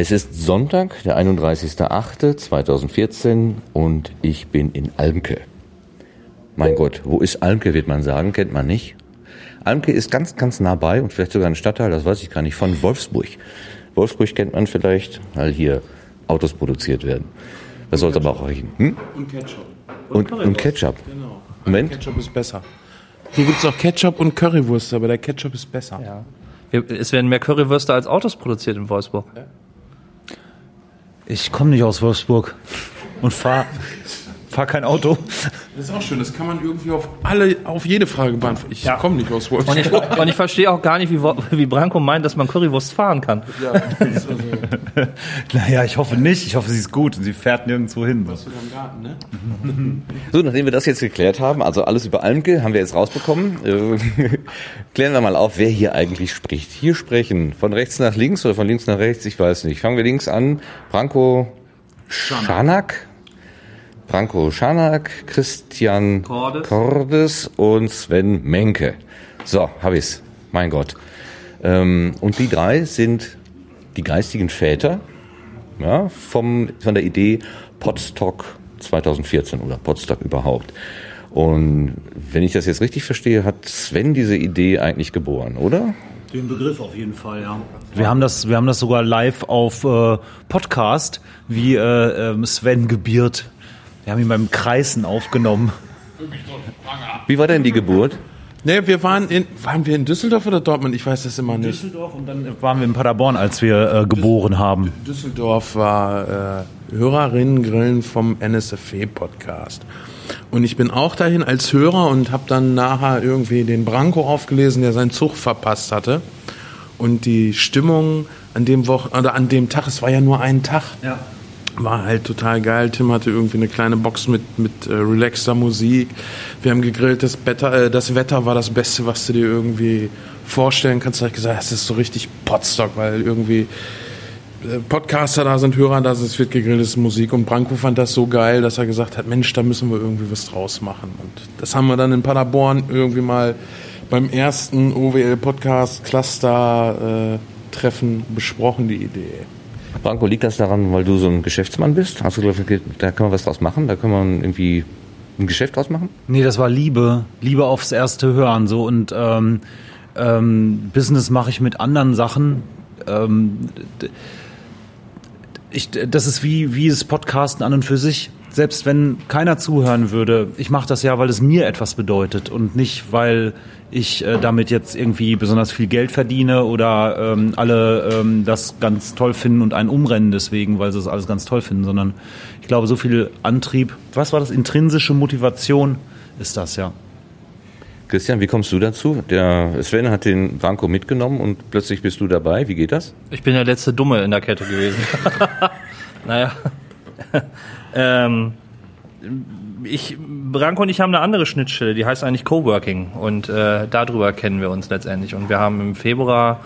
Es ist Sonntag, der 31.08.2014 und ich bin in Almke. Mein Gott, wo ist Almke, wird man sagen, kennt man nicht. Almke ist ganz, ganz nah bei und vielleicht sogar ein Stadtteil, das weiß ich gar nicht, von Wolfsburg. Wolfsburg kennt man vielleicht, weil hier Autos produziert werden. Das soll es aber auch reichen. Hm? Und Ketchup. Und, und Ketchup. Genau. Moment. Ketchup ist besser. Hier gibt es auch Ketchup und Currywurst, aber der Ketchup ist besser. Ja. Es werden mehr Currywürste als Autos produziert in Wolfsburg. Ich komme nicht aus Wolfsburg. Und fahr, fahr kein Auto. Das ist auch schön, das kann man irgendwie auf alle, auf jede Frage beantworten. Ich komme nicht aus Und ich, Wolfsburg. und ich verstehe auch gar nicht, wie, wie Branko meint, dass man Currywurst fahren kann. Ja, also, Naja, ich hoffe nicht. Ich hoffe, sie ist gut und sie fährt nirgendwo hin. im Garten, ne? So, nachdem wir das jetzt geklärt haben, also alles über Almke haben wir jetzt rausbekommen, äh, klären wir mal auf, wer hier eigentlich spricht. Hier sprechen von rechts nach links oder von links nach rechts, ich weiß nicht. Fangen wir links an. Branko Schanak. Branko Schanak, Christian Cordes. Cordes und Sven Menke. So, hab ich's. Mein Gott. Ähm, und die drei sind die geistigen Väter ja, vom, von der Idee Podstock 2014 oder Podstock überhaupt. Und wenn ich das jetzt richtig verstehe, hat Sven diese Idee eigentlich geboren, oder? Den Begriff auf jeden Fall, ja. Wir haben das, wir haben das sogar live auf äh, Podcast, wie äh, ähm, Sven gebiert. Wir haben ihn beim Kreisen aufgenommen. Wie war denn die Geburt? Ne, wir waren in, waren wir in Düsseldorf oder Dortmund? Ich weiß das immer nicht. Düsseldorf und dann waren wir in Paderborn, als wir äh, geboren haben. Düsseldorf war äh, Hörerinnen-Grillen vom NSFW-Podcast. Und ich bin auch dahin als Hörer und habe dann nachher irgendwie den Branko aufgelesen, der seinen Zug verpasst hatte. Und die Stimmung an dem Wochen oder an dem Tag, es war ja nur ein Tag, Ja. War halt total geil. Tim hatte irgendwie eine kleine Box mit, mit äh, relaxter Musik. Wir haben gegrillt, das Wetter, äh, das Wetter war das Beste, was du dir irgendwie vorstellen kannst. Da hab ich gesagt, es ist so richtig Potstock, weil irgendwie äh, Podcaster da sind, Hörer da sind, es wird gegrillt, es ist Musik. Und Branko fand das so geil, dass er gesagt hat, Mensch, da müssen wir irgendwie was draus machen. Und das haben wir dann in Paderborn irgendwie mal beim ersten OWL-Podcast Cluster äh, Treffen besprochen, die Idee. Branko, liegt das daran, weil du so ein Geschäftsmann bist? Hast du gedacht, da kann man was draus machen? Da kann man irgendwie ein Geschäft draus machen? Nee, das war Liebe. Liebe aufs erste Hören. So und ähm, ähm, Business mache ich mit anderen Sachen. Ähm, ich, das ist wie, wie das Podcasten an und für sich. Selbst wenn keiner zuhören würde, ich mache das ja, weil es mir etwas bedeutet und nicht, weil ich äh, damit jetzt irgendwie besonders viel Geld verdiene oder ähm, alle ähm, das ganz toll finden und einen umrennen deswegen, weil sie es alles ganz toll finden, sondern ich glaube, so viel Antrieb, was war das, intrinsische Motivation ist das ja. Christian, wie kommst du dazu? Der Sven hat den Branko mitgenommen und plötzlich bist du dabei. Wie geht das? Ich bin der letzte Dumme in der Kette gewesen. naja. Ähm, ich, Branko und ich haben eine andere Schnittstelle, die heißt eigentlich Coworking. Und äh, darüber kennen wir uns letztendlich. Und wir haben im Februar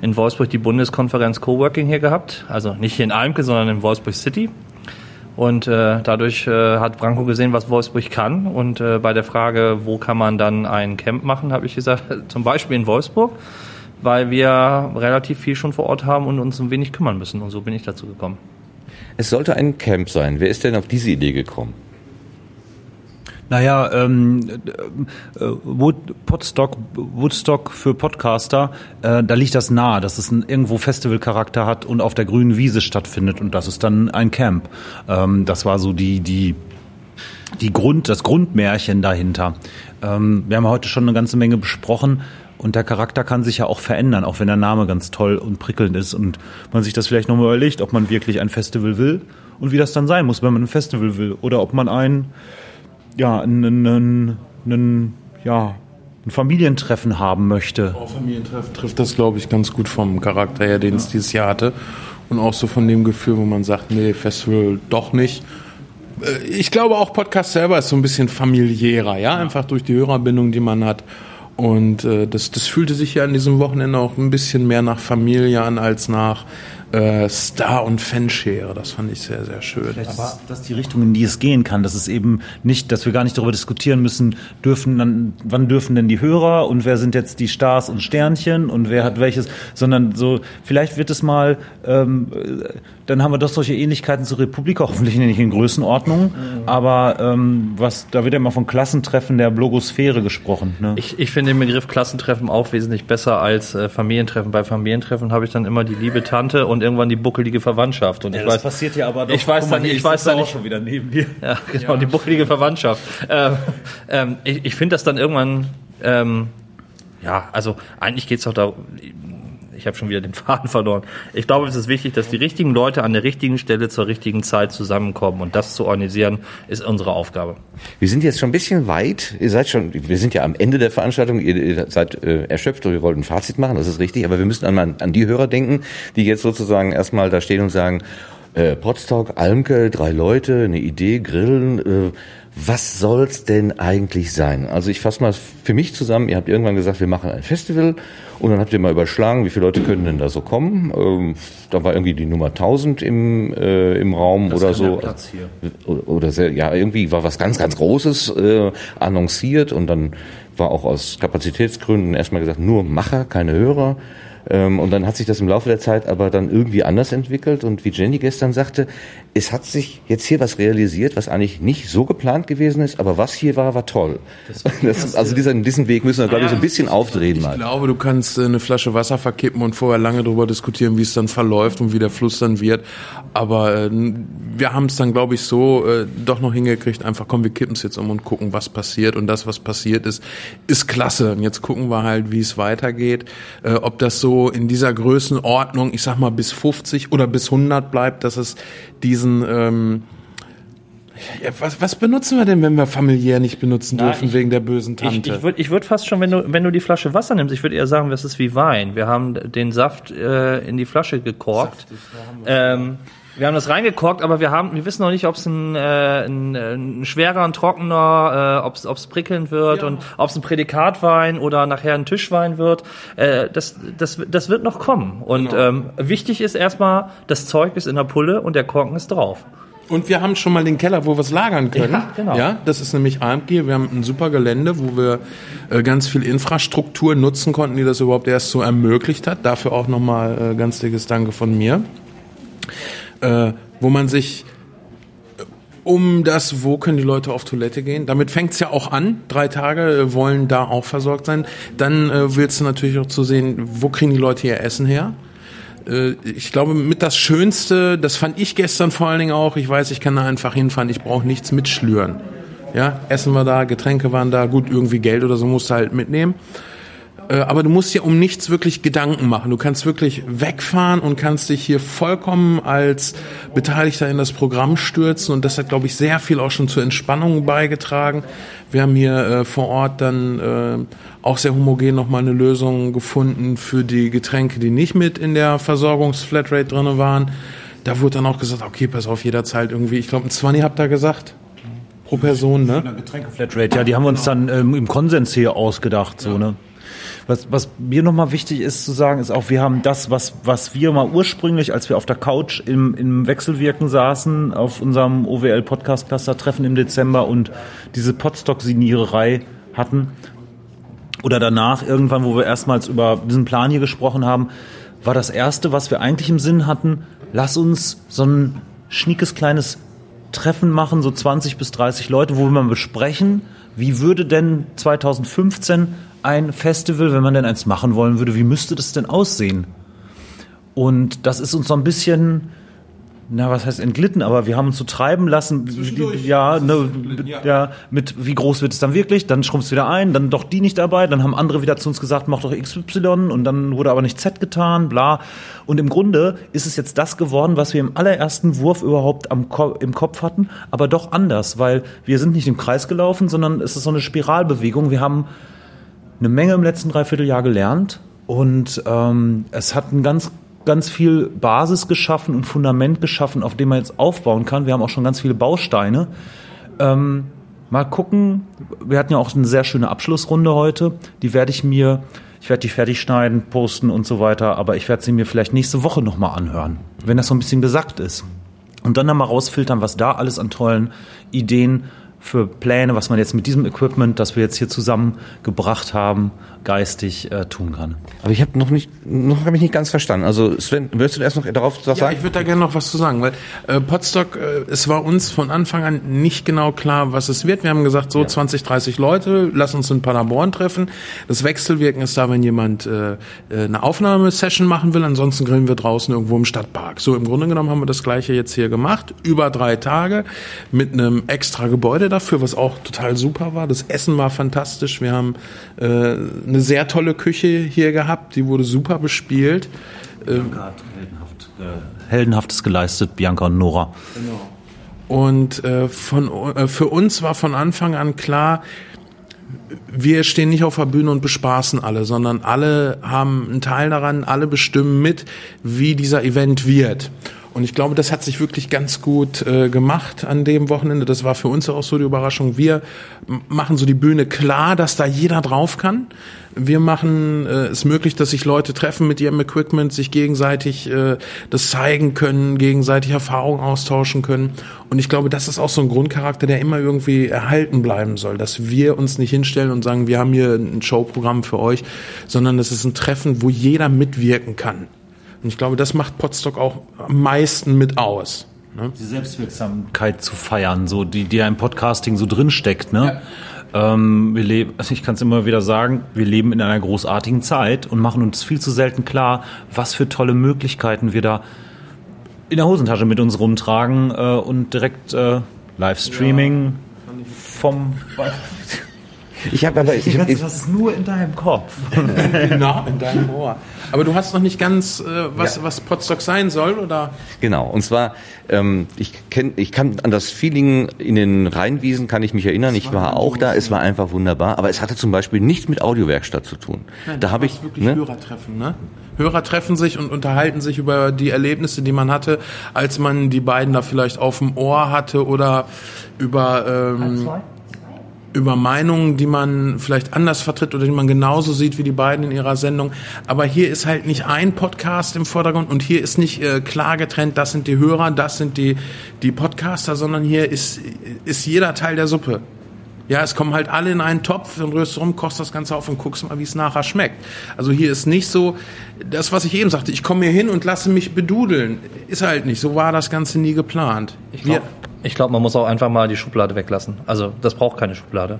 in Wolfsburg die Bundeskonferenz Coworking hier gehabt. Also nicht hier in Almke, sondern in Wolfsburg City. Und äh, dadurch äh, hat Branko gesehen, was Wolfsburg kann. Und äh, bei der Frage, wo kann man dann ein Camp machen, habe ich gesagt, zum Beispiel in Wolfsburg, weil wir relativ viel schon vor Ort haben und uns ein wenig kümmern müssen. Und so bin ich dazu gekommen. Es sollte ein Camp sein. Wer ist denn auf diese Idee gekommen? Naja, ähm, äh, Wood, Podstock, Woodstock für Podcaster, äh, da liegt das nahe, dass es ein, irgendwo Festivalcharakter hat und auf der grünen Wiese stattfindet und das ist dann ein Camp. Ähm, das war so die, die, die Grund, das Grundmärchen dahinter. Ähm, wir haben heute schon eine ganze Menge besprochen und der Charakter kann sich ja auch verändern, auch wenn der Name ganz toll und prickelnd ist und man sich das vielleicht nochmal überlegt, ob man wirklich ein Festival will und wie das dann sein muss, wenn man ein Festival will oder ob man ein ja, einen, einen, ja, ein Familientreffen haben möchte. Auch Familientreff trifft das, glaube ich, ganz gut vom Charakter her, den es dieses Jahr hatte. Und auch so von dem Gefühl, wo man sagt, nee, Festival doch nicht. Äh, Ich glaube auch Podcast selber ist so ein bisschen familiärer, ja, einfach durch die Hörerbindung, die man hat. Und äh, das, das fühlte sich ja an diesem Wochenende auch ein bisschen mehr nach Familie an als nach äh, Star- und Fanschere. Das fand ich sehr, sehr schön. Aber das ist die Richtung, in die es gehen kann. Das ist eben nicht, dass wir gar nicht darüber diskutieren müssen, dürfen dann, wann dürfen denn die Hörer und wer sind jetzt die Stars und Sternchen und wer hat welches, sondern so, vielleicht wird es mal, ähm, dann haben wir doch solche Ähnlichkeiten zur Republik, hoffentlich nicht in Größenordnung, mhm. aber ähm, was, da wird ja immer von Klassentreffen der Blogosphäre gesprochen. Ne? Ich, ich finde den Begriff Klassentreffen auch wesentlich besser als äh, Familientreffen. Bei Familientreffen habe ich dann immer die liebe Tante und irgendwann die buckelige Verwandtschaft. Und ja, ich das weiß, passiert ja aber doch. Ich weiß dann, ich weiß dann auch schon wieder neben dir. Ja, genau, ja. die buckelige Verwandtschaft. Ähm, ähm, ich ich finde das dann irgendwann, ähm, ja, also eigentlich geht es doch da, ich habe schon wieder den Faden verloren. Ich glaube, es ist wichtig, dass die richtigen Leute an der richtigen Stelle zur richtigen Zeit zusammenkommen und das zu organisieren ist unsere Aufgabe. Wir sind jetzt schon ein bisschen weit. Ihr seid schon, wir sind ja am Ende der Veranstaltung. Ihr seid äh, erschöpft und wir wollten ein Fazit machen. Das ist richtig. Aber wir müssen an, an die Hörer denken, die jetzt sozusagen erstmal da stehen und sagen, äh, Potsdok, Almke, drei Leute, eine Idee, Grillen. Äh, was soll's denn eigentlich sein? Also ich fasse mal für mich zusammen. Ihr habt irgendwann gesagt, wir machen ein Festival und dann habt ihr mal überschlagen, wie viele Leute können denn da so kommen. Ähm, da war irgendwie die Nummer 1000 im, äh, im Raum das oder so. Platz hier. Oder, oder sehr, ja, irgendwie war was ganz, ganz Großes äh, annonciert und dann war auch aus Kapazitätsgründen erstmal gesagt, nur Macher, keine Hörer. Ähm, und dann hat sich das im Laufe der Zeit aber dann irgendwie anders entwickelt. Und wie Jenny gestern sagte, es hat sich jetzt hier was realisiert, was eigentlich nicht so geplant gewesen ist, aber was hier war, war toll. Das, das, also diesen, diesen Weg müssen wir, glaube ich, so ein bisschen aufdrehen. Ich mal. glaube, du kannst äh, eine Flasche Wasser verkippen und vorher lange darüber diskutieren, wie es dann verläuft und wie der Fluss dann wird. Aber äh, wir haben es dann, glaube ich, so äh, doch noch hingekriegt, einfach komm, wir kippen es jetzt um und gucken, was passiert. Und das, was passiert ist, ist klasse. Und jetzt gucken wir halt, wie es weitergeht. Äh, ob das so in dieser Größenordnung, ich sag mal bis 50 oder bis 100 bleibt, dass es diesen ähm, ja, was, was benutzen wir denn, wenn wir familiär nicht benutzen Na, dürfen ich, wegen der bösen Tante? Ich, ich würde ich würd fast schon, wenn du, wenn du die Flasche Wasser nimmst, ich würde eher sagen, das ist wie Wein. Wir haben den Saft äh, in die Flasche gekorkt. Saft, ähm, wir haben das reingekorkt, aber wir haben, wir wissen noch nicht, ob es ein, äh, ein, ein schwerer, ein trockener, äh, ob es prickelnd wird ja. und ob es ein Prädikatwein oder nachher ein Tischwein wird. Äh, das, das, das wird noch kommen. Und genau. ähm, wichtig ist erstmal, das Zeug ist in der Pulle und der Korken ist drauf. Und wir haben schon mal den Keller, wo wir es lagern können. Ja, genau. ja, das ist nämlich AMG. Wir haben ein super Gelände, wo wir äh, ganz viel Infrastruktur nutzen konnten, die das überhaupt erst so ermöglicht hat. Dafür auch nochmal äh, ganz dickes Danke von mir äh, wo man sich äh, um das, wo können die Leute auf Toilette gehen. Damit fängt's ja auch an. Drei Tage äh, wollen da auch versorgt sein. Dann äh, willst du natürlich auch zu sehen, wo kriegen die Leute ihr Essen her. Äh, ich glaube, mit das Schönste, das fand ich gestern vor allen Dingen auch, ich weiß, ich kann da einfach hinfahren, ich brauche nichts mitschlüren. Ja, Essen war da, Getränke waren da, gut, irgendwie Geld oder so musst du halt mitnehmen. Äh, aber du musst dir um nichts wirklich Gedanken machen. Du kannst wirklich wegfahren und kannst dich hier vollkommen als Beteiligter in das Programm stürzen. Und das hat, glaube ich, sehr viel auch schon zur Entspannung beigetragen. Wir haben hier äh, vor Ort dann äh, auch sehr homogen nochmal eine Lösung gefunden für die Getränke, die nicht mit in der Versorgungsflatrate drinne waren. Da wurde dann auch gesagt, okay, pass auf, jederzeit irgendwie, ich glaube, ein 20 habt ihr gesagt pro Person, ne? Getränke-Flatrate, ja, die haben wir uns dann ähm, im Konsens hier ausgedacht, so, ne? Was, was mir nochmal wichtig ist zu sagen, ist auch, wir haben das, was, was wir mal ursprünglich, als wir auf der Couch im, im Wechselwirken saßen, auf unserem OWL Podcast Cluster Treffen im Dezember und diese Potstock-Siniererei hatten, oder danach irgendwann, wo wir erstmals über diesen Plan hier gesprochen haben, war das erste, was wir eigentlich im Sinn hatten, lass uns so ein schniekes kleines Treffen machen, so 20 bis 30 Leute, wo wir mal besprechen, wie würde denn 2015 ein Festival, wenn man denn eins machen wollen würde, wie müsste das denn aussehen? Und das ist uns so ein bisschen, na, was heißt entglitten, aber wir haben uns so treiben lassen, ja, ne, ja, ja, mit wie groß wird es dann wirklich, dann schrumpft es wieder ein, dann doch die nicht dabei, dann haben andere wieder zu uns gesagt, mach doch XY und dann wurde aber nicht Z getan, bla. Und im Grunde ist es jetzt das geworden, was wir im allerersten Wurf überhaupt am Ko im Kopf hatten, aber doch anders, weil wir sind nicht im Kreis gelaufen, sondern es ist so eine Spiralbewegung. Wir haben eine Menge im letzten Dreivierteljahr gelernt und ähm, es hat ein ganz ganz viel Basis geschaffen und Fundament geschaffen, auf dem man jetzt aufbauen kann. Wir haben auch schon ganz viele Bausteine. Ähm, Mal gucken. Wir hatten ja auch eine sehr schöne Abschlussrunde heute. Die werde ich mir, ich werde die fertig schneiden, posten und so weiter, aber ich werde sie mir vielleicht nächste Woche nochmal anhören, wenn das so ein bisschen gesackt ist. Und dann nochmal rausfiltern, was da alles an tollen Ideen für Pläne, was man jetzt mit diesem Equipment, das wir jetzt hier zusammengebracht haben, geistig äh, tun kann. Aber ich habe noch nicht, noch habe ich nicht ganz verstanden. Also Sven, willst du erst noch darauf was Ja, sagen? ich würde da gerne noch was zu sagen, weil äh, Potsdok, äh, es war uns von Anfang an nicht genau klar, was es wird. Wir haben gesagt, so 20, 30 Leute, lass uns in Paderborn treffen. Das Wechselwirken ist da, wenn jemand äh, äh, eine Aufnahmesession machen will, ansonsten grillen wir draußen irgendwo im Stadtpark. So im Grunde genommen haben wir das gleiche jetzt hier gemacht, über drei Tage mit einem extra Gebäude dafür, was auch total super war. Das Essen war fantastisch. Wir haben äh, eine sehr tolle Küche hier gehabt, die wurde super bespielt. Bianca hat heldenhaft, äh, heldenhaftes geleistet, Bianca und Nora. Und äh, von, äh, für uns war von Anfang an klar, wir stehen nicht auf der Bühne und bespaßen alle, sondern alle haben einen Teil daran, alle bestimmen mit, wie dieser Event wird. Und ich glaube, das hat sich wirklich ganz gut äh, gemacht an dem Wochenende. Das war für uns auch so die Überraschung. Wir machen so die Bühne klar, dass da jeder drauf kann. Wir machen äh, es möglich, dass sich Leute treffen mit ihrem Equipment, sich gegenseitig äh, das zeigen können, gegenseitig Erfahrungen austauschen können. Und ich glaube, das ist auch so ein Grundcharakter, der immer irgendwie erhalten bleiben soll, dass wir uns nicht hinstellen und sagen, wir haben hier ein Showprogramm für euch, sondern es ist ein Treffen, wo jeder mitwirken kann. Und ich glaube, das macht Potsdok auch am meisten mit aus. Ne? Die Selbstwirksamkeit zu feiern, so die, die ja im Podcasting so drinsteckt, ne? Ähm, wir leben, also ich kann es immer wieder sagen, wir leben in einer großartigen Zeit und machen uns viel zu selten klar, was für tolle Möglichkeiten wir da in der Hosentasche mit uns rumtragen äh, und direkt äh, Livestreaming vom. Ich habe aber, ich, ich, das ist nur in deinem Kopf. Genau, in deinem Ohr. Aber du hast noch nicht ganz, äh, was, Ja. was Potsdok sein soll, oder? Genau, und zwar, ähm, ich, kenn, ich kann an das Feeling in den Rheinwiesen kann ich mich erinnern, ich war auch da, es war einfach wunderbar, aber es hatte zum Beispiel nichts mit Audiowerkstatt zu tun. da habe ich, wirklich ne? Hörertreffen, ne? Hörer treffen sich und unterhalten sich über die Erlebnisse, die man hatte, als man die beiden da vielleicht auf dem Ohr hatte oder über ähm, über Meinungen, die man vielleicht anders vertritt oder die man genauso sieht wie die beiden in ihrer Sendung. Aber hier ist halt nicht ein Podcast im Vordergrund und hier ist nicht äh, klar getrennt, das sind die Hörer, das sind die, die Podcaster, sondern hier ist, ist jeder Teil der Suppe. Ja, es kommen halt alle in einen Topf, dann rührst du rum, kochst das Ganze auf und guckst mal, wie es nachher schmeckt. Also hier ist nicht so, das, was ich eben sagte, ich komme hier hin und lasse mich bedudeln. Ist halt nicht. So war das Ganze nie geplant. Ich glaube, glaub, man muss auch einfach mal die Schublade weglassen. Also das braucht keine Schublade.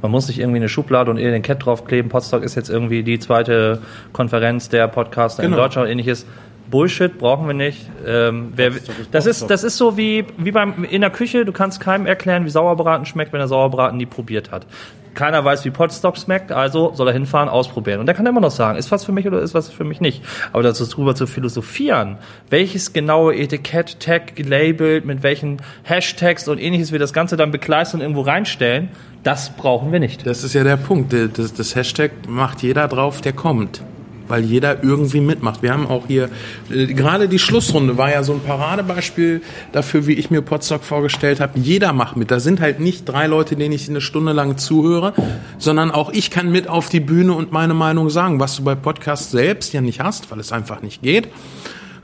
Man muss nicht irgendwie eine Schublade und den Cat draufkleben. Potsdok ist jetzt irgendwie die zweite Konferenz der Podcaster Genau. in Deutschland und ähnliches. Bullshit brauchen wir nicht. Ähm, wer, das ist das ist so wie wie beim in der Küche. Du kannst keinem erklären, wie Sauerbraten schmeckt, wenn er Sauerbraten nie probiert hat. Keiner weiß, wie Potstock schmeckt, also soll er hinfahren, ausprobieren. Und der kann immer noch sagen, ist was für mich oder ist was für mich nicht. Aber dazu drüber zu philosophieren, welches genaue Etikett, Tag gelabelt, mit welchen Hashtags und ähnliches wir das Ganze dann bekleistern und irgendwo reinstellen, das brauchen wir nicht. Das ist ja der Punkt. Das, das Hashtag macht jeder drauf, der kommt. Weil jeder irgendwie mitmacht. Wir haben auch hier, äh, gerade die Schlussrunde war ja so ein Paradebeispiel dafür, wie ich mir Potsdok vorgestellt habe. Jeder macht mit. Da sind halt nicht drei Leute, denen ich eine Stunde lang zuhöre, sondern auch ich kann mit auf die Bühne und meine Meinung sagen, was du bei Podcasts selbst ja nicht hast, weil es einfach nicht geht.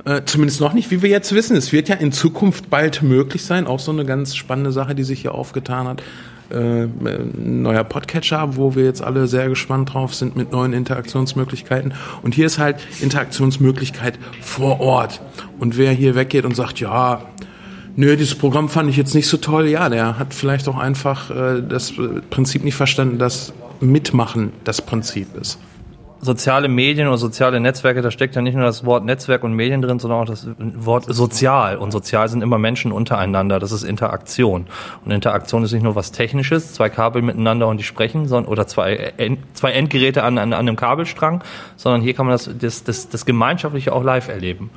Äh, zumindest noch nicht, wie wir jetzt wissen. Es wird ja in Zukunft bald möglich sein. Auch so eine ganz spannende Sache, die sich hier aufgetan hat. Äh, neuer Podcatcher, wo wir jetzt alle sehr gespannt drauf sind mit neuen Interaktionsmöglichkeiten. Und hier ist halt Interaktionsmöglichkeit vor Ort. Und wer hier weggeht und sagt, ja, nö, dieses Programm fand ich jetzt nicht so toll, ja, der hat vielleicht auch einfach äh, das Prinzip nicht verstanden, dass Mitmachen das Prinzip ist. Soziale Medien oder soziale Netzwerke, da steckt ja nicht nur das Wort Netzwerk und Medien drin, sondern auch das Wort sozial. Und sozial sind immer Menschen untereinander. Das ist Interaktion. Und Interaktion ist nicht nur was Technisches, zwei Kabel miteinander und die sprechen, sondern, oder zwei, End, zwei Endgeräte an, an, an einem Kabelstrang, sondern hier kann man das, das, das, das Gemeinschaftliche auch live erleben.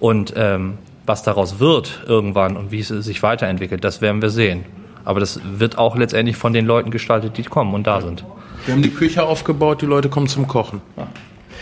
Und ähm, was daraus wird irgendwann und wie es sich weiterentwickelt, das werden wir sehen. Aber das wird auch letztendlich von den Leuten gestaltet, die kommen und da sind. Wir haben die Küche aufgebaut, die Leute kommen zum Kochen.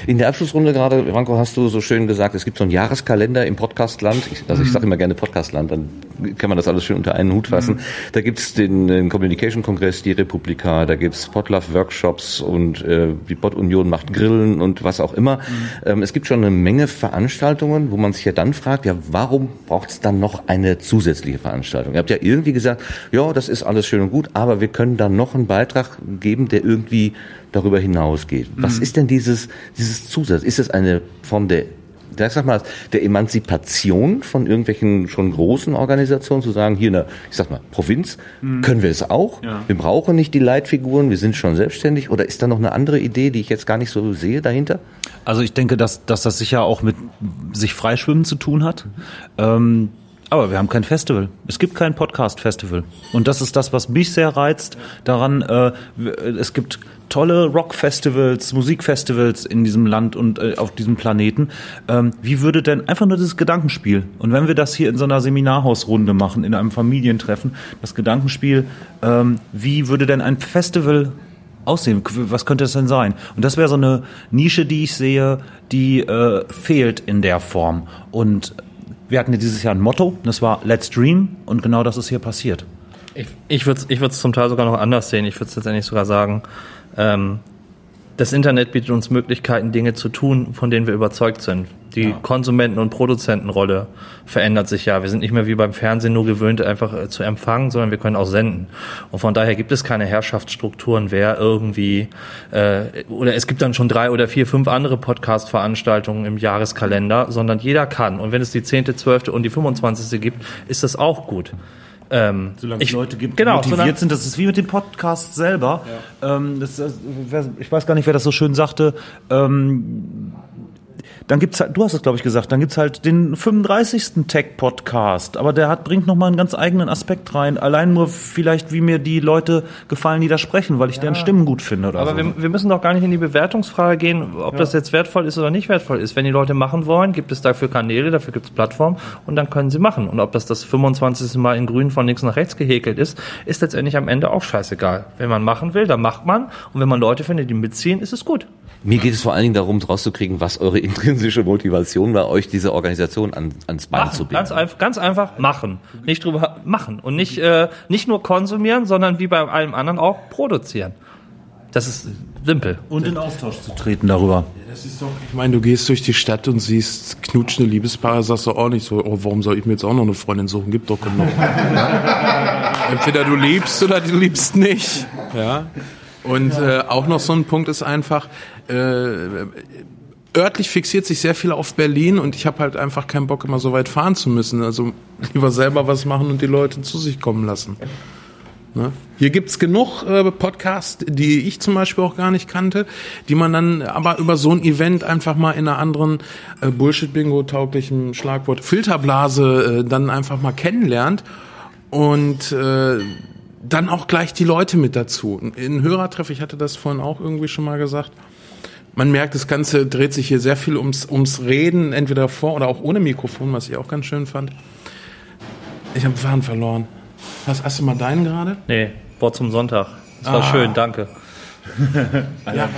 In der Abschlussrunde gerade, Ranko, hast du so schön gesagt, es gibt so einen Jahreskalender im Podcastland. Ich, also ich sage immer gerne Podcastland, dann kann man das alles schön unter einen Hut fassen. Mhm. Da gibt's den, den Communication-Kongress, die Republika, da gibt's Podlove-Workshops und äh, die Pod-Union macht Grillen und was auch immer. Mhm. Ähm, es gibt schon eine Menge Veranstaltungen, wo man sich ja dann fragt, ja, warum braucht's dann noch eine zusätzliche Veranstaltung? Ihr habt ja irgendwie gesagt, ja, das ist alles schön und gut, aber wir können da noch einen Beitrag geben, der irgendwie darüber hinausgeht. Was mhm. ist denn dieses, dieses Zusatz? Ist es eine Form der ich sag mal, der Emanzipation von irgendwelchen schon großen Organisationen zu sagen, hier in der, ich sag mal, Provinz mhm. können wir es auch. Ja. Wir brauchen nicht die Leitfiguren, wir sind schon selbstständig. Oder ist da noch eine andere Idee, die ich jetzt gar nicht so sehe dahinter? Also ich denke, dass, dass das sicher auch mit sich freischwimmen zu tun hat. Ähm, aber wir haben kein Festival. Es gibt kein Podcast-Festival. Und das ist das, was mich sehr reizt daran. Äh, es gibt tolle Rock-Festivals, Musikfestivals in diesem Land und äh, auf diesem Planeten. Ähm, wie würde denn einfach nur dieses Gedankenspiel? Und wenn wir das hier in so einer Seminarhausrunde machen, in einem Familientreffen, das Gedankenspiel, ähm, wie würde denn ein Festival aussehen? Was könnte es denn sein? Und das wäre so eine Nische, die ich sehe, die äh, fehlt in der Form. Und wir hatten ja dieses Jahr ein Motto, das war Let's Dream und genau das ist hier passiert. Ich, ich würde es ich zum Teil sogar noch anders sehen. Ich würde es letztendlich sogar sagen, ähm, das Internet bietet uns Möglichkeiten, Dinge zu tun, von denen wir überzeugt sind. Die ja. Konsumenten- und Produzentenrolle verändert sich ja. Wir sind nicht mehr wie beim Fernsehen nur gewöhnt, einfach äh, zu empfangen, sondern wir können auch senden. Und von daher gibt es keine Herrschaftsstrukturen, wer irgendwie äh, oder es gibt dann schon drei oder vier, fünf andere Podcast-Veranstaltungen im Jahreskalender, sondern jeder kann. Und wenn es die zehnte, zwölfte und die 25. gibt, ist das auch gut. Ähm, solange es Leute gibt, die genau, motiviert sind, das ist wie mit dem Podcast selber. Ja. Ähm, das, ich weiß gar nicht, wer das so schön sagte. Ähm, dann gibt's halt, du hast es glaube ich gesagt, dann gibt's halt den 35. Tech Podcast, aber der hat bringt noch mal einen ganz eigenen Aspekt rein. Allein nur vielleicht, wie mir die Leute gefallen, die da sprechen, weil ich ja. deren Stimmen gut finde oder Aber so. wir, wir müssen doch gar nicht in die Bewertungsfrage gehen, ob ja. das jetzt wertvoll ist oder nicht wertvoll ist. Wenn die Leute machen wollen, gibt es dafür Kanäle, dafür gibt es Plattformen und dann können sie machen. Und ob das das 25. Mal in Grün von links nach rechts gehäkelt ist, ist letztendlich am Ende auch scheißegal. Wenn man machen will, dann macht man und wenn man Leute findet, die mitziehen, ist es gut. Mir geht es vor allen Dingen darum, rauszukriegen, was eure intrinsische Motivation war, euch diese Organisation an, ans Bein machen. zu binden. Ganz, einfach, ganz einfach machen. Nicht drüber machen. Und nicht, äh, nicht nur konsumieren, sondern wie bei allem anderen auch produzieren. Das ist simpel. Und in Austausch zu treten darüber. Das ist doch, ich meine, du gehst durch die Stadt und siehst knutschende Liebespaare, sagst du auch nicht so, oh, warum soll ich mir jetzt auch noch eine Freundin suchen? Gibt doch genug. Entweder du liebst oder du liebst nicht. Ja. Und äh, auch noch so ein Punkt ist einfach, äh, örtlich fixiert sich sehr viel auf Berlin und ich habe halt einfach keinen Bock, immer so weit fahren zu müssen. Also lieber selber was machen und die Leute zu sich kommen lassen. Ne? Hier gibt's genug äh, Podcasts, die ich zum Beispiel auch gar nicht kannte, die man dann aber über so ein Event einfach mal in einer anderen äh, Bullshit-Bingo-tauglichen Schlagwort Filterblase äh, dann einfach mal kennenlernt und äh, dann auch gleich die Leute mit dazu. In Hörertreff, ich hatte das vorhin auch irgendwie schon mal gesagt, man merkt, das Ganze dreht sich hier sehr viel ums, ums Reden, entweder vor oder auch ohne Mikrofon, was ich auch ganz schön fand. Ich habe Faden verloren. Hast, hast, du mal deinen gerade? Nee, Wort zum Sonntag. Das war ah. schön, danke. ja,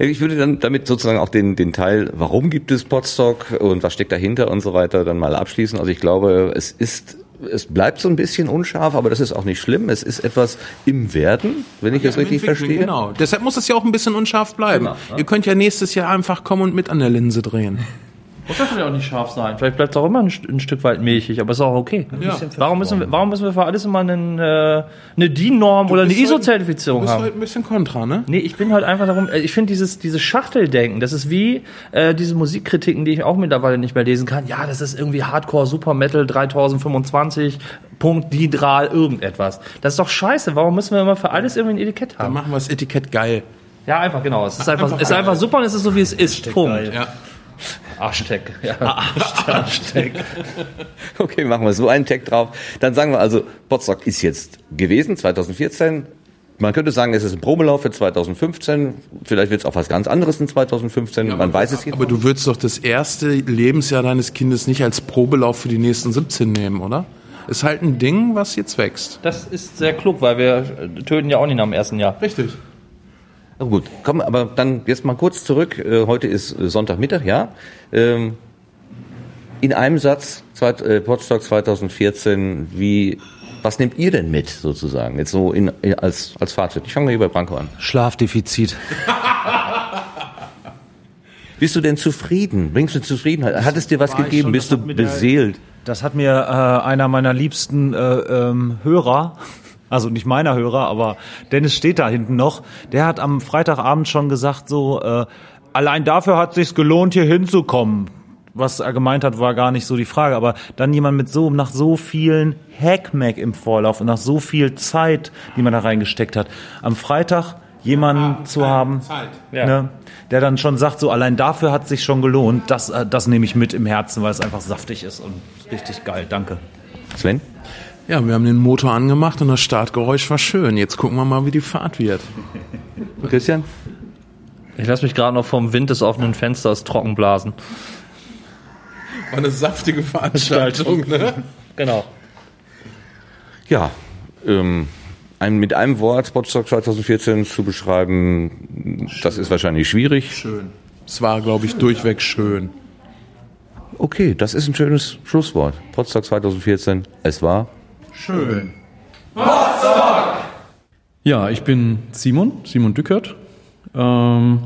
ich würde dann damit sozusagen auch den, den Teil, warum gibt es Podstock und was steckt dahinter und so weiter, dann mal abschließen. Also ich glaube, es ist es bleibt so ein bisschen unscharf, aber das ist auch nicht schlimm. Es ist etwas im Werden, wenn ich ja, das richtig verstehe. Genau. Deshalb muss es ja auch ein bisschen unscharf bleiben. Genau, ja. Ihr könnt ja nächstes Jahr einfach kommen und mit an der Linse drehen. Muss das ja auch nicht scharf sein. Vielleicht bleibt es auch immer ein, ein, Stück weit milchig, aber ist auch okay. Ja. Warum, müssen wir, warum müssen wir für alles immer einen, äh, eine DIN-Norm oder eine ISO-Zertifizierung haben? Du bist halt ein bisschen kontra, ne? Nee, ich bin halt einfach darum, äh, ich finde dieses, dieses Schachteldenken, das ist wie äh, diese Musikkritiken, die ich auch mittlerweile nicht mehr lesen kann. Ja, das ist irgendwie Hardcore, Super Metal 3025, Punkt, Didral, irgendetwas. Das ist doch scheiße. Warum müssen wir immer für alles irgendwie ein Etikett haben? Dann machen wir das Etikett geil. Ja, einfach genau. Es ist einfach, einfach, ist einfach super und es ist so, wie es ist. Punkt. Ja. Hashtag. Ja. Hashtag. okay, machen wir so einen Tag drauf. Dann sagen wir also, Potsdok ist jetzt gewesen, 2014. Man könnte sagen, es ist ein Probelauf für 2015. Vielleicht wird es auch was ganz anderes in 2015. Ja, Man weiß es jetzt. Aber du würdest doch das erste Lebensjahr deines Kindes nicht als Probelauf für die nächsten 17 nehmen, oder? Ist halt ein Ding, was jetzt wächst. Das ist sehr klug, weil wir töten ja auch nicht nach dem ersten Jahr. Richtig. Oh gut, komm, aber dann jetzt mal kurz zurück. Äh, Heute ist äh, Sonntagmittag, ja. Ähm, In einem Satz, zweit- äh, Podstock 2014, wie, was nehmt ihr denn mit sozusagen? Jetzt so in, in, als, als Fazit. Ich fange mal hier bei Branko an. Schlafdefizit. Bist du denn zufrieden? Bringst du Zufriedenheit? Hat es dir was gegeben? schon, Bist du mir der- beseelt? Das hat mir äh, einer meiner liebsten äh, ähm, Hörer, also nicht meiner Hörer, aber Dennis steht da hinten noch, der hat am Freitagabend schon gesagt, so, äh, allein dafür hat sich's gelohnt, hier hinzukommen. Was er gemeint hat, war gar nicht so die Frage, aber dann jemand mit so, nach so vielen Hackmack im Vorlauf und nach so viel Zeit, die man da reingesteckt hat, am Freitag jemanden zu haben, Ja. ne, der dann schon sagt, so allein dafür hat sich schon gelohnt, das, äh, das nehme ich mit im Herzen, weil es einfach saftig ist und richtig geil. Danke. Sven? Ja, wir haben den Motor angemacht und das Startgeräusch war schön. Jetzt gucken wir mal, wie die Fahrt wird. Christian? Ich lasse mich gerade noch vom Wind des offenen Fensters trocken blasen. War eine saftige Veranstaltung, ne? Genau. Ja, ähm, ein, mit einem Wort Podstock 2014 zu beschreiben, das ist wahrscheinlich schwierig. Schön. Es war, glaube ich, durchweg schön. Okay, das ist ein schönes Schlusswort. Podstock 2014, es war Schön. Ja, ich bin Simon, Simon Dückert. Ähm,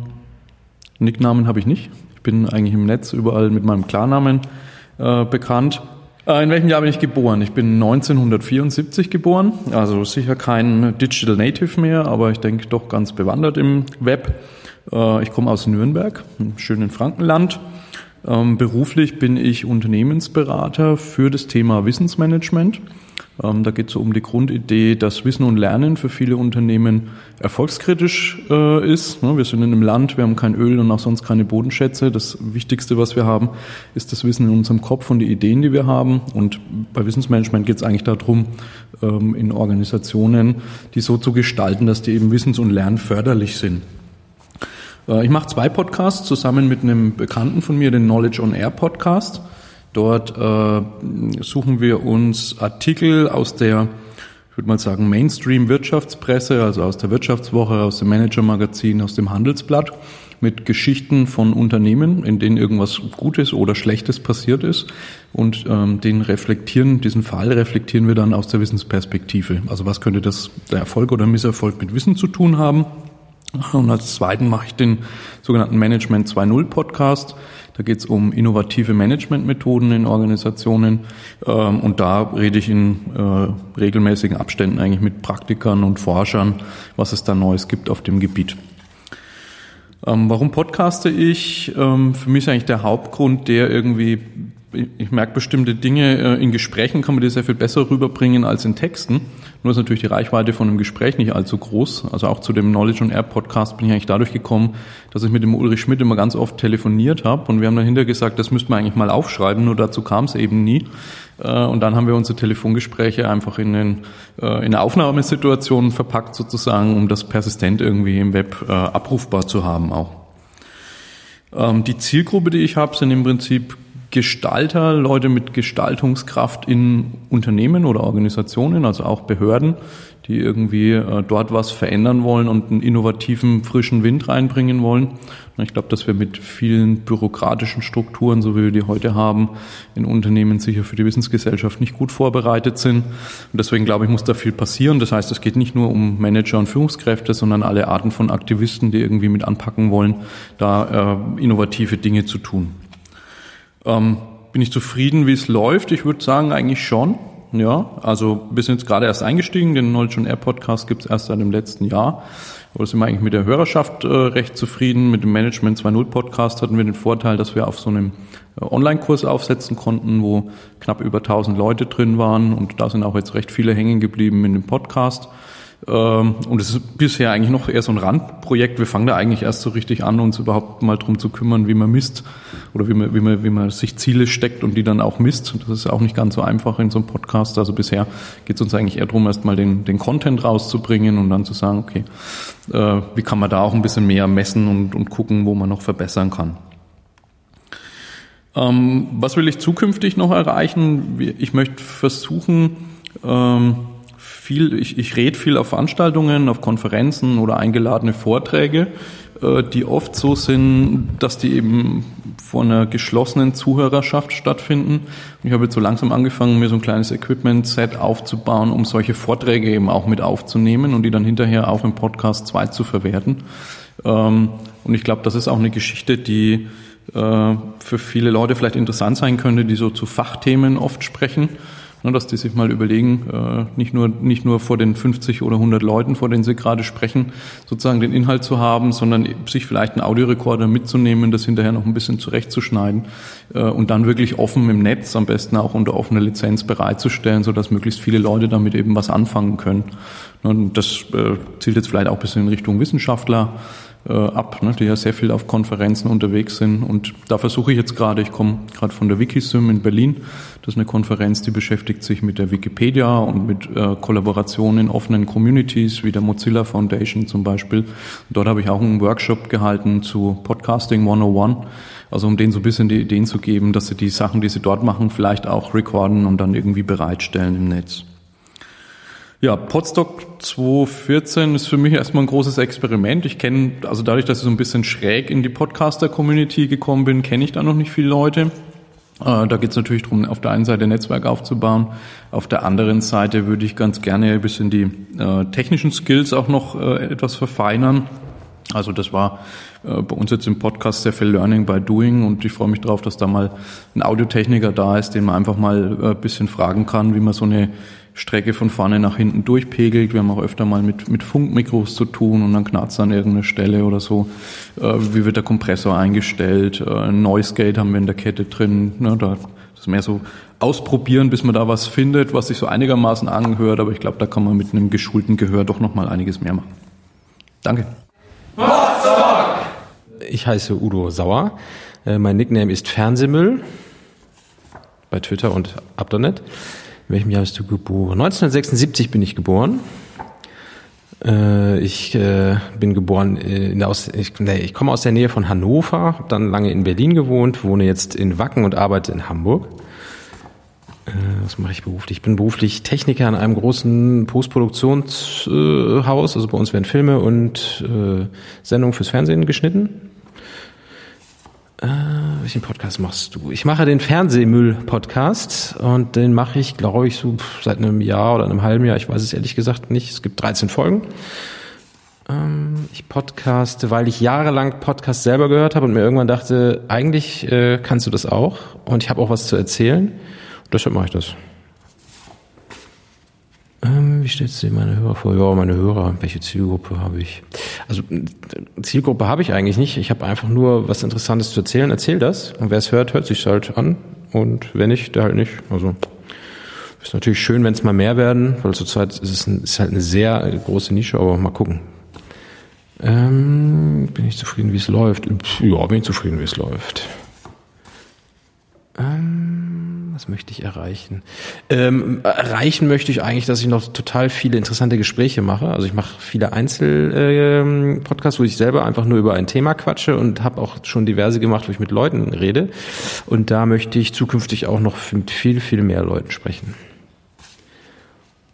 Nicknamen habe ich nicht. Ich bin eigentlich im Netz überall mit meinem Klarnamen äh, bekannt. Äh, in welchem Jahr bin ich geboren? Ich bin 1974 geboren, also sicher kein Digital Native mehr, aber ich denke doch ganz bewandert im Web. Äh, ich komme aus Nürnberg, im schönen Frankenland. Ähm, beruflich bin ich Unternehmensberater für das Thema Wissensmanagement. Ähm, da geht es um die Grundidee, dass Wissen und Lernen für viele Unternehmen erfolgskritisch äh, ist. Ne, Wir sind in einem Land, wir haben kein Öl und auch sonst keine Bodenschätze. Das Wichtigste, was wir haben, ist das Wissen in unserem Kopf und die Ideen, die wir haben. Und bei Wissensmanagement geht es eigentlich darum, ähm, in Organisationen die so zu gestalten, dass die eben wissens- und lernförderlich sind. Äh, Ich mache zwei Podcasts zusammen mit einem Bekannten von mir, den Knowledge on Air Podcast. Dort äh, suchen wir uns Artikel aus der, ich würde mal sagen, Mainstream-Wirtschaftspresse, also aus der Wirtschaftswoche, aus dem Manager-Magazin, aus dem Handelsblatt, mit Geschichten von Unternehmen, in denen irgendwas Gutes oder Schlechtes passiert ist. Und ähm, den reflektieren, diesen Fall reflektieren wir dann aus der Wissensperspektive. Also was könnte das der Erfolg oder Misserfolg mit Wissen zu tun haben? Und als zweiten mache ich den sogenannten Management 2.0 Podcast. Da geht es um innovative Managementmethoden in Organisationen. Ähm, Und da rede ich in äh, regelmäßigen Abständen eigentlich mit Praktikern und Forschern, was es da Neues gibt auf dem Gebiet. Ähm, warum podcaste ich? Ähm, für mich ist eigentlich der Hauptgrund, der irgendwie, ich merke bestimmte Dinge, äh, in Gesprächen kann man die sehr viel besser rüberbringen als in Texten. Nur ist natürlich die Reichweite von einem Gespräch nicht allzu groß. Also auch zu dem Knowledge on Air Podcast bin ich eigentlich dadurch gekommen, dass ich mit dem Ulrich Schmidt immer ganz oft telefoniert habe und wir haben dahinter gesagt, das müsste man eigentlich mal aufschreiben, nur dazu kam es eben nie. Äh, Und dann haben wir unsere Telefongespräche einfach in, den, äh, in eine Aufnahmesituation verpackt sozusagen, um das persistent irgendwie im Web äh, abrufbar zu haben auch. Ähm, Die Zielgruppe, die ich habe, sind im Prinzip Gestalter, Leute mit Gestaltungskraft in Unternehmen oder Organisationen, also auch Behörden, die irgendwie äh, dort was verändern wollen und einen innovativen, frischen Wind reinbringen wollen. Ich glaube, dass wir mit vielen bürokratischen Strukturen, so wie wir die heute haben, in Unternehmen sicher für die Wissensgesellschaft nicht gut vorbereitet sind. Und deswegen glaube ich, muss da viel passieren. Das heißt, es geht nicht nur um Manager und Führungskräfte, sondern alle Arten von Aktivisten, die irgendwie mit anpacken wollen, da äh, innovative Dinge zu tun. Ähm, bin ich zufrieden, wie es läuft? Ich würde sagen, eigentlich schon. Ja, also wir sind jetzt gerade erst eingestiegen. Den Knowledge on Air Podcast gibt es erst seit dem letzten Jahr. Aber sind wir eigentlich mit der Hörerschaft äh, recht zufrieden. Mit dem Management 2.0 Podcast hatten wir den Vorteil, dass wir auf so einem äh, Online-Kurs aufsetzen konnten, wo knapp über 1000 Leute drin waren. Und da sind auch jetzt recht viele hängen geblieben in dem Podcast. Ähm, Und es ist bisher eigentlich noch eher so ein Randprojekt. Wir fangen da eigentlich erst so richtig an, uns überhaupt mal drum zu kümmern, wie man misst oder wie man, wie man, wie man sich Ziele steckt und die dann auch misst. Das ist auch nicht ganz so einfach in so einem Podcast. Also bisher geht es uns eigentlich eher darum, erstmal den, den Content rauszubringen und dann zu sagen, okay, äh, wie kann man da auch ein bisschen mehr messen und, und gucken, wo man noch verbessern kann. Ähm, was will ich zukünftig noch erreichen? Ich möchte versuchen, ähm, viel, ich, ich rede viel auf Veranstaltungen, auf Konferenzen oder eingeladene Vorträge, äh, die oft so sind, dass die eben vor einer geschlossenen Zuhörerschaft stattfinden. Ich habe jetzt so langsam angefangen, mir so ein kleines Equipment-Set aufzubauen, um solche Vorträge eben auch mit aufzunehmen und die dann hinterher auch im Podcast 2 zu verwerten. Ähm, und ich glaube, das ist auch eine Geschichte, die äh, für viele Leute vielleicht interessant sein könnte, die so zu Fachthemen oft sprechen dass die sich mal überlegen, äh, nicht nur, nicht nur vor den 50 oder 100 Leuten, vor denen sie gerade sprechen, sozusagen den Inhalt zu haben, sondern sich vielleicht einen Audiorekorder mitzunehmen, das hinterher noch ein bisschen zurechtzuschneiden äh, und dann wirklich offen im Netz, am besten auch unter offener Lizenz bereitzustellen, sodass möglichst viele Leute damit eben was anfangen können. Ne, und das äh, zielt jetzt vielleicht auch ein bisschen in Richtung Wissenschaftler äh, ab, ne, die ja sehr viel auf Konferenzen unterwegs sind. Und da versuche ich jetzt gerade, ich komme gerade von der Wikisym in Berlin, das ist eine Konferenz, die beschäftigt sich mit der Wikipedia und mit äh, Kollaborationen in offenen Communities, wie der Mozilla Foundation zum Beispiel. Dort habe ich auch einen Workshop gehalten zu Podcasting 101. Also um denen so ein bisschen die Ideen zu geben, dass sie die Sachen, die sie dort machen, vielleicht auch recorden und dann irgendwie bereitstellen im Netz. Ja, Podstock 2014 ist für mich erstmal ein großes Experiment. Ich kenne, also dadurch, dass ich so ein bisschen schräg in die Podcaster-Community gekommen bin, kenne ich da noch nicht viele Leute. Äh, da geht es natürlich darum, auf der einen Seite Netzwerk aufzubauen, auf der anderen Seite würde ich ganz gerne ein bisschen die äh, technischen Skills auch noch äh, etwas verfeinern. Also das war äh, bei uns jetzt im Podcast sehr viel Learning by Doing und ich freue mich darauf, dass da mal ein Audiotechniker da ist, den man einfach mal äh, ein bisschen fragen kann, wie man so eine Strecke von vorne nach hinten durchpegelt. Wir haben auch öfter mal mit, mit Funkmikros zu tun und dann knarzt an irgendeiner Stelle oder so. Äh, wie wird der Kompressor eingestellt? Äh, Noise Gate haben wir in der Kette drin. Ne, da, das ist mehr so ausprobieren, bis man da was findet, was sich so einigermaßen anhört. Aber ich glaube, da kann man mit einem geschulten Gehör doch noch mal einiges mehr machen. Danke. Ich heiße Udo Sauer. Äh, mein Nickname ist Fernsehmüll bei Twitter und Abdonet. In welchem Jahr bist du geboren? 1976 bin ich geboren. Äh, ich äh, bin geboren in der aus, ich, nee, ich komme aus der Nähe von Hannover, habe dann lange in Berlin gewohnt, wohne jetzt in Wacken und arbeite in Hamburg. Äh, was mache ich beruflich? Ich bin beruflich Techniker in einem großen Postproduktionshaus. also bei uns werden Filme und Sendungen fürs Fernsehen geschnitten. Äh, welchen Podcast machst du? Ich mache den Fernsehmüll-Podcast und den mache ich, glaube ich, so seit einem Jahr oder einem halben Jahr. Ich weiß es ehrlich gesagt nicht. Es gibt 13 Folgen. Ähm, ich podcaste, weil ich jahrelang Podcast selber gehört habe und mir irgendwann dachte, eigentlich äh, kannst du das auch und ich habe auch was zu erzählen. Und deshalb mache ich das. Ähm, wie stellst du dir meine Hörer vor? Ja, meine Hörer, welche Zielgruppe habe ich? Also Zielgruppe habe ich eigentlich nicht. Ich habe einfach nur was Interessantes zu erzählen. Erzähl das. Und wer es hört, hört sich halt an. Und wer nicht, der halt nicht. Also ist natürlich schön, wenn es mal mehr werden, weil zurzeit ist es ein, ist halt eine sehr große Nische, aber mal gucken. Ähm, bin ich zufrieden, wie es läuft? Ja, bin ich zufrieden, wie es läuft. Ähm, was möchte ich erreichen? Ähm, erreichen möchte ich eigentlich, dass ich noch total viele interessante Gespräche mache. Also ich mache viele Einzel-Podcasts, ähm, wo ich selber einfach nur über ein Thema quatsche und habe auch schon diverse gemacht, wo ich mit Leuten rede. Und da möchte ich zukünftig auch noch mit viel, viel mehr Leuten sprechen.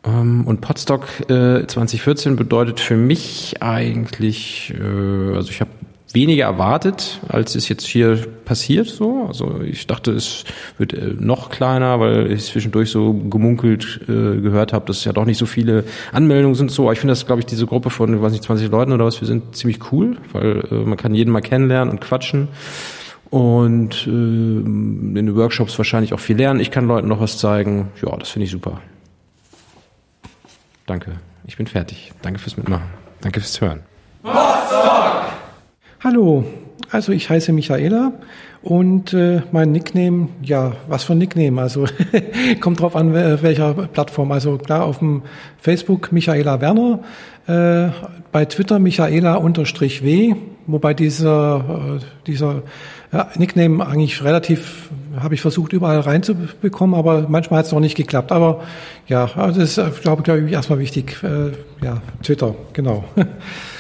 Ähm, und Podstock äh, 2014 bedeutet für mich eigentlich, äh, also ich habe weniger erwartet, als es jetzt hier passiert. So, also ich dachte, es wird äh, noch kleiner, weil ich zwischendurch so gemunkelt äh, gehört habe, dass ja doch nicht so viele Anmeldungen sind. So, aber ich finde das, glaube ich, diese Gruppe von, weiß nicht, 20 Leuten oder was, wir sind ziemlich cool, weil äh, man kann jeden mal kennenlernen und quatschen und äh, in den Workshops wahrscheinlich auch viel lernen. Ich kann Leuten noch was zeigen. Ja, das finde ich super. Danke. Ich bin fertig. Danke fürs Mitmachen. Danke fürs Hören. Rostock! Hallo, also ich heiße Michaela und äh, mein Nickname, ja, was für ein Nickname? Also kommt drauf an, welcher Plattform. Also klar auf dem Facebook Michaela Werner, äh, bei Twitter Michaela unterstrich W, wobei dieser, äh, dieser ja, Nickname eigentlich relativ, habe ich versucht überall reinzubekommen, aber manchmal hat es noch nicht geklappt. Aber ja, also das ist, glaube, glaube ich, erstmal wichtig. Äh, ja, Twitter, genau.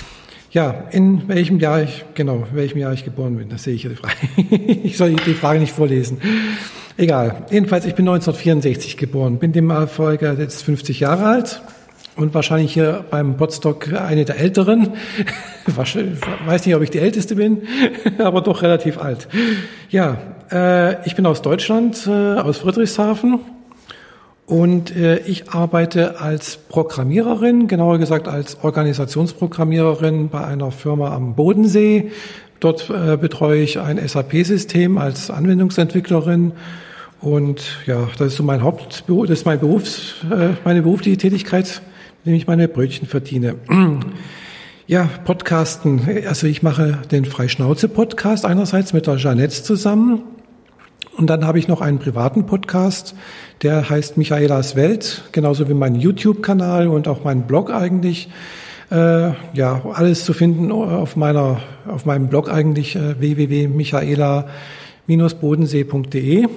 Ja, in welchem Jahr ich, genau, in welchem Jahr ich geboren bin, das sehe ich ja die Frage. ich soll die Frage nicht vorlesen. Egal. Jedenfalls, ich bin 1964 geboren, bin dem Erfolger jetzt 50 Jahre alt und wahrscheinlich hier beim Podstock eine der älteren. Weiß nicht, ob ich die älteste bin, aber doch relativ alt. Ja, äh, ich bin aus Deutschland, äh, aus Friedrichshafen. Und äh, ich arbeite als Programmiererin, genauer gesagt als Organisationsprogrammiererin bei einer Firma am Bodensee. Dort äh, betreue ich ein SAP-System als Anwendungsentwicklerin. Und ja, das ist so mein Hauptberuf, das ist mein Berufs, äh, meine berufliche Tätigkeit, mit dem ich meine Brötchen verdiene. Ja, Podcasten. Also ich mache den Freischnauze-Podcast einerseits mit der Jeanette zusammen. Und dann habe ich noch einen privaten Podcast, der heißt Michaelas Welt, genauso wie mein YouTube-Kanal und auch mein Blog eigentlich. Äh, ja, alles zu finden auf meiner, auf meinem Blog eigentlich äh, www.michaela-bodensee.de.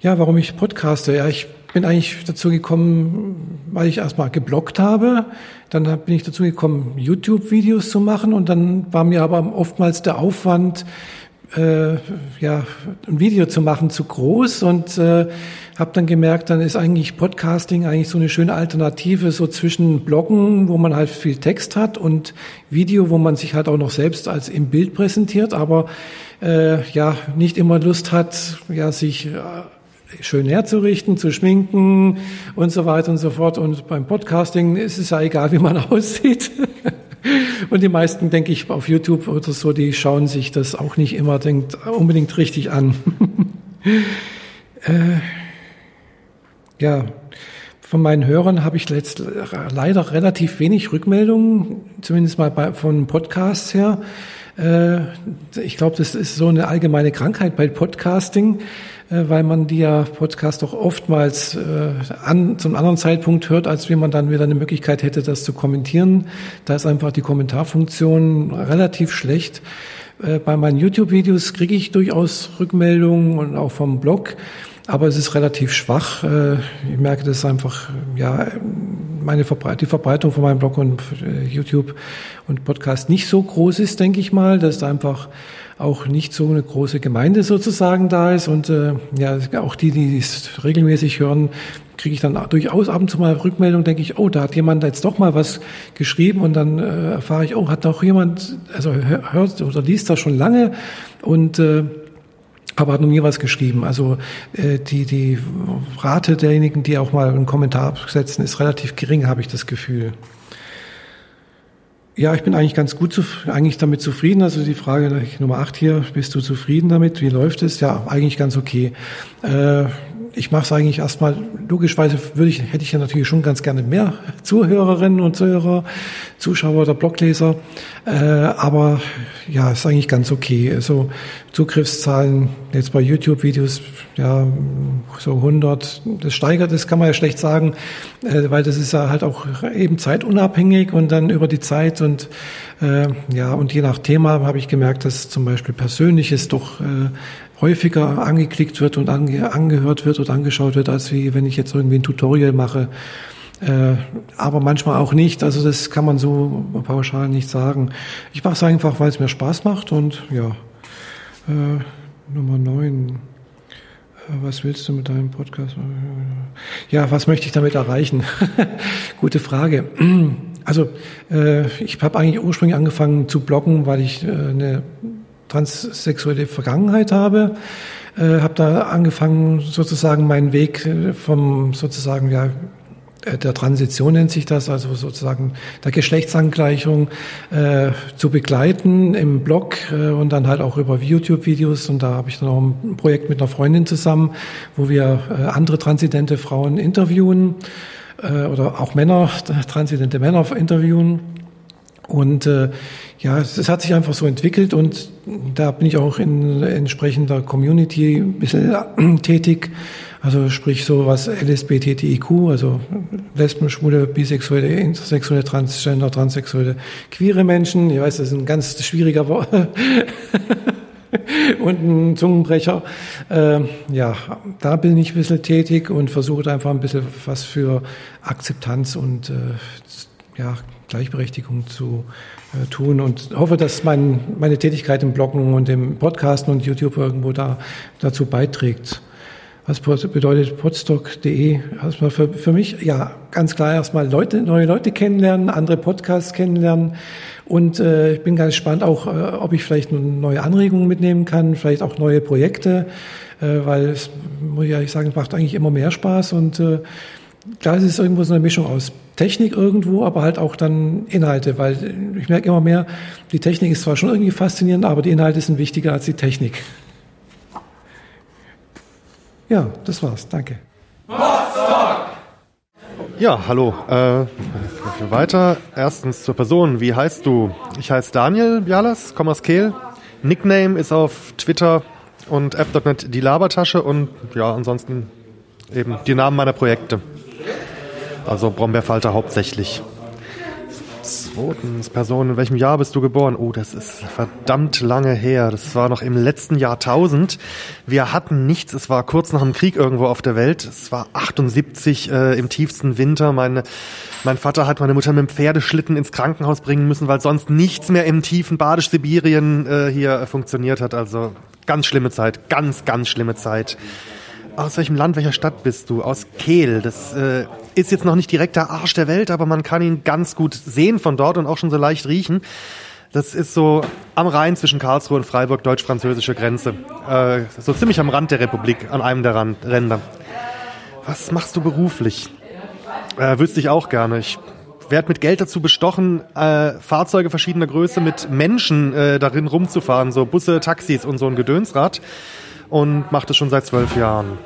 Ja, warum ich podcaste? Ja, ich bin eigentlich dazu gekommen, weil ich erstmal gebloggt habe. Dann bin ich dazu gekommen, YouTube-Videos zu machen. Und dann war mir aber oftmals der Aufwand, äh, ja, ein Video zu machen, zu groß. Und äh, habe dann gemerkt, dann ist eigentlich Podcasting eigentlich so eine schöne Alternative so zwischen Bloggen, wo man halt viel Text hat, und Video, wo man sich halt auch noch selbst als im Bild präsentiert, aber äh, ja nicht immer Lust hat, ja sich äh, schön herzurichten, zu schminken und so weiter und so fort. Und beim Podcasting ist es ja egal, wie man aussieht. Und die meisten, denke ich, auf YouTube oder so, die schauen sich das auch nicht immer denkt, unbedingt richtig an. äh, ja, von meinen Hörern habe ich letzt, leider relativ wenig Rückmeldungen, zumindest mal bei, von Podcasts her. Äh, ich glaube, das ist so eine allgemeine Krankheit bei Podcasting, weil man die ja Podcast doch oftmals äh, an, zum anderen Zeitpunkt hört, als wie man dann wieder eine Möglichkeit hätte, das zu kommentieren. Da ist einfach die Kommentarfunktion relativ schlecht. Äh, Bei meinen YouTube-Videos kriege ich durchaus Rückmeldungen und auch vom Blog, aber es ist relativ schwach. Äh, Ich merke, dass einfach ja meine Verbrei- die Verbreitung von meinem Blog und äh, YouTube und Podcast nicht so groß ist, denke ich mal, dass da einfach auch nicht so eine große Gemeinde sozusagen da ist und äh, ja auch die, die es regelmäßig hören, kriege ich dann durchaus ab und zu mal Rückmeldung, denke ich, oh, da hat jemand jetzt doch mal was geschrieben und dann äh, erfahre ich, oh, hat doch jemand, also hör- hört oder liest das schon lange und äh, aber hat noch nie was geschrieben. Also äh, die, die Rate derjenigen, die auch mal einen Kommentar absetzen, ist relativ gering, habe ich das Gefühl. Ja, ich bin eigentlich ganz gut eigentlich damit zufrieden. Also die Frage Nummer acht hier, bist du zufrieden damit? Wie läuft es? Ja, eigentlich ganz okay. Äh, ich mache es eigentlich erstmal, logischerweise würde ich, hätte ich ja natürlich schon ganz gerne mehr Zuhörerinnen und Zuhörer, Zuschauer oder Blogleser. Äh, aber ja, ist eigentlich ganz okay. Also Zugriffszahlen jetzt bei YouTube-Videos, ja, so 100, das steigert, das kann man ja schlecht sagen, äh, weil das ist ja halt auch eben zeitunabhängig und dann über die Zeit und äh, ja, und je nach Thema habe ich gemerkt, dass zum Beispiel Persönliches doch äh, häufiger angeklickt wird und ange angehört wird oder angeschaut wird, als wie wenn ich jetzt irgendwie ein Tutorial mache. Äh, aber manchmal auch nicht. Also das kann man so pauschal nicht sagen. Ich mache es einfach, weil es mir Spaß macht und ja. Äh, Nummer neun. Äh, Was willst du mit deinem Podcast? Ja, was möchte ich damit erreichen? Gute Frage. Also äh, ich habe eigentlich ursprünglich angefangen zu bloggen, weil ich äh, eine transsexuelle Vergangenheit habe. Äh, habe da angefangen, sozusagen meinen Weg äh, vom sozusagen ja äh, der Transition nennt sich das, also sozusagen der Geschlechtsangleichung äh, zu begleiten im Blog äh, und dann halt auch über YouTube-Videos. Und da habe ich dann auch ein Projekt mit einer Freundin zusammen, wo wir äh, andere transidente Frauen interviewen äh, oder auch Männer, transidente Männer interviewen. Und äh, ja, es hat sich einfach so entwickelt und da bin ich auch in entsprechender Community ein bisschen äh, tätig. Also sprich so was LSBTTIQ, also Lesben, Schwule, Bisexuelle, Intersexuelle, Transgender, Transsexuelle, queere Menschen. Ich weiß, das ist ein ganz schwieriger Wort. und ein Zungenbrecher. Äh, ja, da bin ich ein bisschen tätig und versuche einfach ein bisschen was für Akzeptanz und äh, ja, Gleichberechtigung zu äh, tun und hoffe, dass mein, meine Tätigkeit im Bloggen und im Podcasten und YouTube irgendwo da dazu beiträgt. Was bedeutet podstock.de? Erstmal für, für mich, ja, ganz klar erstmal Leute, neue Leute kennenlernen, andere Podcasts kennenlernen. Und äh, ich bin ganz gespannt auch, äh, ob ich vielleicht neue Anregungen mitnehmen kann, vielleicht auch neue Projekte, äh, weil es, muss ich ehrlich sagen, macht eigentlich immer mehr Spaß. Und äh, klar, es ist irgendwo so eine Mischung aus Technik irgendwo, aber halt auch dann Inhalte, weil ich merke immer mehr, die Technik ist zwar schon irgendwie faszinierend, aber die Inhalte sind wichtiger als die Technik. Ja, das war's. Danke. Ja, hallo. Äh, weiter. Erstens zur Person. Wie heißt du? Ich heiße Daniel Bialas, komme aus Kehl. Nickname ist auf Twitter und app.net die Labertasche und ja, ansonsten eben die Namen meiner Projekte. Also Brombeerfalter hauptsächlich. Zweitens, Person, in welchem Jahr bist du geboren? Oh, das ist verdammt lange her. Das war noch im letzten Jahrtausend. Wir hatten nichts. Es war kurz nach dem Krieg irgendwo auf der Welt. Es war 78 äh, im tiefsten Winter. Meine, mein Vater hat meine Mutter mit dem Pferdeschlitten ins Krankenhaus bringen müssen, weil sonst nichts mehr im tiefen Badisch-Sibirien äh, hier funktioniert hat. Also ganz schlimme Zeit. Ganz, ganz schlimme Zeit. Aus welchem Land, welcher Stadt bist du? Aus Kehl. Das äh, ist jetzt noch nicht direkt der Arsch der Welt, aber man kann ihn ganz gut sehen von dort und auch schon so leicht riechen. Das ist so am Rhein zwischen Karlsruhe und Freiburg, deutsch-französische Grenze. Äh, so ziemlich am Rand der Republik, an einem der Rand Ränder. Was machst du beruflich? Äh, wüsste ich auch gerne. Ich werde mit Geld dazu bestochen, äh, Fahrzeuge verschiedener Größe mit Menschen äh, darin rumzufahren, so Busse, Taxis und so ein Gedönsrad. Und mache das schon seit zwölf Jahren.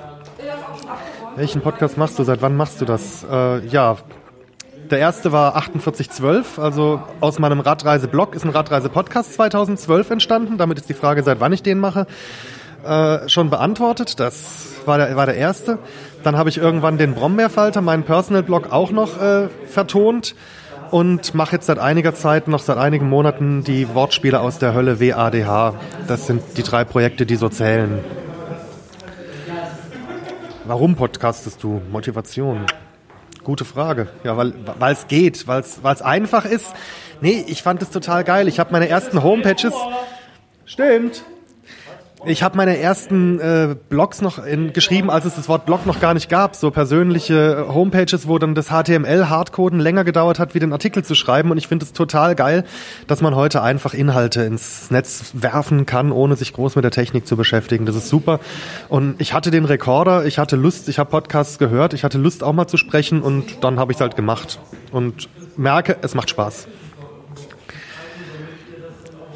Welchen Podcast machst du? Seit wann machst du das? Äh, ja, der erste war 4812, also aus meinem Radreise-Blog ist ein Radreise-Podcast 2012 entstanden. Damit ist die Frage, seit wann ich den mache, äh, schon beantwortet. Das war der, war der erste. Dann habe ich irgendwann den Brombeerfalter, meinen Personal-Blog, auch noch äh, vertont und mache jetzt seit einiger Zeit, noch seit einigen Monaten, die Wortspiele aus der Hölle WADH. Das sind die drei Projekte, die so zählen. Warum podcastest du? Motivation. Gute Frage. Ja, weil es geht, weil es einfach ist. Nee, ich fand es total geil. Ich habe meine ersten Homepages. Stimmt. Ich habe meine ersten äh, Blogs noch in, geschrieben, als es das Wort Blog noch gar nicht gab. So persönliche äh, Homepages, wo dann das HTML-Hardcoden länger gedauert hat, wie den Artikel zu schreiben. Und ich finde es total geil, dass man heute einfach Inhalte ins Netz werfen kann, ohne sich groß mit der Technik zu beschäftigen. Das ist super. Und ich hatte den Rekorder, ich hatte Lust, ich habe Podcasts gehört, ich hatte Lust auch mal zu sprechen und dann habe ich es halt gemacht. Und merke, es macht Spaß.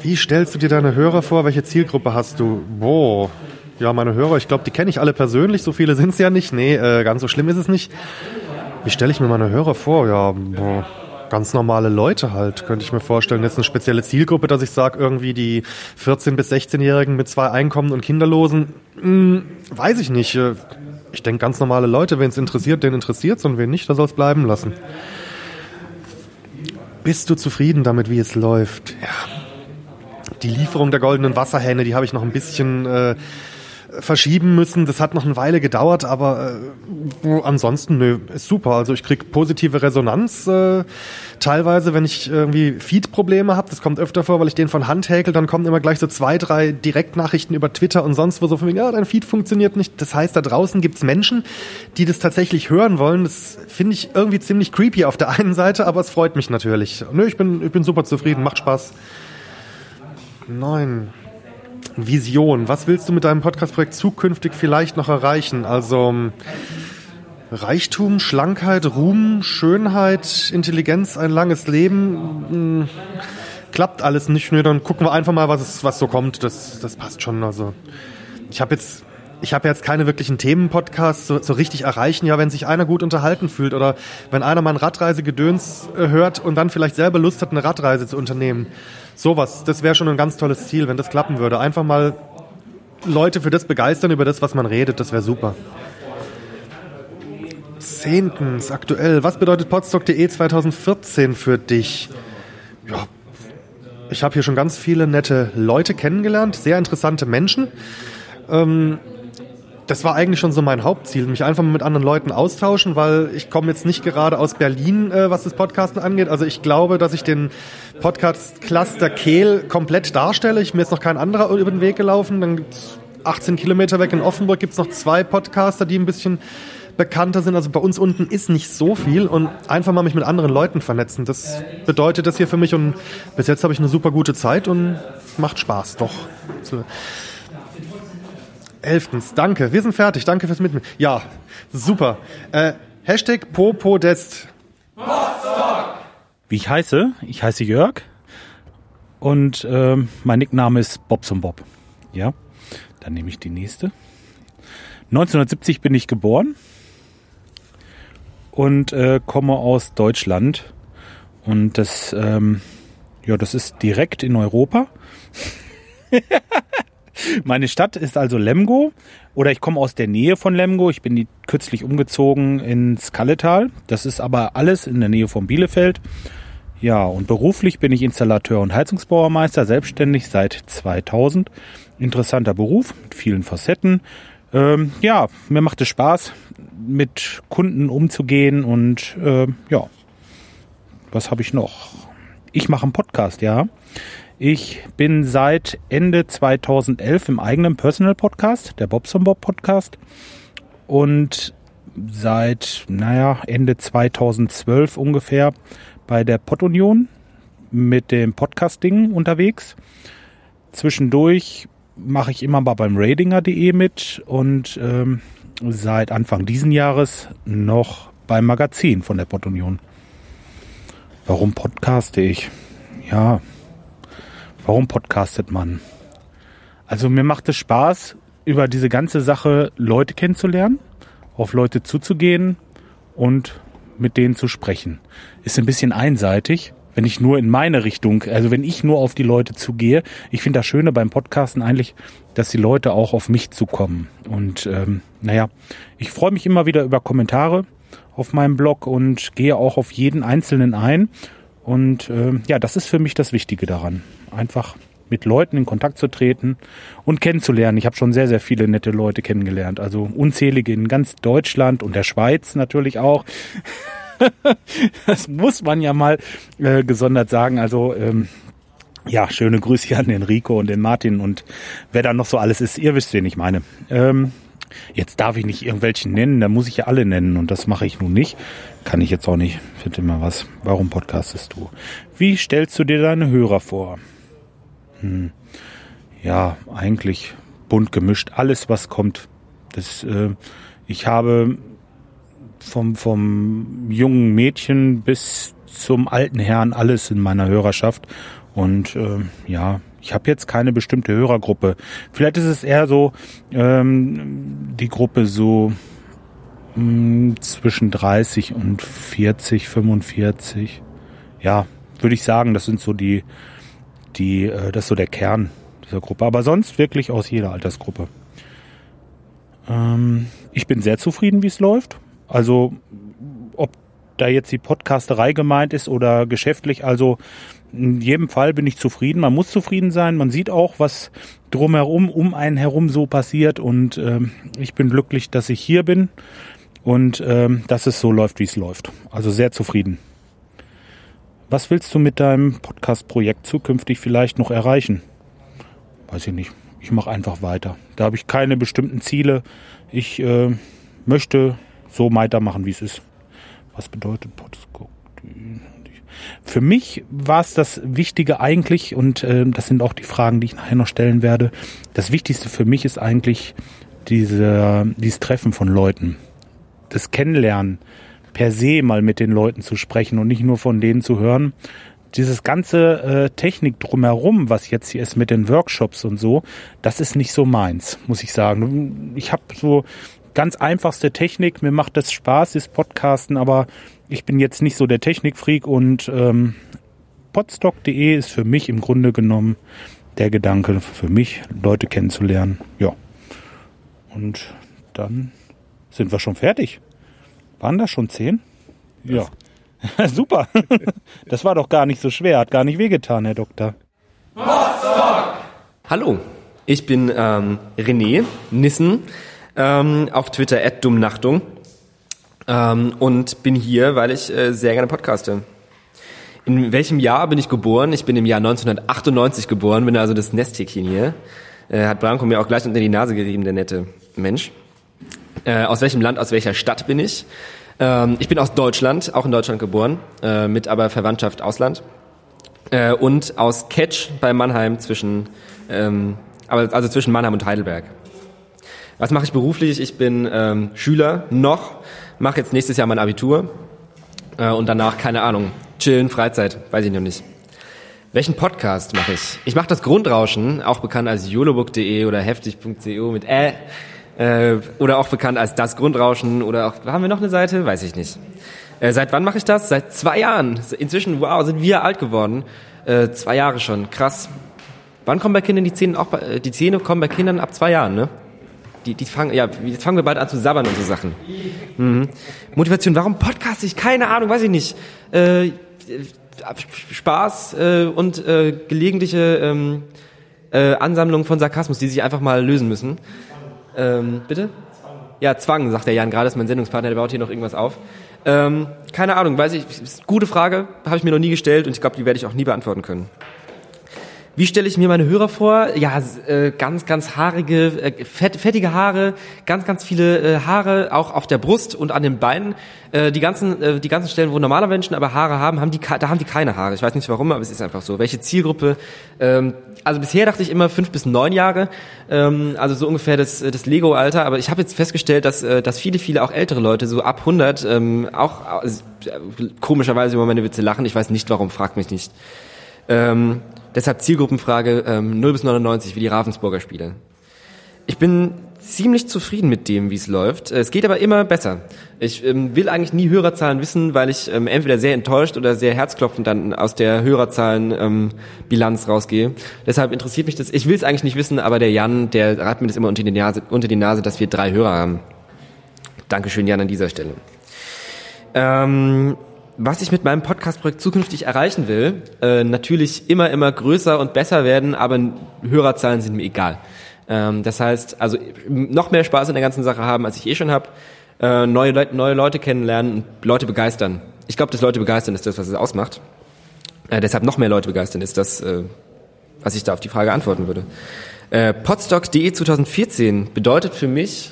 Wie stellst du dir deine Hörer vor? Welche Zielgruppe hast du? Boah. Ja, meine Hörer, ich glaube, die kenne ich alle persönlich. So viele sind es ja nicht. Nee, äh, ganz so schlimm ist es nicht. Wie stelle ich mir meine Hörer vor? Ja, boah, ganz normale Leute halt, könnte ich mir vorstellen. Jetzt eine spezielle Zielgruppe, dass ich sage, irgendwie die 14- bis 16-Jährigen mit zwei Einkommen und Kinderlosen. Hm, weiß ich nicht. Äh, ich denke, ganz normale Leute, wen es interessiert, den interessiert es und wen nicht, da soll es bleiben lassen. Bist du zufrieden damit, wie es läuft? Ja, die Lieferung der goldenen Wasserhähne, die habe ich noch ein bisschen äh, verschieben müssen. Das hat noch eine Weile gedauert, aber äh, ansonsten nö, ist super. Also ich krieg positive Resonanz. Äh, teilweise, wenn ich irgendwie Feed-Probleme habe, das kommt öfter vor, weil ich den von Hand häkel, dann kommen immer gleich so zwei, drei Direktnachrichten über Twitter und sonst wo so von mir, ja, dein Feed funktioniert nicht. Das heißt, da draußen gibt's Menschen, die das tatsächlich hören wollen. Das finde ich irgendwie ziemlich creepy auf der einen Seite, aber es freut mich natürlich. Nö, ich bin, ich bin super zufrieden, macht Spaß. Neun. Vision. Was willst du mit deinem Podcast-Projekt zukünftig vielleicht noch erreichen? Also ähm, Reichtum, Schlankheit, Ruhm, Schönheit, Intelligenz, ein langes Leben. Hm, klappt alles nicht. Nö, dann gucken wir einfach mal, was, es, was so kommt. Das, das passt schon. Also ich habe jetzt ich habe jetzt keine wirklichen Themenpodcasts so, so richtig erreichen. Ja, wenn sich einer gut unterhalten fühlt oder wenn einer mal ein Radreisegedöns äh, hört und dann vielleicht selber Lust hat, eine Radreise zu unternehmen. Sowas, das wäre schon ein ganz tolles Ziel, wenn das klappen würde. Einfach mal Leute für das begeistern, über das, was man redet, das wäre super. Zehntens, aktuell. Was bedeutet podstock.de 2014 für dich? Ja, ich habe hier schon ganz viele nette Leute kennengelernt, sehr interessante Menschen. Ähm, das war eigentlich schon so mein Hauptziel, mich einfach mit anderen Leuten austauschen, weil ich komme jetzt nicht gerade aus Berlin, äh, was das Podcasten angeht. Also ich glaube, dass ich den Podcast Cluster Kehl komplett darstelle. Ich, mir ist noch kein anderer über den Weg gelaufen. Dann gibt's 18 Kilometer weg in Offenburg gibt's noch zwei Podcaster, die ein bisschen bekannter sind. Also bei uns unten ist nicht so viel und einfach mal mich mit anderen Leuten vernetzen. Das bedeutet das hier für mich und bis jetzt habe ich eine super gute Zeit und macht Spaß, doch. Elftens, danke. Wir sind fertig. Danke fürs Mitnehmen. Ja, super. Äh, Hashtag Popodest. Wie ich heiße? Ich heiße Jörg und ähm, mein Nickname ist Bobson Bob. Ja, dann nehme ich die nächste. 1970 bin ich geboren und äh, komme aus Deutschland und das, ähm, ja, das ist direkt in Europa. Meine Stadt ist also Lemgo oder ich komme aus der Nähe von Lemgo. Ich bin kürzlich umgezogen ins Kalletal. Das ist aber alles in der Nähe von Bielefeld. Ja, und beruflich bin ich Installateur und Heizungsbauermeister, selbstständig seit 2000. Interessanter Beruf mit vielen Facetten. Ähm, ja, mir macht es Spaß, mit Kunden umzugehen und äh, ja, was habe ich noch? Ich mache einen Podcast, ja. Ich bin seit Ende 2011 im eigenen Personal Podcast, der Bobson Bob Podcast. Und seit, naja, Ende 2012 ungefähr bei der Pottunion mit dem Podcasting unterwegs. Zwischendurch mache ich immer mal beim Radinger.de mit und ähm, seit Anfang diesen Jahres noch beim Magazin von der Pottunion. Warum podcaste ich? Ja, warum podcastet man? Also mir macht es Spaß, über diese ganze Sache Leute kennenzulernen, auf Leute zuzugehen und mit denen zu sprechen. Ist ein bisschen einseitig, wenn ich nur in meine Richtung, also wenn ich nur auf die Leute zugehe. Ich finde das Schöne beim Podcasten eigentlich, dass die Leute auch auf mich zukommen. Und ähm, naja, ich freue mich immer wieder über Kommentare auf meinem Blog und gehe auch auf jeden einzelnen ein. Und ähm, ja, das ist für mich das Wichtige daran. Einfach mit Leuten in Kontakt zu treten und kennenzulernen. Ich habe schon sehr, sehr viele nette Leute kennengelernt. Also unzählige in ganz Deutschland und der Schweiz natürlich auch. das muss man ja mal äh, gesondert sagen. Also ähm, ja, schöne Grüße an den Rico und den Martin und wer da noch so alles ist. Ihr wisst, wen ich meine. Ähm, jetzt darf ich nicht irgendwelchen nennen, da muss ich ja alle nennen und das mache ich nun nicht. Kann ich jetzt auch nicht. Finde immer was. Warum podcastest du? Wie stellst du dir deine Hörer vor? Hm. Ja, eigentlich bunt gemischt. Alles, was kommt. Das, äh, ich habe vom, vom jungen Mädchen bis zum alten Herrn alles in meiner Hörerschaft. Und äh, ja, ich habe jetzt keine bestimmte Hörergruppe. Vielleicht ist es eher so ähm, die Gruppe so mh, zwischen 30 und 40, 45. Ja, würde ich sagen, das sind so die, die, äh, das ist so der Kern dieser Gruppe. Aber sonst wirklich aus jeder Altersgruppe. Ähm, ich bin sehr zufrieden, wie es läuft. Also ob da jetzt die Podcasterei gemeint ist oder geschäftlich, also in jedem Fall bin ich zufrieden. Man muss zufrieden sein. Man sieht auch, was drumherum, um einen herum so passiert. Und ähm, ich bin glücklich, dass ich hier bin und ähm, dass es so läuft, wie es läuft. Also sehr zufrieden. Was willst du mit deinem Podcast-Projekt zukünftig vielleicht noch erreichen? Weiß ich nicht. Ich mache einfach weiter. Da habe ich keine bestimmten Ziele. Ich äh, möchte so weitermachen, wie es ist. Was bedeutet Podcast? Für mich war es das Wichtige eigentlich, und äh, das sind auch die Fragen, die ich nachher noch stellen werde. Das Wichtigste für mich ist eigentlich diese, dieses Treffen von Leuten. Das Kennenlernen, per se mal mit den Leuten zu sprechen und nicht nur von denen zu hören. Dieses ganze äh, Technik drumherum, was jetzt hier ist mit den Workshops und so, das ist nicht so meins, muss ich sagen. Ich habe so ganz einfachste Technik, mir macht das Spaß, das Podcasten, aber ich bin jetzt nicht so der Technikfreak und ähm, podstock.de ist für mich im Grunde genommen der Gedanke, für mich Leute kennenzulernen. Ja. Und dann sind wir schon fertig. Waren das schon zehn? Ja. Super. Das war doch gar nicht so schwer, hat gar nicht wehgetan, Herr Doktor. Hallo, ich bin ähm, René Nissen, ähm, auf Twitter @dummnachtung ähm, und bin hier, weil ich äh, sehr gerne podcaste. In welchem Jahr bin ich geboren? Ich bin im Jahr 1998 geboren, bin also das Nesthäkchen hier. Äh, hat Branko mir auch gleich unter die Nase gerieben, der nette Mensch. Äh, aus welchem Land, aus welcher Stadt bin ich? Ähm, ich bin aus Deutschland, auch in Deutschland geboren, äh, mit aber Verwandtschaft Ausland. Äh, und aus Ketsch bei Mannheim zwischen, ähm, aber, also zwischen Mannheim und Heidelberg. Was mache ich beruflich? Ich bin ähm, Schüler noch, mache jetzt nächstes Jahr mein Abitur äh, und danach, keine Ahnung, chillen, Freizeit, weiß ich noch nicht. Welchen Podcast mache ich? Ich mache das Grundrauschen, auch bekannt als yolobook.de oder heftig.co mit äh, äh, oder auch bekannt als das Grundrauschen oder auch, haben wir noch eine Seite? Weiß ich nicht. Äh, seit wann mache ich das? Seit zwei Jahren. Inzwischen, wow, sind wir alt geworden. Äh, zwei Jahre schon, krass. Wann kommen bei Kindern die Zähne auch bei, äh, die Zähne kommen bei Kindern ab zwei Jahren, ne? Die, die fangen, ja, jetzt fangen wir bald an zu sabbern und so Sachen. Mhm. Motivation, warum podcast ich? Keine Ahnung, weiß ich nicht. Äh, Spaß äh, und äh, gelegentliche ähm, äh, Ansammlungen von Sarkasmus, die sich einfach mal lösen müssen. Ähm, bitte? Ja, Zwang, sagt der Jan gerade, ist mein Sendungspartner, der baut hier noch irgendwas auf. Ähm, keine Ahnung, weiß ich, ist gute Frage, habe ich mir noch nie gestellt und ich glaube, die werde ich auch nie beantworten können. Wie stelle ich mir meine Hörer vor? Ja, äh, ganz, ganz haarige, äh, fett, fettige Haare, ganz, ganz viele äh, Haare, auch auf der Brust und an den Beinen. Äh, die ganzen, äh, die ganzen Stellen, wo normale Menschen aber Haare haben, haben die, da haben die keine Haare. Ich weiß nicht warum, aber es ist einfach so. Welche Zielgruppe? Ähm, also bisher dachte ich immer fünf bis neun Jahre, ähm, also so ungefähr das, das Lego-Alter. Aber ich habe jetzt festgestellt, dass, äh, dass viele, viele auch ältere Leute, so ab 100, ähm, auch äh, komischerweise über meine Witze lachen. Ich weiß nicht warum, fragt mich nicht. Ähm, Deshalb Zielgruppenfrage ähm, 0 bis 99 wie die Ravensburger Spiele. Ich bin ziemlich zufrieden mit dem, wie es läuft. Es geht aber immer besser. Ich ähm, will eigentlich nie Hörerzahlen wissen, weil ich ähm, entweder sehr enttäuscht oder sehr herzklopfend dann aus der Hörerzahlen-Bilanz ähm, rausgehe. Deshalb interessiert mich das. Ich will es eigentlich nicht wissen, aber der Jan, der reibt mir das immer unter die Nase, unter die Nase dass wir drei Hörer haben. Dankeschön, Jan, an dieser Stelle. Ähm, was ich mit meinem Podcast-Projekt zukünftig erreichen will, äh, natürlich immer, immer größer und besser werden, aber Hörerzahlen sind mir egal. Ähm, das heißt, also noch mehr Spaß in der ganzen Sache haben, als ich eh schon habe, äh, neue, Leute, neue Leute kennenlernen und Leute begeistern. Ich glaube, das Leute begeistern ist das, was es ausmacht. Äh, deshalb noch mehr Leute begeistern ist das, äh, was ich da auf die Frage antworten würde. Äh, Podstock.de 2014 bedeutet für mich,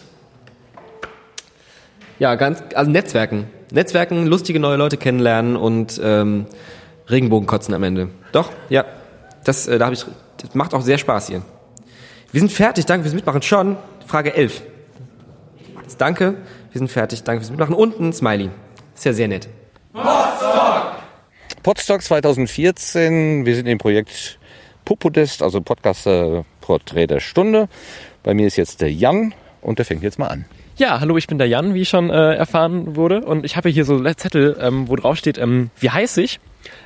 ja, ganz, also Netzwerken. Netzwerken, lustige neue Leute kennenlernen und ähm, Regenbogen kotzen am Ende. Doch, ja. Das, äh, da hab ich, das macht auch sehr Spaß hier. Wir sind fertig, danke fürs Mitmachen. Schon, Frage 11. Danke, wir sind fertig, danke fürs Mitmachen. Und ein Smiley. Ist ja sehr nett. Podstock! Podstock 2014, wir sind im Projekt Popodest, also Podcaster-Porträt der Stunde. Bei mir ist jetzt der Jan und der fängt jetzt mal an. Ja, hallo, ich bin der Jan, wie schon äh, erfahren wurde. Und ich habe hier so Zettel, ähm, wo drauf steht, ähm, wie heiße ich?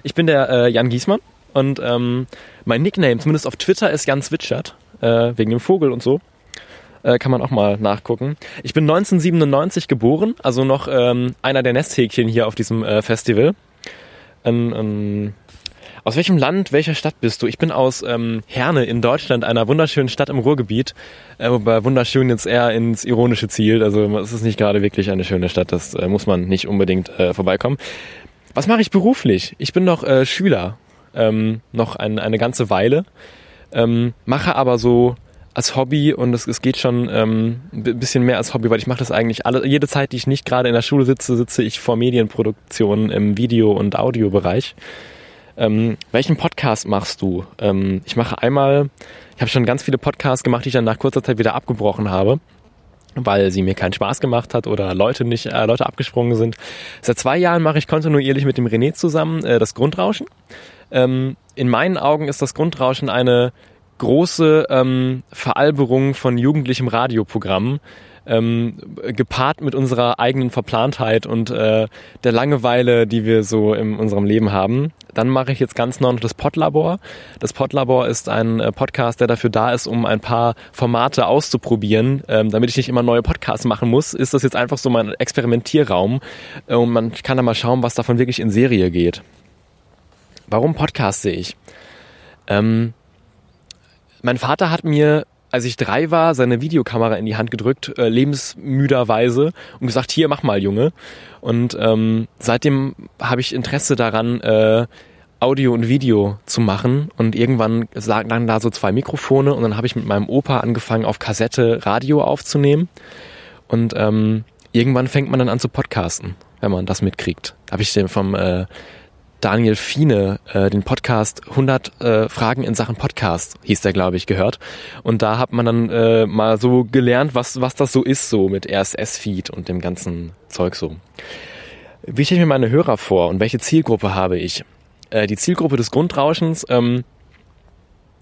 Ich bin der äh, Jan Giesmann und ähm, mein Nickname, zumindest auf Twitter, ist Jan Zwitschert, äh, wegen dem Vogel und so. Äh, kann man auch mal nachgucken. Ich bin 1997 geboren, also noch ähm, einer der Nesthäkchen hier auf diesem äh, Festival. Ein, ein aus welchem Land, welcher Stadt bist du? Ich bin aus ähm, Herne in Deutschland, einer wunderschönen Stadt im Ruhrgebiet. Äh, wobei wunderschön jetzt eher ins ironische zielt. Also es ist nicht gerade wirklich eine schöne Stadt, das äh, muss man nicht unbedingt äh, vorbeikommen. Was mache ich beruflich? Ich bin noch äh, Schüler, ähm, noch ein, eine ganze Weile. Ähm, mache aber so als Hobby und es, es geht schon ähm, ein bisschen mehr als Hobby, weil ich mache das eigentlich alle, jede Zeit, die ich nicht gerade in der Schule sitze, sitze ich vor Medienproduktionen im Video- und Audiobereich. Ähm, welchen Podcast machst du? Ähm, ich mache einmal, ich habe schon ganz viele Podcasts gemacht, die ich dann nach kurzer Zeit wieder abgebrochen habe weil sie mir keinen Spaß gemacht hat oder Leute nicht äh, Leute abgesprungen sind. Seit zwei Jahren mache ich kontinuierlich mit dem René zusammen äh, das Grundrauschen. Ähm, in meinen Augen ist das Grundrauschen eine große ähm, Veralberung von jugendlichem Radioprogramm, ähm, gepaart mit unserer eigenen Verplantheit und äh, der Langeweile, die wir so in unserem Leben haben. Dann mache ich jetzt ganz neu noch das Podlabor. Das Podlabor ist ein äh, Podcast, der dafür da ist, um ein paar Formate auszuprobieren. Ähm, damit ich nicht immer neue Podcasts machen muss, ist das jetzt einfach so mein Experimentierraum äh, und man kann da mal schauen, was davon wirklich in Serie geht. Warum podcaste ich? Ähm, mein Vater hat mir als ich drei war, seine Videokamera in die Hand gedrückt, äh, lebensmüderweise und gesagt, hier, mach mal, Junge. Und ähm, seitdem habe ich Interesse daran, äh, Audio und Video zu machen und irgendwann lagen dann da so zwei Mikrofone und dann habe ich mit meinem Opa angefangen auf Kassette Radio aufzunehmen und ähm, irgendwann fängt man dann an zu podcasten, wenn man das mitkriegt. Habe ich den vom äh, Daniel Fiene äh, den Podcast 100 äh, Fragen in Sachen Podcast hieß der glaube ich gehört und da hat man dann äh, mal so gelernt was was das so ist so mit RSS Feed und dem ganzen Zeug so. Wie stelle ich mir meine Hörer vor und welche Zielgruppe habe ich? Äh, die Zielgruppe des Grundrauschens ähm,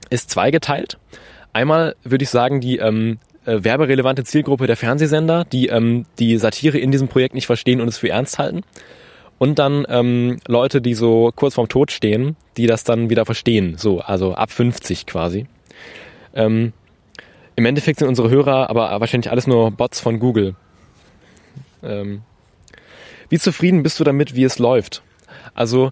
ist zweigeteilt. Einmal würde ich sagen, die ähm, äh, werberelevante Zielgruppe der Fernsehsender, die ähm, die Satire in diesem Projekt nicht verstehen und es für ernst halten. Und dann ähm, Leute, die so kurz vorm Tod stehen, die das dann wieder verstehen. So, also ab 50 quasi. Ähm, Im Endeffekt sind unsere Hörer aber wahrscheinlich alles nur Bots von Google. Ähm, wie zufrieden bist du damit, wie es läuft? Also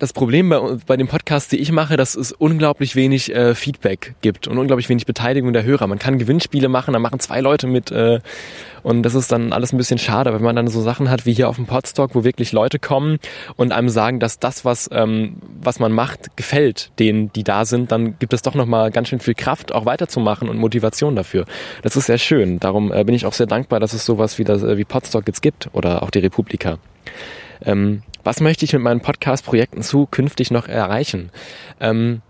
das Problem bei, bei dem Podcast, die ich mache, dass es unglaublich wenig äh, Feedback gibt und unglaublich wenig Beteiligung der Hörer. Man kann Gewinnspiele machen, da machen zwei Leute mit äh, und das ist dann alles ein bisschen schade, wenn man dann so Sachen hat wie hier auf dem Podstock, wo wirklich Leute kommen und einem sagen, dass das, was, ähm, was man macht, gefällt denen, die da sind, dann gibt es doch nochmal ganz schön viel Kraft, auch weiterzumachen und Motivation dafür. Das ist sehr schön. Darum äh, bin ich auch sehr dankbar, dass es sowas wie, das, äh, wie Podstock jetzt gibt oder auch die Republika. Ähm, was möchte ich mit meinen Podcast-Projekten zukünftig noch erreichen? Ähm,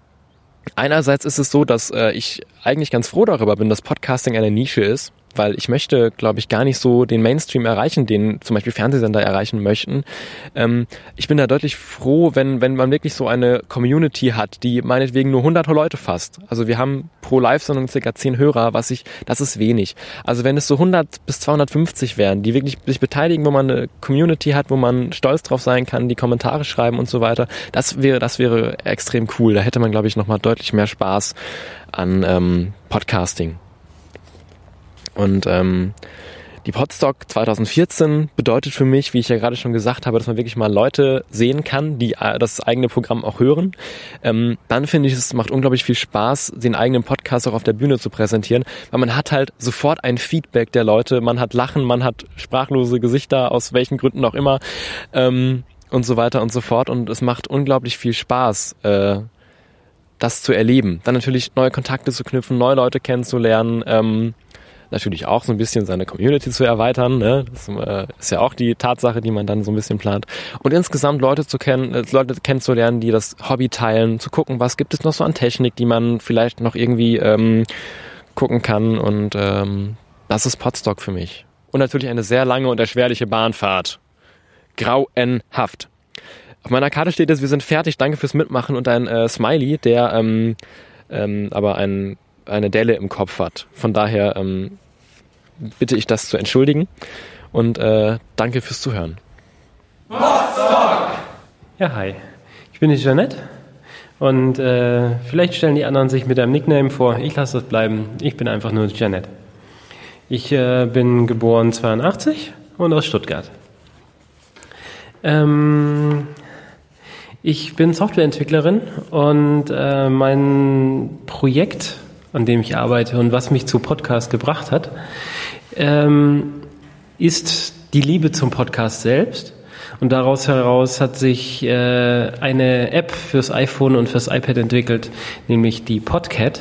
einerseits ist es so, dass äh, ich eigentlich ganz froh darüber bin, dass Podcasting eine Nische ist weil ich möchte, glaube ich, gar nicht so den Mainstream erreichen, den zum Beispiel Fernsehsender erreichen möchten. Ähm, ich bin da deutlich froh, wenn, wenn man wirklich so eine Community hat, die meinetwegen nur 100 Leute fasst. Also wir haben pro Live-Sendung circa 10 Hörer, was ich, das ist wenig. Also wenn es so 100 bis 250 wären, die wirklich sich beteiligen, wo man eine Community hat, wo man stolz drauf sein kann, die Kommentare schreiben und so weiter, das wäre, das wäre extrem cool. Da hätte man, glaube ich, nochmal deutlich mehr Spaß an ähm, Podcasting. Und ähm, die Podstock 2014 bedeutet für mich, wie ich ja gerade schon gesagt habe, dass man wirklich mal Leute sehen kann, die äh, das eigene Programm auch hören. Ähm, dann finde ich, es macht unglaublich viel Spaß, den eigenen Podcast auch auf der Bühne zu präsentieren, weil man hat halt sofort ein Feedback der Leute, man hat Lachen, man hat sprachlose Gesichter, aus welchen Gründen auch immer ähm, und so weiter und so fort. Und es macht unglaublich viel Spaß, äh, das zu erleben. Dann natürlich neue Kontakte zu knüpfen, neue Leute kennenzulernen. Ähm, natürlich auch so ein bisschen seine Community zu erweitern. Ne? Das äh, ist ja auch die Tatsache, die man dann so ein bisschen plant. Und insgesamt Leute zu kennen, äh, Leute kennenzulernen, die das Hobby teilen, zu gucken, was gibt es noch so an Technik, die man vielleicht noch irgendwie ähm, gucken kann. Und ähm, das ist Podstock für mich. Und natürlich eine sehr lange und erschwerliche Bahnfahrt. Grauenhaft. Auf meiner Karte steht es, wir sind fertig, danke fürs Mitmachen und ein äh, Smiley, der ähm, ähm, aber ein eine Delle im Kopf hat. Von daher ähm, bitte ich das zu entschuldigen und äh, danke fürs Zuhören. Ja, hi. Ich bin die Jeanette und äh, vielleicht stellen die anderen sich mit einem Nickname vor. Ich lasse das bleiben. Ich bin einfach nur Jeanette. Ich äh, bin geboren 82 und aus Stuttgart. Ähm, ich bin Softwareentwicklerin und äh, mein Projekt an dem ich arbeite und was mich zu Podcast gebracht hat, ähm, ist die Liebe zum Podcast selbst. Und daraus heraus hat sich äh, eine App fürs iPhone und fürs iPad entwickelt, nämlich die Podcat,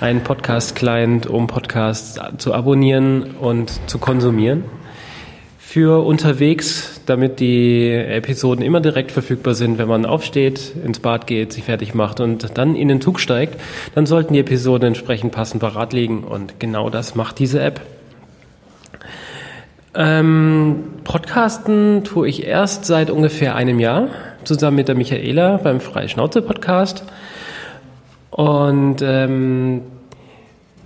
ein Podcast-Client, um Podcasts zu abonnieren und zu konsumieren für unterwegs, damit die Episoden immer direkt verfügbar sind, wenn man aufsteht, ins Bad geht, sich fertig macht und dann in den Zug steigt, dann sollten die Episoden entsprechend passend parat liegen und genau das macht diese App. Ähm, Podcasten tue ich erst seit ungefähr einem Jahr zusammen mit der Michaela beim Freie Schnauze Podcast und ähm,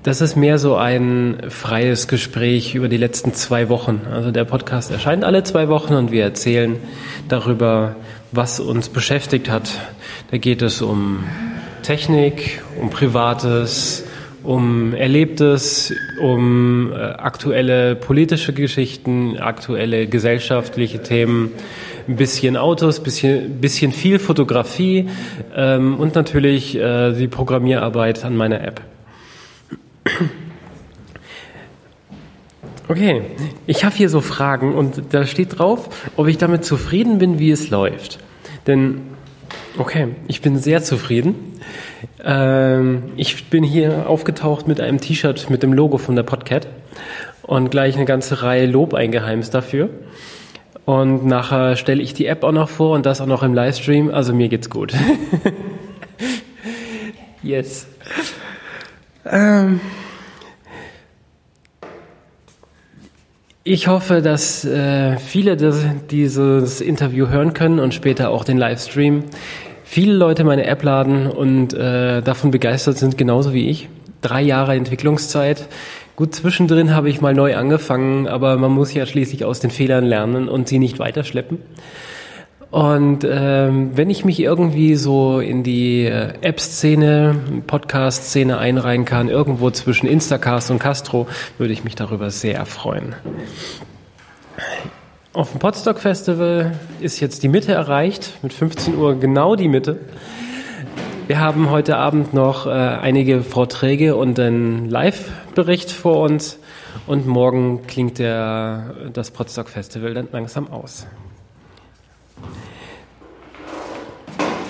das ist mehr so ein freies Gespräch über die letzten zwei Wochen. Also der Podcast erscheint alle zwei Wochen und wir erzählen darüber, was uns beschäftigt hat. Da geht es um Technik, um Privates, um Erlebtes, um äh, aktuelle politische Geschichten, aktuelle gesellschaftliche Themen, ein bisschen Autos, bisschen, bisschen viel Fotografie ähm, und natürlich äh, die Programmierarbeit an meiner App. Okay, ich habe hier so Fragen und da steht drauf, ob ich damit zufrieden bin, wie es läuft. Denn Okay, ich bin sehr zufrieden. Ähm, ich bin hier aufgetaucht mit einem T-Shirt mit dem Logo von der Podcat und gleich eine ganze Reihe Lob eingeheimst dafür. Und nachher stelle ich die App auch noch vor und das auch noch im Livestream. Also mir geht's gut. yes. Ähm, ich hoffe, dass äh, viele das, dieses Interview hören können und später auch den Livestream. Viele Leute meine App laden und äh, davon begeistert sind, genauso wie ich. Drei Jahre Entwicklungszeit. Gut, zwischendrin habe ich mal neu angefangen, aber man muss ja schließlich aus den Fehlern lernen und sie nicht weiterschleppen. Und ähm, wenn ich mich irgendwie so in die äh, App-Szene, Podcast-Szene einreihen kann, irgendwo zwischen Instacast und Castro, würde ich mich darüber sehr freuen. Auf dem Podstock Festival ist jetzt die Mitte erreicht, mit 15 Uhr genau die Mitte. Wir haben heute Abend noch äh, einige Vorträge und einen Live-Bericht vor uns und morgen klingt der, das Podstock Festival dann langsam aus.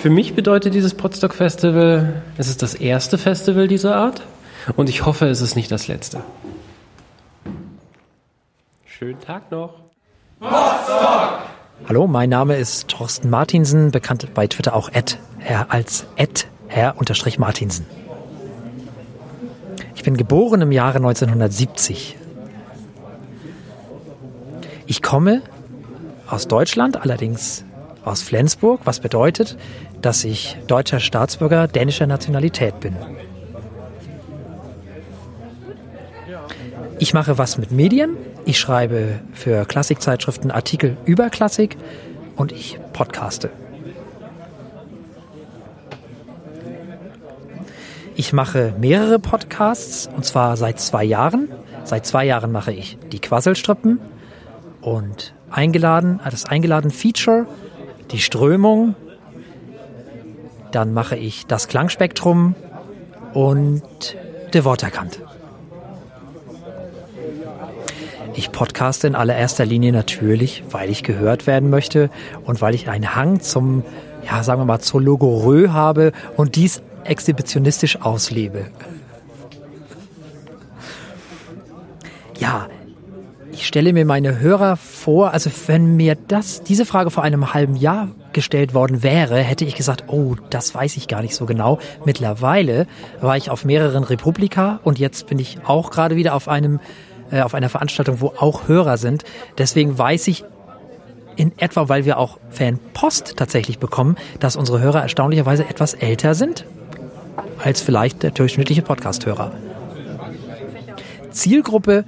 Für mich bedeutet dieses Podstock Festival, es ist das erste Festival dieser Art und ich hoffe, es ist nicht das letzte. Schönen Tag noch. Hallo, mein Name ist Thorsten Martinsen, bekannt bei Twitter auch Ed, Herr als Ed Herr unterstrich Martinsen. Ich bin geboren im Jahre 1970. Ich komme aus Deutschland, allerdings aus Flensburg, was bedeutet, dass ich deutscher Staatsbürger dänischer Nationalität bin. Ich mache was mit Medien. Ich schreibe für Klassikzeitschriften Artikel über Klassik und ich podcaste. Ich mache mehrere Podcasts und zwar seit zwei Jahren. Seit zwei Jahren mache ich die Quasselstrippen und eingeladen, das eingeladen Feature, die Strömung. Dann mache ich das Klangspektrum und der Worterkant. Ich podcaste in allererster Linie natürlich, weil ich gehört werden möchte und weil ich einen Hang zum, ja, sagen wir mal, zur Logorö habe und dies exhibitionistisch auslebe. Ja, ich stelle mir meine Hörer vor, also wenn mir das, diese Frage vor einem halben Jahr gestellt worden wäre, hätte ich gesagt, oh, das weiß ich gar nicht so genau. Mittlerweile war ich auf mehreren Republika und jetzt bin ich auch gerade wieder auf einem, äh, auf einer Veranstaltung, wo auch Hörer sind. Deswegen weiß ich in etwa, weil wir auch Fanpost tatsächlich bekommen, dass unsere Hörer erstaunlicherweise etwas älter sind als vielleicht der durchschnittliche Podcast-Hörer. Zielgruppe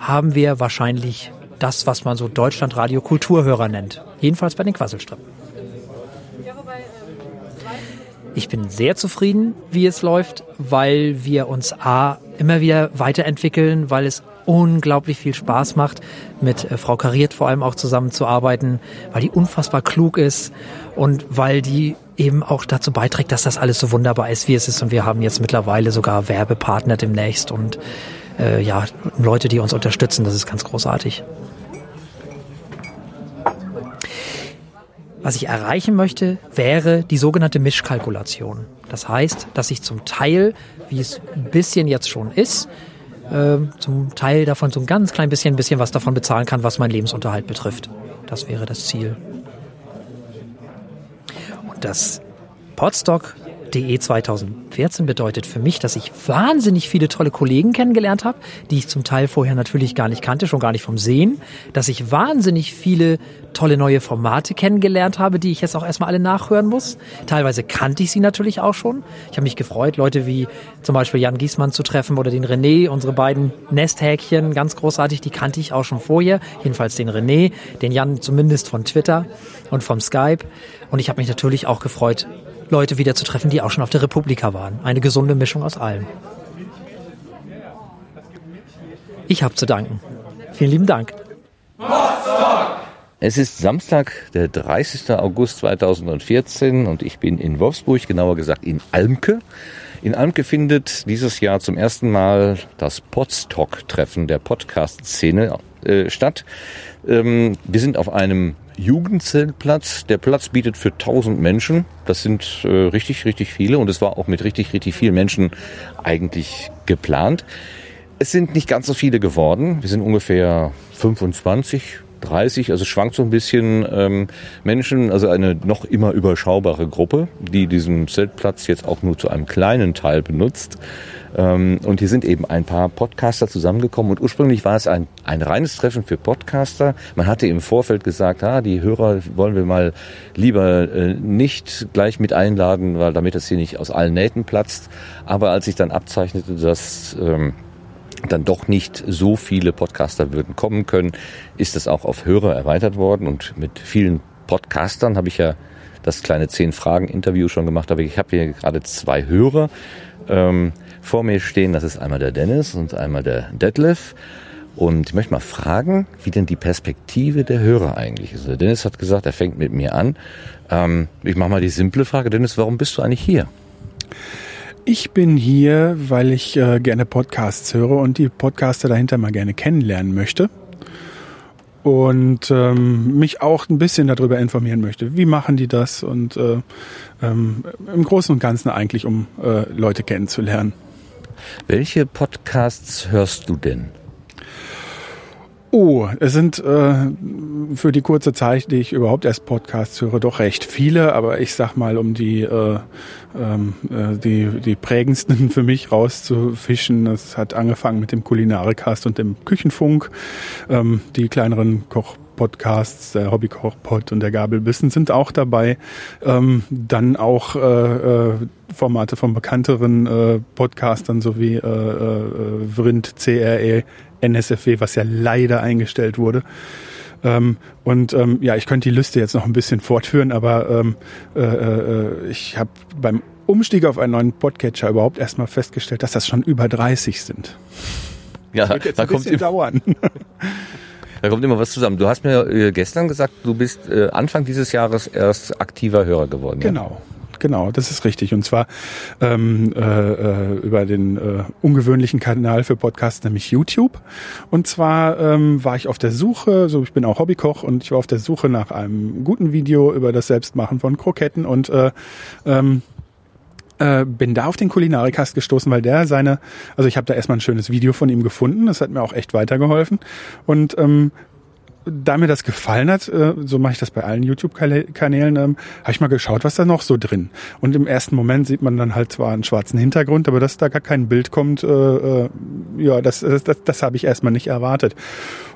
haben wir wahrscheinlich das, was man so Deutschlandradio Kulturhörer nennt. Jedenfalls bei den Quasselstrippen. Ich bin sehr zufrieden, wie es läuft, weil wir uns A immer wieder weiterentwickeln, weil es unglaublich viel Spaß macht, mit äh, Frau Kariert vor allem auch zusammenzuarbeiten, weil die unfassbar klug ist und weil die eben auch dazu beiträgt, dass das alles so wunderbar ist, wie es ist. Und wir haben jetzt mittlerweile sogar Werbepartner demnächst und äh, ja, Leute, die uns unterstützen. Das ist ganz großartig. Was ich erreichen möchte, wäre die sogenannte Mischkalkulation. Das heißt, dass ich zum Teil, wie es ein bisschen jetzt schon ist, äh, zum Teil davon so ein ganz klein bisschen, ein bisschen was davon bezahlen kann, was mein Lebensunterhalt betrifft. Das wäre das Ziel. Und das Podstock DE 2014 bedeutet für mich, dass ich wahnsinnig viele tolle Kollegen kennengelernt habe, die ich zum Teil vorher natürlich gar nicht kannte, schon gar nicht vom Sehen, dass ich wahnsinnig viele tolle neue Formate kennengelernt habe, die ich jetzt auch erstmal alle nachhören muss. Teilweise kannte ich sie natürlich auch schon. Ich habe mich gefreut, Leute wie zum Beispiel Jan Giesmann zu treffen oder den René, unsere beiden Nesthäkchen, ganz großartig, die kannte ich auch schon vorher. Jedenfalls den René, den Jan zumindest von Twitter und vom Skype. Und ich habe mich natürlich auch gefreut, Leute wieder zu treffen, die auch schon auf der Republika waren. Eine gesunde Mischung aus allem. Ich habe zu danken. Vielen lieben Dank. Es ist Samstag, der 30. August 2014 und ich bin in Wolfsburg, genauer gesagt in Almke. In Almke findet dieses Jahr zum ersten Mal das Podstock-Treffen der Podcast-Szene äh, statt. Ähm, wir sind auf einem Jugendzeltplatz. Der Platz bietet für 1000 Menschen. Das sind äh, richtig, richtig viele und es war auch mit richtig, richtig vielen Menschen eigentlich geplant. Es sind nicht ganz so viele geworden. Wir sind ungefähr 25, 30, also schwankt so ein bisschen ähm, Menschen, also eine noch immer überschaubare Gruppe, die diesen Zeltplatz jetzt auch nur zu einem kleinen Teil benutzt. Ähm, und hier sind eben ein paar Podcaster zusammengekommen und ursprünglich war es ein, ein reines Treffen für Podcaster. Man hatte im Vorfeld gesagt, ah, die Hörer wollen wir mal lieber äh, nicht gleich mit einladen, weil damit das hier nicht aus allen Nähten platzt. Aber als sich dann abzeichnete, dass ähm, dann doch nicht so viele Podcaster würden kommen können, ist es auch auf Hörer erweitert worden und mit vielen Podcastern habe ich ja das kleine zehn Fragen Interview schon gemacht, aber ich habe hier gerade zwei Hörer ähm, vor mir stehen. Das ist einmal der Dennis und einmal der Detlef. Und ich möchte mal fragen, wie denn die Perspektive der Hörer eigentlich ist. Der Dennis hat gesagt, er fängt mit mir an. Ähm, ich mache mal die simple Frage. Dennis, warum bist du eigentlich hier? Ich bin hier, weil ich äh, gerne Podcasts höre und die Podcaster dahinter mal gerne kennenlernen möchte. Und ähm, mich auch ein bisschen darüber informieren möchte. Wie machen die das? Und äh, ähm, im Großen und Ganzen eigentlich, um äh, Leute kennenzulernen. Welche Podcasts hörst du denn? Oh, es sind äh, für die kurze Zeit, die ich überhaupt erst Podcasts höre, doch recht viele, aber ich sag mal, um die, äh, ähm, äh, die, die prägendsten für mich rauszufischen, das hat angefangen mit dem Kulinarikast und dem Küchenfunk. Ähm, die kleineren Koch Podcasts, der Hobbykochpod und der Gabelbissen sind auch dabei. Ähm, dann auch äh, äh, Formate von bekannteren äh, Podcastern sowie äh, äh, Vrind, CRE, NSFW, was ja leider eingestellt wurde. Ähm, und ähm, ja, ich könnte die Liste jetzt noch ein bisschen fortführen, aber ähm, äh, äh, ich habe beim Umstieg auf einen neuen Podcatcher überhaupt erstmal festgestellt, dass das schon über 30 sind. Ja, Wird jetzt da ein kommt, bisschen dauern. da kommt immer was zusammen. Du hast mir äh, gestern gesagt, du bist äh, Anfang dieses Jahres erst aktiver Hörer geworden. Genau. Genau, das ist richtig. Und zwar ähm, äh, äh, über den äh, ungewöhnlichen Kanal für Podcasts, nämlich YouTube. Und zwar ähm, war ich auf der Suche, so ich bin auch Hobbykoch und ich war auf der Suche nach einem guten Video über das Selbstmachen von Kroketten und äh, ähm, äh, bin da auf den Kulinarikast gestoßen, weil der seine, also ich habe da erstmal ein schönes Video von ihm gefunden, das hat mir auch echt weitergeholfen und ähm, da mir das gefallen hat, äh, so mache ich das bei allen YouTube-Kanälen, ähm, habe ich mal geschaut, was da noch so drin. Und im ersten Moment sieht man dann halt zwar einen schwarzen Hintergrund, aber dass da gar kein Bild kommt, äh, äh, ja, das, das, das, das habe ich erstmal nicht erwartet.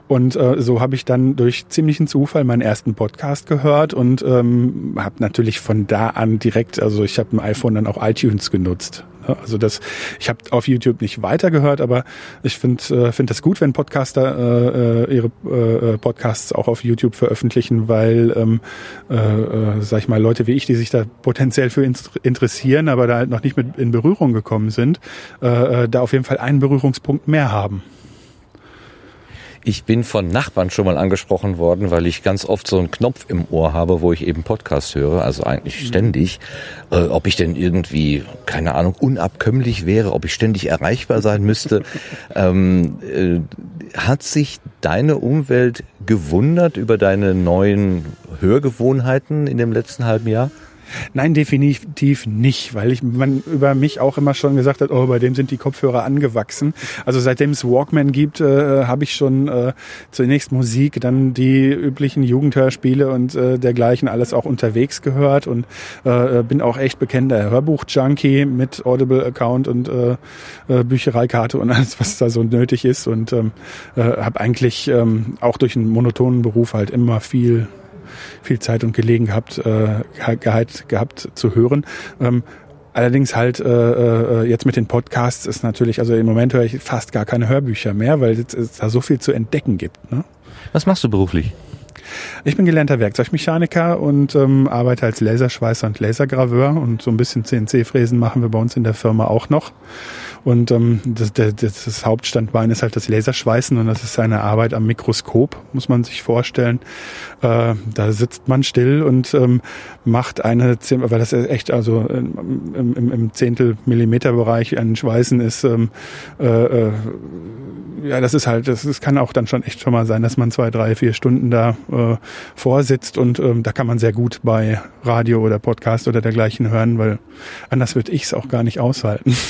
Und äh, so habe ich dann durch ziemlichen Zufall meinen ersten Podcast gehört und ähm, habe natürlich von da an direkt, also ich habe ein iPhone dann auch iTunes genutzt. Also das, ich habe auf YouTube nicht weitergehört, aber ich finde äh, find das gut, wenn Podcaster äh, äh, ihre äh, Podcasts auch auf YouTube veröffentlichen, weil, ähm, äh, äh, sag ich mal, Leute wie ich, die sich da potenziell für interessieren, aber da halt noch nicht mit in Berührung gekommen sind, äh, äh, da auf jeden Fall einen Berührungspunkt mehr haben. Ich bin von Nachbarn schon mal angesprochen worden, weil ich ganz oft so einen Knopf im Ohr habe, wo ich eben Podcast höre, also eigentlich ständig. Äh, ob ich denn irgendwie, keine Ahnung, unabkömmlich wäre, ob ich ständig erreichbar sein müsste. ähm, äh, hat sich deine Umwelt gewundert über deine neuen Hörgewohnheiten in dem letzten halben Jahr? Nein, definitiv nicht, weil ich man über mich auch immer schon gesagt hat, oh, bei dem sind die Kopfhörer angewachsen. Also seitdem es Walkman gibt, äh, habe ich schon äh, zunächst Musik, dann die üblichen Jugendhörspiele und äh, dergleichen alles auch unterwegs gehört und äh, bin auch echt bekennender Hörbuch-Junkie mit Audible-Account und äh, äh, Büchereikarte und alles, was da so nötig ist und ähm, äh, habe eigentlich ähm, auch durch einen monotonen Beruf halt immer viel viel Zeit und Gelegen gehabt, äh, gehabt, gehabt zu hören. Ähm, allerdings halt äh, äh, jetzt mit den Podcasts ist natürlich, also im Moment höre ich fast gar keine Hörbücher mehr, weil es, es da so viel zu entdecken gibt. Ne? Was machst du beruflich? Ich bin gelernter Werkzeugmechaniker und ähm, arbeite als Laserschweißer und Lasergraveur und so ein bisschen CNC-Fräsen machen wir bei uns in der Firma auch noch. Und ähm, das, das, das Hauptstandbein ist halt das Laserschweißen und das ist eine Arbeit am Mikroskop, muss man sich vorstellen. Äh, da sitzt man still und ähm, macht eine, weil das echt also im, im, im Zehntel Millimeter Bereich ein Schweißen ist, ähm, äh, äh, ja, das ist halt, das, das kann auch dann schon echt schon mal sein, dass man zwei, drei, vier Stunden da äh, äh, vorsitzt und ähm, da kann man sehr gut bei Radio oder Podcast oder dergleichen hören, weil anders würde ich es auch gar nicht aushalten.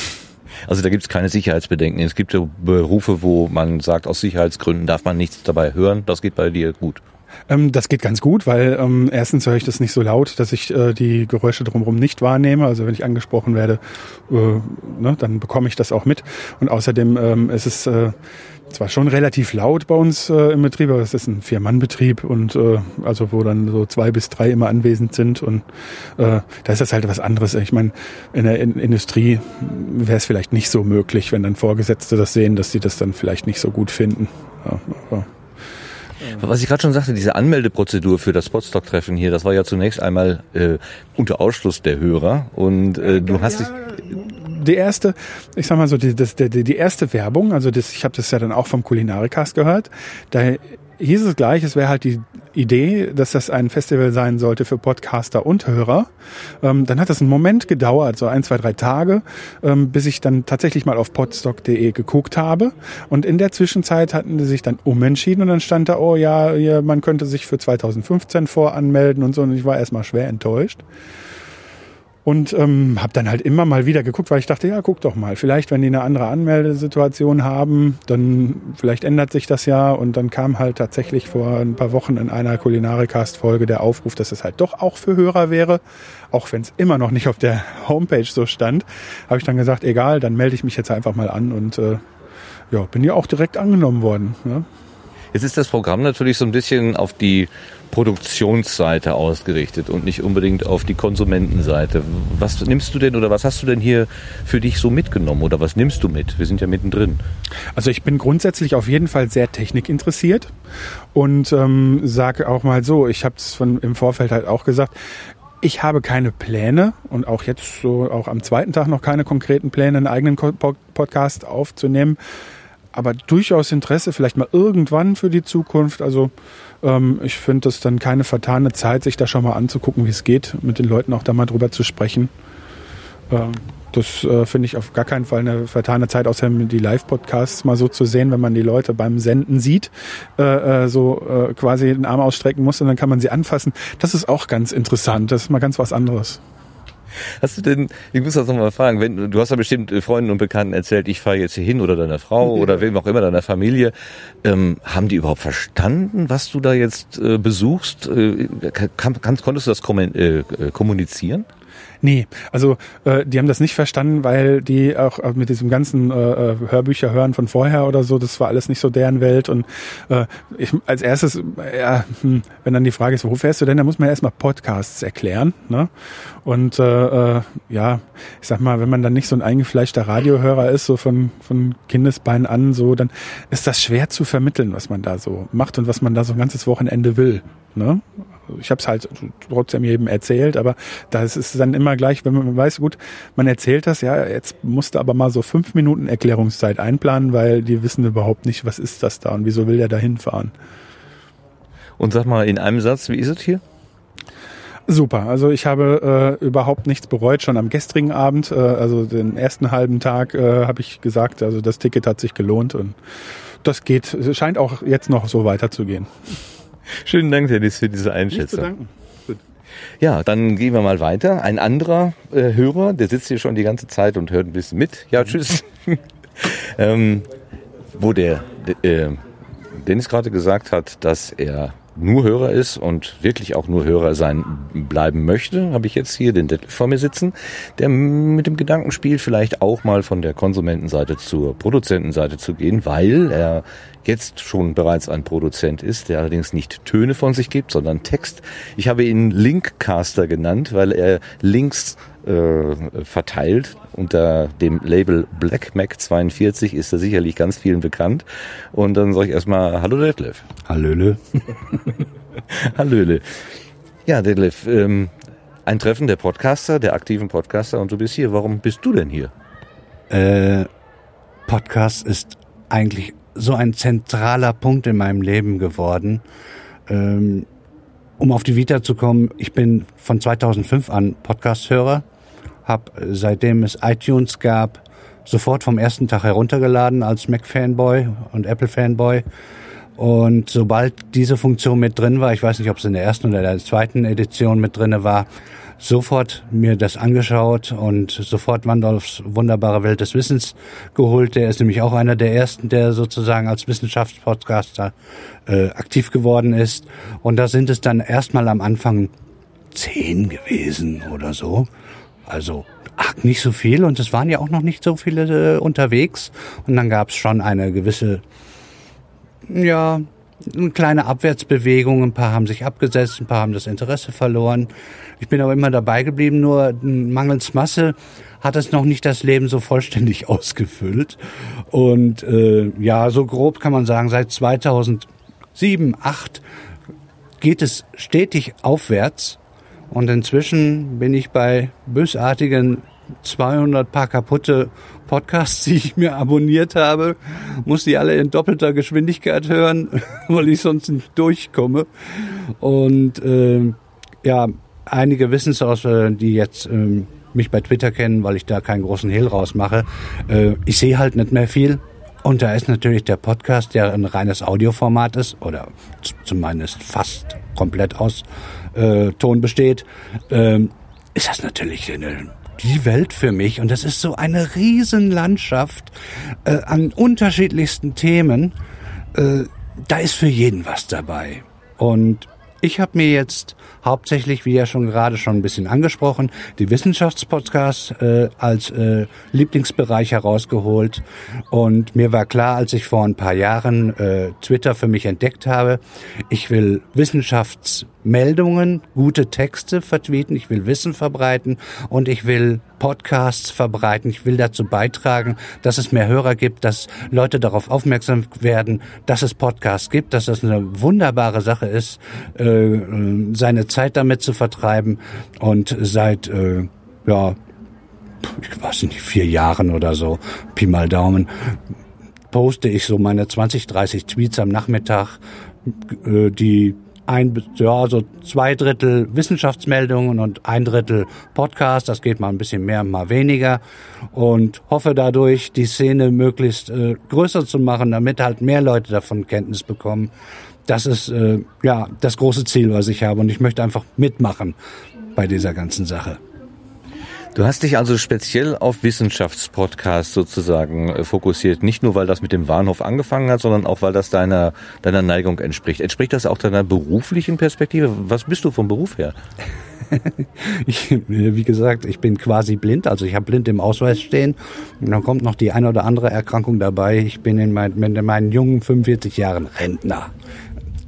Also da gibt es keine Sicherheitsbedenken. Es gibt ja Berufe, wo man sagt, aus Sicherheitsgründen darf man nichts dabei hören. Das geht bei dir gut. Ähm, das geht ganz gut, weil ähm, erstens höre ich das nicht so laut, dass ich äh, die Geräusche drumherum nicht wahrnehme. Also wenn ich angesprochen werde, äh, ne, dann bekomme ich das auch mit. Und außerdem ähm, ist es äh, zwar schon relativ laut bei uns äh, im Betrieb, aber es ist ein Vier-Mann-Betrieb und äh, also wo dann so zwei bis drei immer anwesend sind und äh, da ist das halt was anderes. Ich meine, in der in Industrie wäre es vielleicht nicht so möglich, wenn dann Vorgesetzte das sehen, dass sie das dann vielleicht nicht so gut finden. Ja, aber Was ich gerade schon sagte, diese Anmeldeprozedur für das Podstock-Treffen hier, das war ja zunächst einmal äh, unter Ausschluss der Hörer und äh, du hast dich die erste, ich sag mal so, die, das, die, die erste Werbung, also das, ich habe das ja dann auch vom Kulinarikast gehört, da hieß es gleich, es wäre halt die Idee, dass das ein Festival sein sollte für Podcaster und Hörer. Ähm, dann hat das einen Moment gedauert, so ein, zwei, drei Tage, ähm, bis ich dann tatsächlich mal auf podstock.de geguckt habe. Und in der Zwischenzeit hatten sie sich dann umentschieden und dann stand da, oh ja, man könnte sich für 2015 voranmelden und so. Und ich war erstmal schwer enttäuscht. Und ähm, habe dann halt immer mal wieder geguckt, weil ich dachte, ja, guck doch mal, vielleicht, wenn die eine andere Anmeldesituation haben, dann vielleicht ändert sich das ja. Und dann kam halt tatsächlich vor ein paar Wochen in einer Kulinarikast-Folge der Aufruf, dass es halt doch auch für Hörer wäre, auch wenn es immer noch nicht auf der Homepage so stand. Habe ich dann gesagt, egal, dann melde ich mich jetzt einfach mal an und äh, ja, bin ja auch direkt angenommen worden. Ne? Jetzt ist das Programm natürlich so ein bisschen auf die Produktionsseite ausgerichtet und nicht unbedingt auf die Konsumentenseite. Was nimmst du denn oder was hast du denn hier für dich so mitgenommen oder was nimmst du mit? Wir sind ja mittendrin. Also ich bin grundsätzlich auf jeden Fall sehr technikinteressiert und ähm, sage auch mal so, ich habe es im Vorfeld halt auch gesagt, ich habe keine Pläne und auch jetzt so auch am zweiten Tag noch keine konkreten Pläne, einen eigenen Podcast aufzunehmen aber durchaus Interesse, vielleicht mal irgendwann für die Zukunft. Also ähm, ich finde das dann keine vertane Zeit, sich da schon mal anzugucken, wie es geht, mit den Leuten auch da mal drüber zu sprechen. Ähm, das äh, finde ich auf gar keinen Fall eine vertane Zeit, außer die Live-Podcasts mal so zu sehen, wenn man die Leute beim Senden sieht, äh, äh, so äh, quasi den Arm ausstrecken muss und dann kann man sie anfassen. Das ist auch ganz interessant. Das ist mal ganz was anderes. Hast du denn, ich muss das nochmal fragen, wenn, du hast ja bestimmt Freunden und Bekannten erzählt, ich fahre jetzt hier hin oder deiner Frau oder wem auch immer, deiner Familie. Ähm, haben die überhaupt verstanden, was du da jetzt äh, besuchst? Äh, kann, kann, konntest du das äh, kommunizieren? Nee, also äh, die haben das nicht verstanden, weil die auch äh, mit diesem ganzen äh, äh, Hörbücher hören von vorher oder so, das war alles nicht so deren Welt. Und äh, ich, als erstes, ja, hm, wenn dann die Frage ist, wo fährst du denn, dann muss man ja erstmal Podcasts erklären. Ne? Und äh, äh, ja, ich sag mal, wenn man dann nicht so ein eingefleischter Radiohörer ist, so von, von Kindesbein an, so, dann ist das schwer zu vermitteln, was man da so macht und was man da so ein ganzes Wochenende will. Ne? ich habe es halt trotzdem jedem erzählt, aber da ist es dann immer gleich, wenn man weiß, gut, man erzählt das, ja, jetzt musste aber mal so fünf Minuten Erklärungszeit einplanen, weil die wissen überhaupt nicht, was ist das da und wieso will der da hinfahren. Und sag mal in einem Satz, wie ist es hier? Super, also ich habe äh, überhaupt nichts bereut, schon am gestrigen Abend, äh, also den ersten halben Tag äh, habe ich gesagt, also das Ticket hat sich gelohnt und das geht, scheint auch jetzt noch so weiterzugehen. Schönen Dank, Dennis, für diese Einschätzung. Ja, dann gehen wir mal weiter. Ein anderer äh, Hörer, der sitzt hier schon die ganze Zeit und hört ein bisschen mit. Ja, tschüss. ähm, wo der äh, Dennis gerade gesagt hat, dass er nur Hörer ist und wirklich auch nur Hörer sein bleiben möchte, habe ich jetzt hier den Detlef vor mir sitzen, der mit dem Gedanken spielt, vielleicht auch mal von der Konsumentenseite zur Produzentenseite zu gehen, weil er jetzt schon bereits ein Produzent ist, der allerdings nicht Töne von sich gibt, sondern Text. Ich habe ihn Linkcaster genannt, weil er Links äh, verteilt. Unter dem Label Black Mac 42 ist er sicherlich ganz vielen bekannt. Und dann sage ich erstmal Hallo Detlef. Hallöle. Hallöle. Ja, Detlef, ähm, ein Treffen der Podcaster, der aktiven Podcaster und du bist hier. Warum bist du denn hier? Äh, Podcast ist eigentlich so ein zentraler Punkt in meinem Leben geworden. Ähm, um auf die Vita zu kommen, ich bin von 2005 an Podcast-Hörer, habe seitdem es iTunes gab, sofort vom ersten Tag heruntergeladen als Mac-Fanboy und Apple-Fanboy, Und sobald diese Funktion mit drin war, ich weiß nicht, ob es in der ersten oder der zweiten Edition mit drinne war, sofort mir das angeschaut und sofort Wandolfs wunderbare Welt des Wissens geholt. Der ist nämlich auch einer der ersten, der sozusagen als Wissenschaftspodcaster äh, aktiv geworden ist. Und da sind es dann erstmal am Anfang zehn gewesen oder so. Also ach, nicht so viel und es waren ja auch noch nicht so viele äh, unterwegs. Und dann gab es schon eine gewisse, ja, eine kleine Abwärtsbewegung. Ein paar haben sich abgesetzt, ein paar haben das Interesse verloren. Ich bin aber immer dabei geblieben, nur mangels Masse hat es noch nicht das Leben so vollständig ausgefüllt. Und äh, ja, so grob kann man sagen, seit 2007, 2008 geht es stetig aufwärts. Und inzwischen bin ich bei bösartigen 200 paar kaputte Podcasts, die ich mir abonniert habe, muss die alle in doppelter Geschwindigkeit hören, weil ich sonst nicht durchkomme. Und äh, ja, einige wissen es aus, äh, die jetzt äh, mich bei Twitter kennen, weil ich da keinen großen Hehl rausmache. Äh, ich sehe halt nicht mehr viel. Und da ist natürlich der Podcast, der ein reines Audioformat ist, oder zumindest fast komplett aus äh, Ton besteht, äh, ist das natürlich eine die Welt für mich und das ist so eine Riesenlandschaft äh, an unterschiedlichsten Themen. Äh, da ist für jeden was dabei. Und ich habe mir jetzt hauptsächlich, wie ja schon gerade schon ein bisschen angesprochen, die Wissenschaftspodcasts äh, als äh, Lieblingsbereich herausgeholt. Und mir war klar, als ich vor ein paar Jahren äh, Twitter für mich entdeckt habe, ich will Wissenschaftsmeldungen, gute Texte vertweeten, ich will Wissen verbreiten und ich will Podcasts verbreiten. Ich will dazu beitragen, dass es mehr Hörer gibt, dass Leute darauf aufmerksam werden, dass es Podcasts gibt, dass das eine wunderbare Sache ist, äh, seine Zeit damit zu vertreiben. Und seit, äh, ja, ich weiß nicht, vier Jahren oder so, Pi mal Daumen, poste ich so meine 20, 30 Tweets am Nachmittag, äh, die ein, ja, so zwei Drittel Wissenschaftsmeldungen und ein Drittel Podcast. Das geht mal ein bisschen mehr, mal weniger. Und hoffe dadurch, die Szene möglichst äh, größer zu machen, damit halt mehr Leute davon Kenntnis bekommen. Das ist äh, ja das große Ziel, was ich habe. Und ich möchte einfach mitmachen bei dieser ganzen Sache. Du hast dich also speziell auf Wissenschaftspodcasts sozusagen äh, fokussiert. Nicht nur, weil das mit dem Bahnhof angefangen hat, sondern auch, weil das deiner, deiner Neigung entspricht. Entspricht das auch deiner beruflichen Perspektive? Was bist du vom Beruf her? ich, wie gesagt, ich bin quasi blind, also ich habe blind im Ausweis stehen. Und dann kommt noch die eine oder andere Erkrankung dabei. Ich bin in, mein, in meinen jungen 45 Jahren Rentner.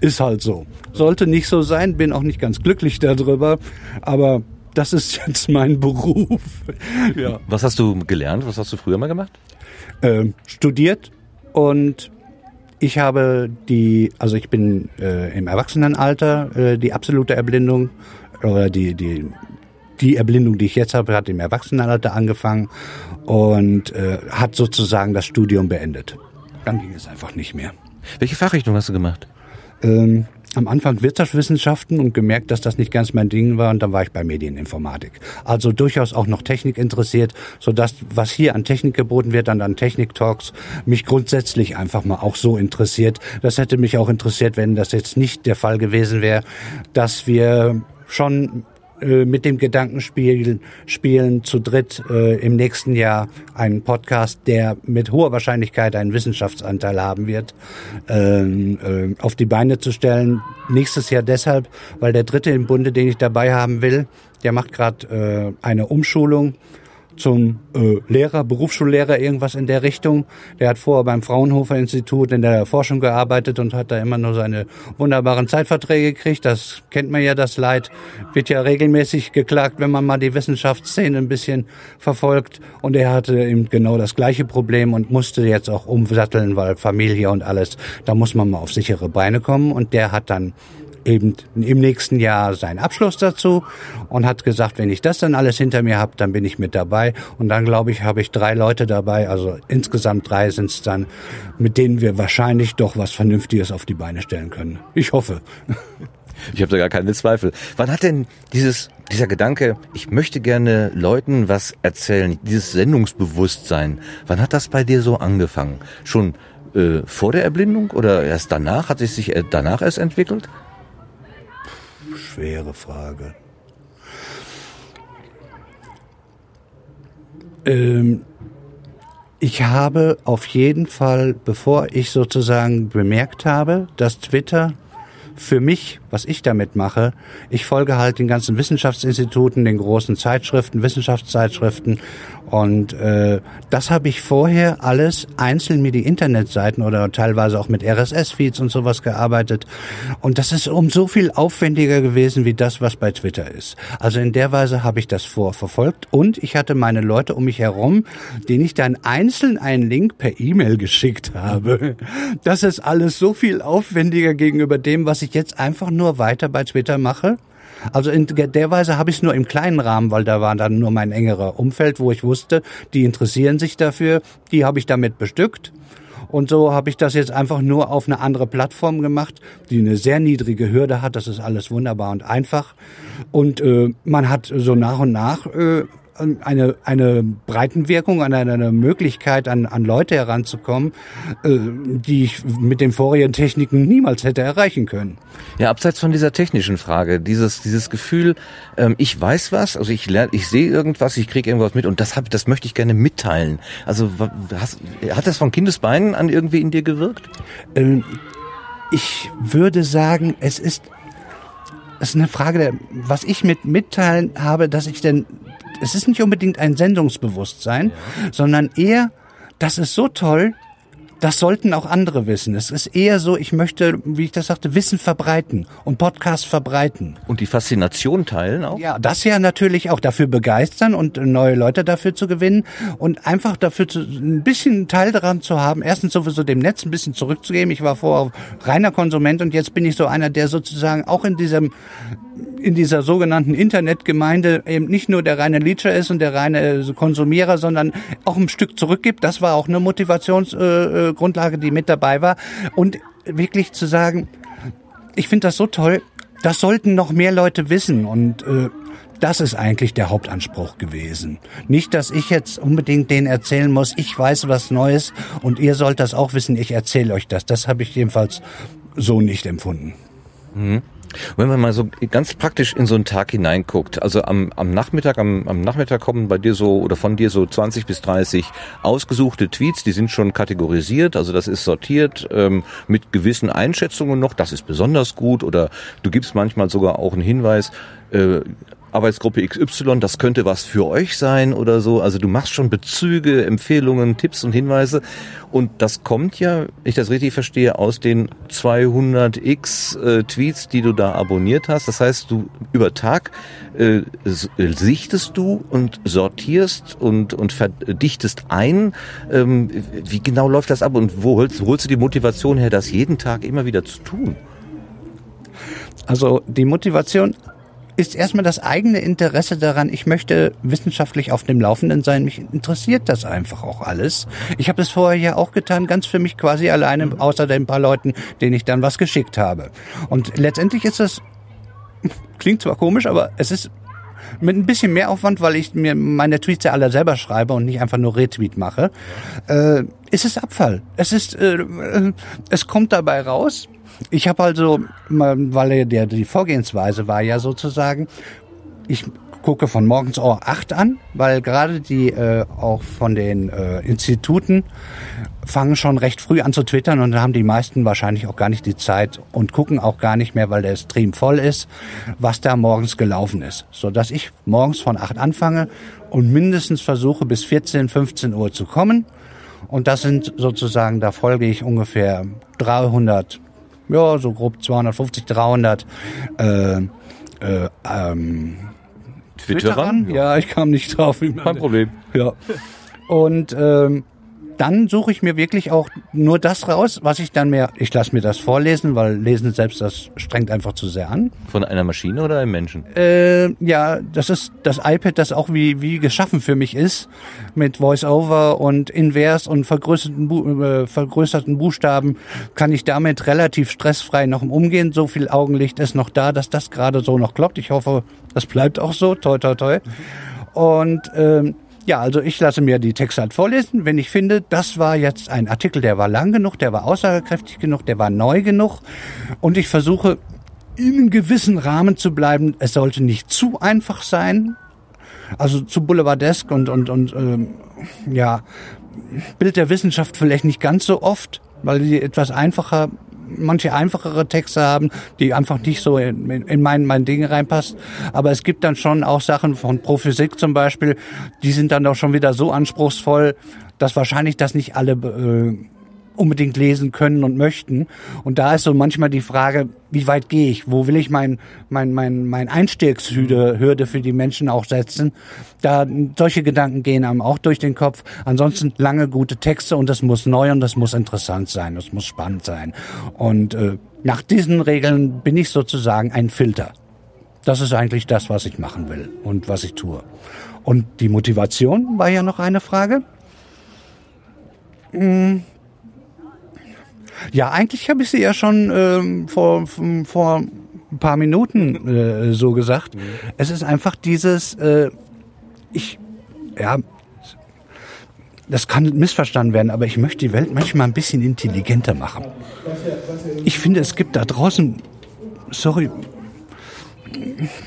Ist halt so. Sollte nicht so sein, bin auch nicht ganz glücklich darüber, aber das ist jetzt mein Beruf. ja. Was hast du gelernt? Was hast du früher mal gemacht? Ähm, studiert und ich habe die, also ich bin äh, im Erwachsenenalter äh, die absolute Erblindung oder die die die Erblindung, die ich jetzt habe, hat im Erwachsenenalter angefangen und äh, hat sozusagen das Studium beendet. Dann ging es einfach nicht mehr. Welche Fachrichtung hast du gemacht? Ähm, am Anfang Wirtschaftswissenschaften und gemerkt, dass das nicht ganz mein Ding war und dann war ich bei Medieninformatik. Also durchaus auch noch Technik interessiert, so dass was hier an Technik geboten wird und an Technik-Talks mich grundsätzlich einfach mal auch so interessiert. Das hätte mich auch interessiert, wenn das jetzt nicht der Fall gewesen wäre, dass wir schon äh, mit dem Gedankenspiel spielen zu dritt äh, im nächsten Jahr einen Podcast, der mit hoher Wahrscheinlichkeit einen Wissenschaftsanteil haben wird, ähm, äh, auf die Beine zu stellen. Nächstes Jahr deshalb, weil der dritte im Bunde, den ich dabei haben will, der macht gerade äh, eine Umschulung zum äh, Lehrer, Berufsschullehrer, irgendwas in der Richtung. Der hat vorher beim Fraunhofer Institut in der Forschung gearbeitet und hat da immer nur seine wunderbaren Zeitverträge gekriegt. Das kennt man ja, das Leid. Wird ja regelmäßig geklagt, wenn man mal die Wissenschaftsszene ein bisschen verfolgt. Und er hatte eben genau das gleiche Problem und musste jetzt auch umsatteln, weil Familie und alles. Da muss man mal auf sichere Beine kommen. Und der hat dann eben im nächsten Jahr seinen Abschluss dazu und hat gesagt, wenn ich das dann alles hinter mir habe, dann bin ich mit dabei. Und dann glaube ich, habe ich drei Leute dabei, also insgesamt drei sind es dann, mit denen wir wahrscheinlich doch was Vernünftiges auf die Beine stellen können. Ich hoffe. Ich habe da gar keine Zweifel. Wann hat denn dieses, dieser Gedanke, ich möchte gerne Leuten was erzählen, dieses Sendungsbewusstsein, wann hat das bei dir so angefangen? Schon äh, vor der Erblindung oder erst danach? Hat es sich äh, danach erst entwickelt? Schwere Frage. Ähm, ich habe auf jeden Fall, bevor ich sozusagen bemerkt habe, dass Twitter für mich, was ich damit mache, ich folge halt den ganzen Wissenschaftsinstituten, den großen Zeitschriften, Wissenschaftszeitschriften und äh, das habe ich vorher alles einzeln mir die Internetseiten oder teilweise auch mit RSS-Feeds und sowas gearbeitet und das ist um so viel aufwendiger gewesen wie das, was bei Twitter ist. Also in der Weise habe ich das vorverfolgt und ich hatte meine Leute um mich herum, denen ich dann einzeln einen Link per E-Mail geschickt habe. Das ist alles so viel aufwendiger gegenüber dem, was ich jetzt einfach nur weiter bei Twitter mache. Also in der Weise habe ich es nur im kleinen Rahmen, weil da war dann nur mein engerer Umfeld, wo ich wusste, die interessieren sich dafür, die habe ich damit bestückt. Und so habe ich das jetzt einfach nur auf eine andere Plattform gemacht, die eine sehr niedrige Hürde hat. Das ist alles wunderbar und einfach. Und äh, man hat so nach und nach äh, eine, eine Breitenwirkung, eine, eine Möglichkeit, an, an Leute heranzukommen, äh, die ich mit den vorigen Techniken niemals hätte erreichen können. Ja, abseits von dieser technischen Frage, dieses, dieses Gefühl, ähm, ich weiß was, also ich lerne, ich sehe irgendwas, ich kriege irgendwas mit und das hab, das möchte ich gerne mitteilen. Also hast, hat das von Kindesbeinen an irgendwie in dir gewirkt? Ähm, ich würde sagen, es ist es ist eine Frage, der, was ich mit mitteilen habe, dass ich denn, es ist nicht unbedingt ein Sendungsbewusstsein, ja. sondern eher, das ist so toll, das sollten auch andere wissen. Es ist eher so, ich möchte, wie ich das sagte, Wissen verbreiten und Podcast verbreiten. Und die Faszination teilen auch? Ja, das ja natürlich auch dafür begeistern und neue Leute dafür zu gewinnen und einfach dafür zu, ein bisschen Teil daran zu haben, erstens sowieso dem Netz ein bisschen zurückzugeben. Ich war vorher reiner Konsument und jetzt bin ich so einer, der sozusagen auch in diesem in dieser sogenannten Internetgemeinde eben nicht nur der reine Leecher ist und der reine Konsumierer, sondern auch ein Stück zurückgibt. Das war auch eine Motivationsgrundlage, die mit dabei war. Und wirklich zu sagen, ich finde das so toll, das sollten noch mehr Leute wissen und äh, das ist eigentlich der Hauptanspruch gewesen. Nicht, dass ich jetzt unbedingt denen erzählen muss, ich weiß was Neues und ihr sollt das auch wissen, ich erzähle euch das. Das habe ich jedenfalls so nicht empfunden. Mhm. Wenn man mal so ganz praktisch in so einen Tag hineinguckt, also am, am Nachmittag, am, am Nachmittag kommen bei dir so oder von dir so 20 bis 30 ausgesuchte Tweets, die sind schon kategorisiert, also das ist sortiert ähm, mit gewissen Einschätzungen noch, das ist besonders gut oder du gibst manchmal sogar auch einen Hinweis, äh, Arbeitsgruppe XY, das könnte was für euch sein oder so. Also du machst schon Bezüge, Empfehlungen, Tipps und Hinweise. Und das kommt ja, wenn ich das richtig verstehe, aus den 200 x äh, Tweets, die du da abonniert hast. Das heißt, du über Tag äh, sichtest du und sortierst und, und verdichtest ein. Ähm, wie genau läuft das ab und wo holst, holst du die Motivation her, das jeden Tag immer wieder zu tun? Also die Motivation ist erstmal das eigene Interesse daran, ich möchte wissenschaftlich auf dem Laufenden sein. Mich interessiert das einfach auch alles. Ich habe es vorher ja auch getan, ganz für mich quasi alleine, außer den paar Leuten, denen ich dann was geschickt habe. Und letztendlich ist das, klingt zwar komisch, aber es ist mit ein bisschen mehr Aufwand, weil ich mir meine Tweets ja alle selber schreibe und nicht einfach nur Retweet mache, äh, ist es Abfall. Es ist, äh, äh es kommt dabei raus, ich habe also, weil der, die Vorgehensweise war ja sozusagen, ich gucke von morgens auch acht an, weil gerade die äh, auch von den äh, Instituten fangen schon recht früh an zu twittern und da haben die meisten wahrscheinlich auch gar nicht die Zeit und gucken auch gar nicht mehr, weil der Stream voll ist, was da morgens gelaufen ist. So dass ich morgens von acht anfange und mindestens versuche bis 14, 15 Uhr zu kommen. Und das sind sozusagen, da folge ich ungefähr 300 ja, so grob 250, 300 äh, äh, ähm, Twitterern? Ja, ich kam nicht drauf. Kein Problem. Ja. Und ähm, dann suche ich mir wirklich auch nur das raus, was ich dann mehr, ich lasse mir das vorlesen, weil Lesen selbst, das strengt einfach zu sehr an. Von einer Maschine oder einem Menschen? Äh, ja, das ist das iPad, das auch wie, wie geschaffen für mich ist, mit Voice-Over und Invers und vergrößerten, Bu äh, vergrößerten Buchstaben, kann ich damit relativ stressfrei noch umgehen. So viel Augenlicht ist noch da, dass das gerade so noch klappt. Ich hoffe, das bleibt auch so, toi toi toi. Und ähm, Ja, also ich lasse mir die Texte halt vorlesen. Wenn ich finde, das war jetzt ein Artikel, der war lang genug, der war aussagekräftig genug, der war neu genug und ich versuche in einem gewissen Rahmen zu bleiben. Es sollte nicht zu einfach sein, also zu boulevardesk und und und ähm, ja Bild der Wissenschaft vielleicht nicht ganz so oft, weil die etwas einfacher manche einfachere Texte haben, die einfach nicht so in, in mein, mein Ding reinpasst. Aber es gibt dann schon auch Sachen von Prophysik zum Beispiel, die sind dann doch schon wieder so anspruchsvoll, dass wahrscheinlich das nicht alle äh, unbedingt lesen können und möchten. Und da ist so manchmal die Frage, wie weit gehe ich? Wo will ich mein, mein, mein, mein Einstiegshürde Hürde für die Menschen auch setzen? Da, solche Gedanken gehen einem auch durch den Kopf. Ansonsten lange gute Texte und das muss neu und das muss interessant sein, das muss spannend sein. Und äh, nach diesen Regeln bin ich sozusagen ein Filter. Das ist eigentlich das, was ich machen will und was ich tue. Und die Motivation war ja noch eine Frage. Hm, ja, eigentlich habe ich sie ja schon ähm, vor, vor ein paar Minuten äh, so gesagt. Mhm. Es ist einfach dieses, äh, ich, ja, das kann missverstanden werden, aber ich möchte die Welt manchmal ein bisschen intelligenter machen. Ich finde, es gibt da draußen, sorry,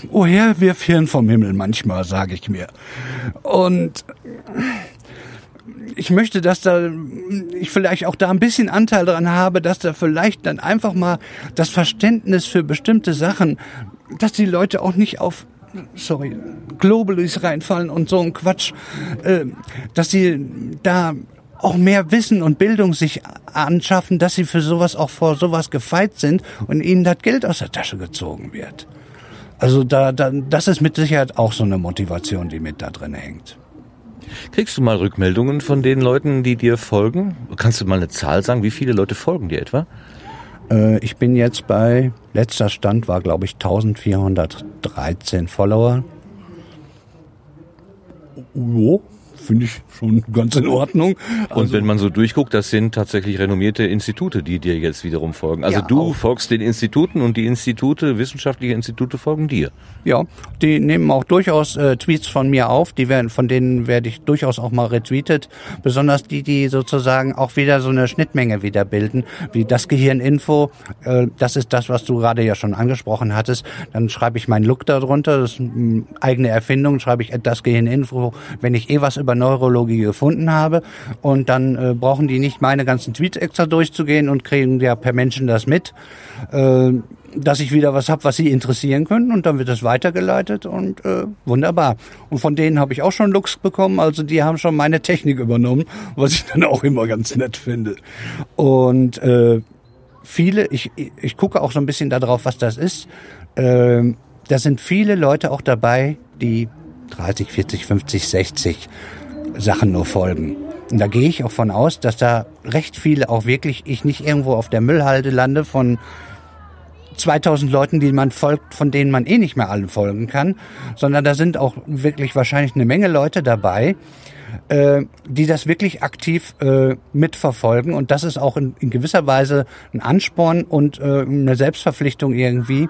woher wirf Hirn vom Himmel manchmal, sage ich mir. Und ich möchte, dass da ich vielleicht auch da ein bisschen Anteil dran habe, dass da vielleicht dann einfach mal das Verständnis für bestimmte Sachen, dass die Leute auch nicht auf sorry, Globalis reinfallen und so ein Quatsch, äh, dass sie da auch mehr Wissen und Bildung sich anschaffen, dass sie für sowas auch vor sowas gefeit sind und ihnen das Geld aus der Tasche gezogen wird. Also da, da, das ist mit Sicherheit auch so eine Motivation, die mit da drin hängt. Kriegst du mal Rückmeldungen von den Leuten, die dir folgen? Kannst du mal eine Zahl sagen? Wie viele Leute folgen dir etwa? Äh, ich bin jetzt bei, letzter Stand war, glaube ich, 1413 Follower. Jo, finde ich schon ganz in Ordnung. Also und wenn man so durchguckt, das sind tatsächlich renommierte Institute, die dir jetzt wiederum folgen. Also ja, du auch. folgst den Instituten und die Institute, wissenschaftliche Institute folgen dir. Ja, die nehmen auch durchaus äh, Tweets von mir auf, die werden, von denen werde ich durchaus auch mal retweetet. Besonders die, die sozusagen auch wieder so eine Schnittmenge wieder bilden, wie das Gehirninfo, äh, das ist das, was du gerade ja schon angesprochen hattest. Dann schreibe ich meinen Look darunter, das ist eine eigene Erfindung, schreibe ich das Gehirninfo, wenn ich eh was über Neurologie gefunden habe. Und dann äh, brauchen die nicht meine ganzen Tweets extra durchzugehen und kriegen ja per Menschen das mit, äh, dass ich wieder was habe, was sie interessieren können. Und dann wird das weitergeleitet und äh, wunderbar. Und von denen habe ich auch schon Looks bekommen. Also die haben schon meine Technik übernommen, was ich dann auch immer ganz nett finde. Und äh, viele, ich, ich gucke auch so ein bisschen darauf, was das ist. Äh, da sind viele Leute auch dabei, die 30, 40, 50, 60 Sachen nur folgen. Und da gehe ich auch von aus, dass da recht viele auch wirklich, ich nicht irgendwo auf der Müllhalde lande von 2000 Leuten, die man folgt, von denen man eh nicht mehr allen folgen kann, sondern da sind auch wirklich wahrscheinlich eine Menge Leute dabei, äh, die das wirklich aktiv äh, mitverfolgen. Und das ist auch in, in gewisser Weise ein Ansporn und äh, eine Selbstverpflichtung irgendwie,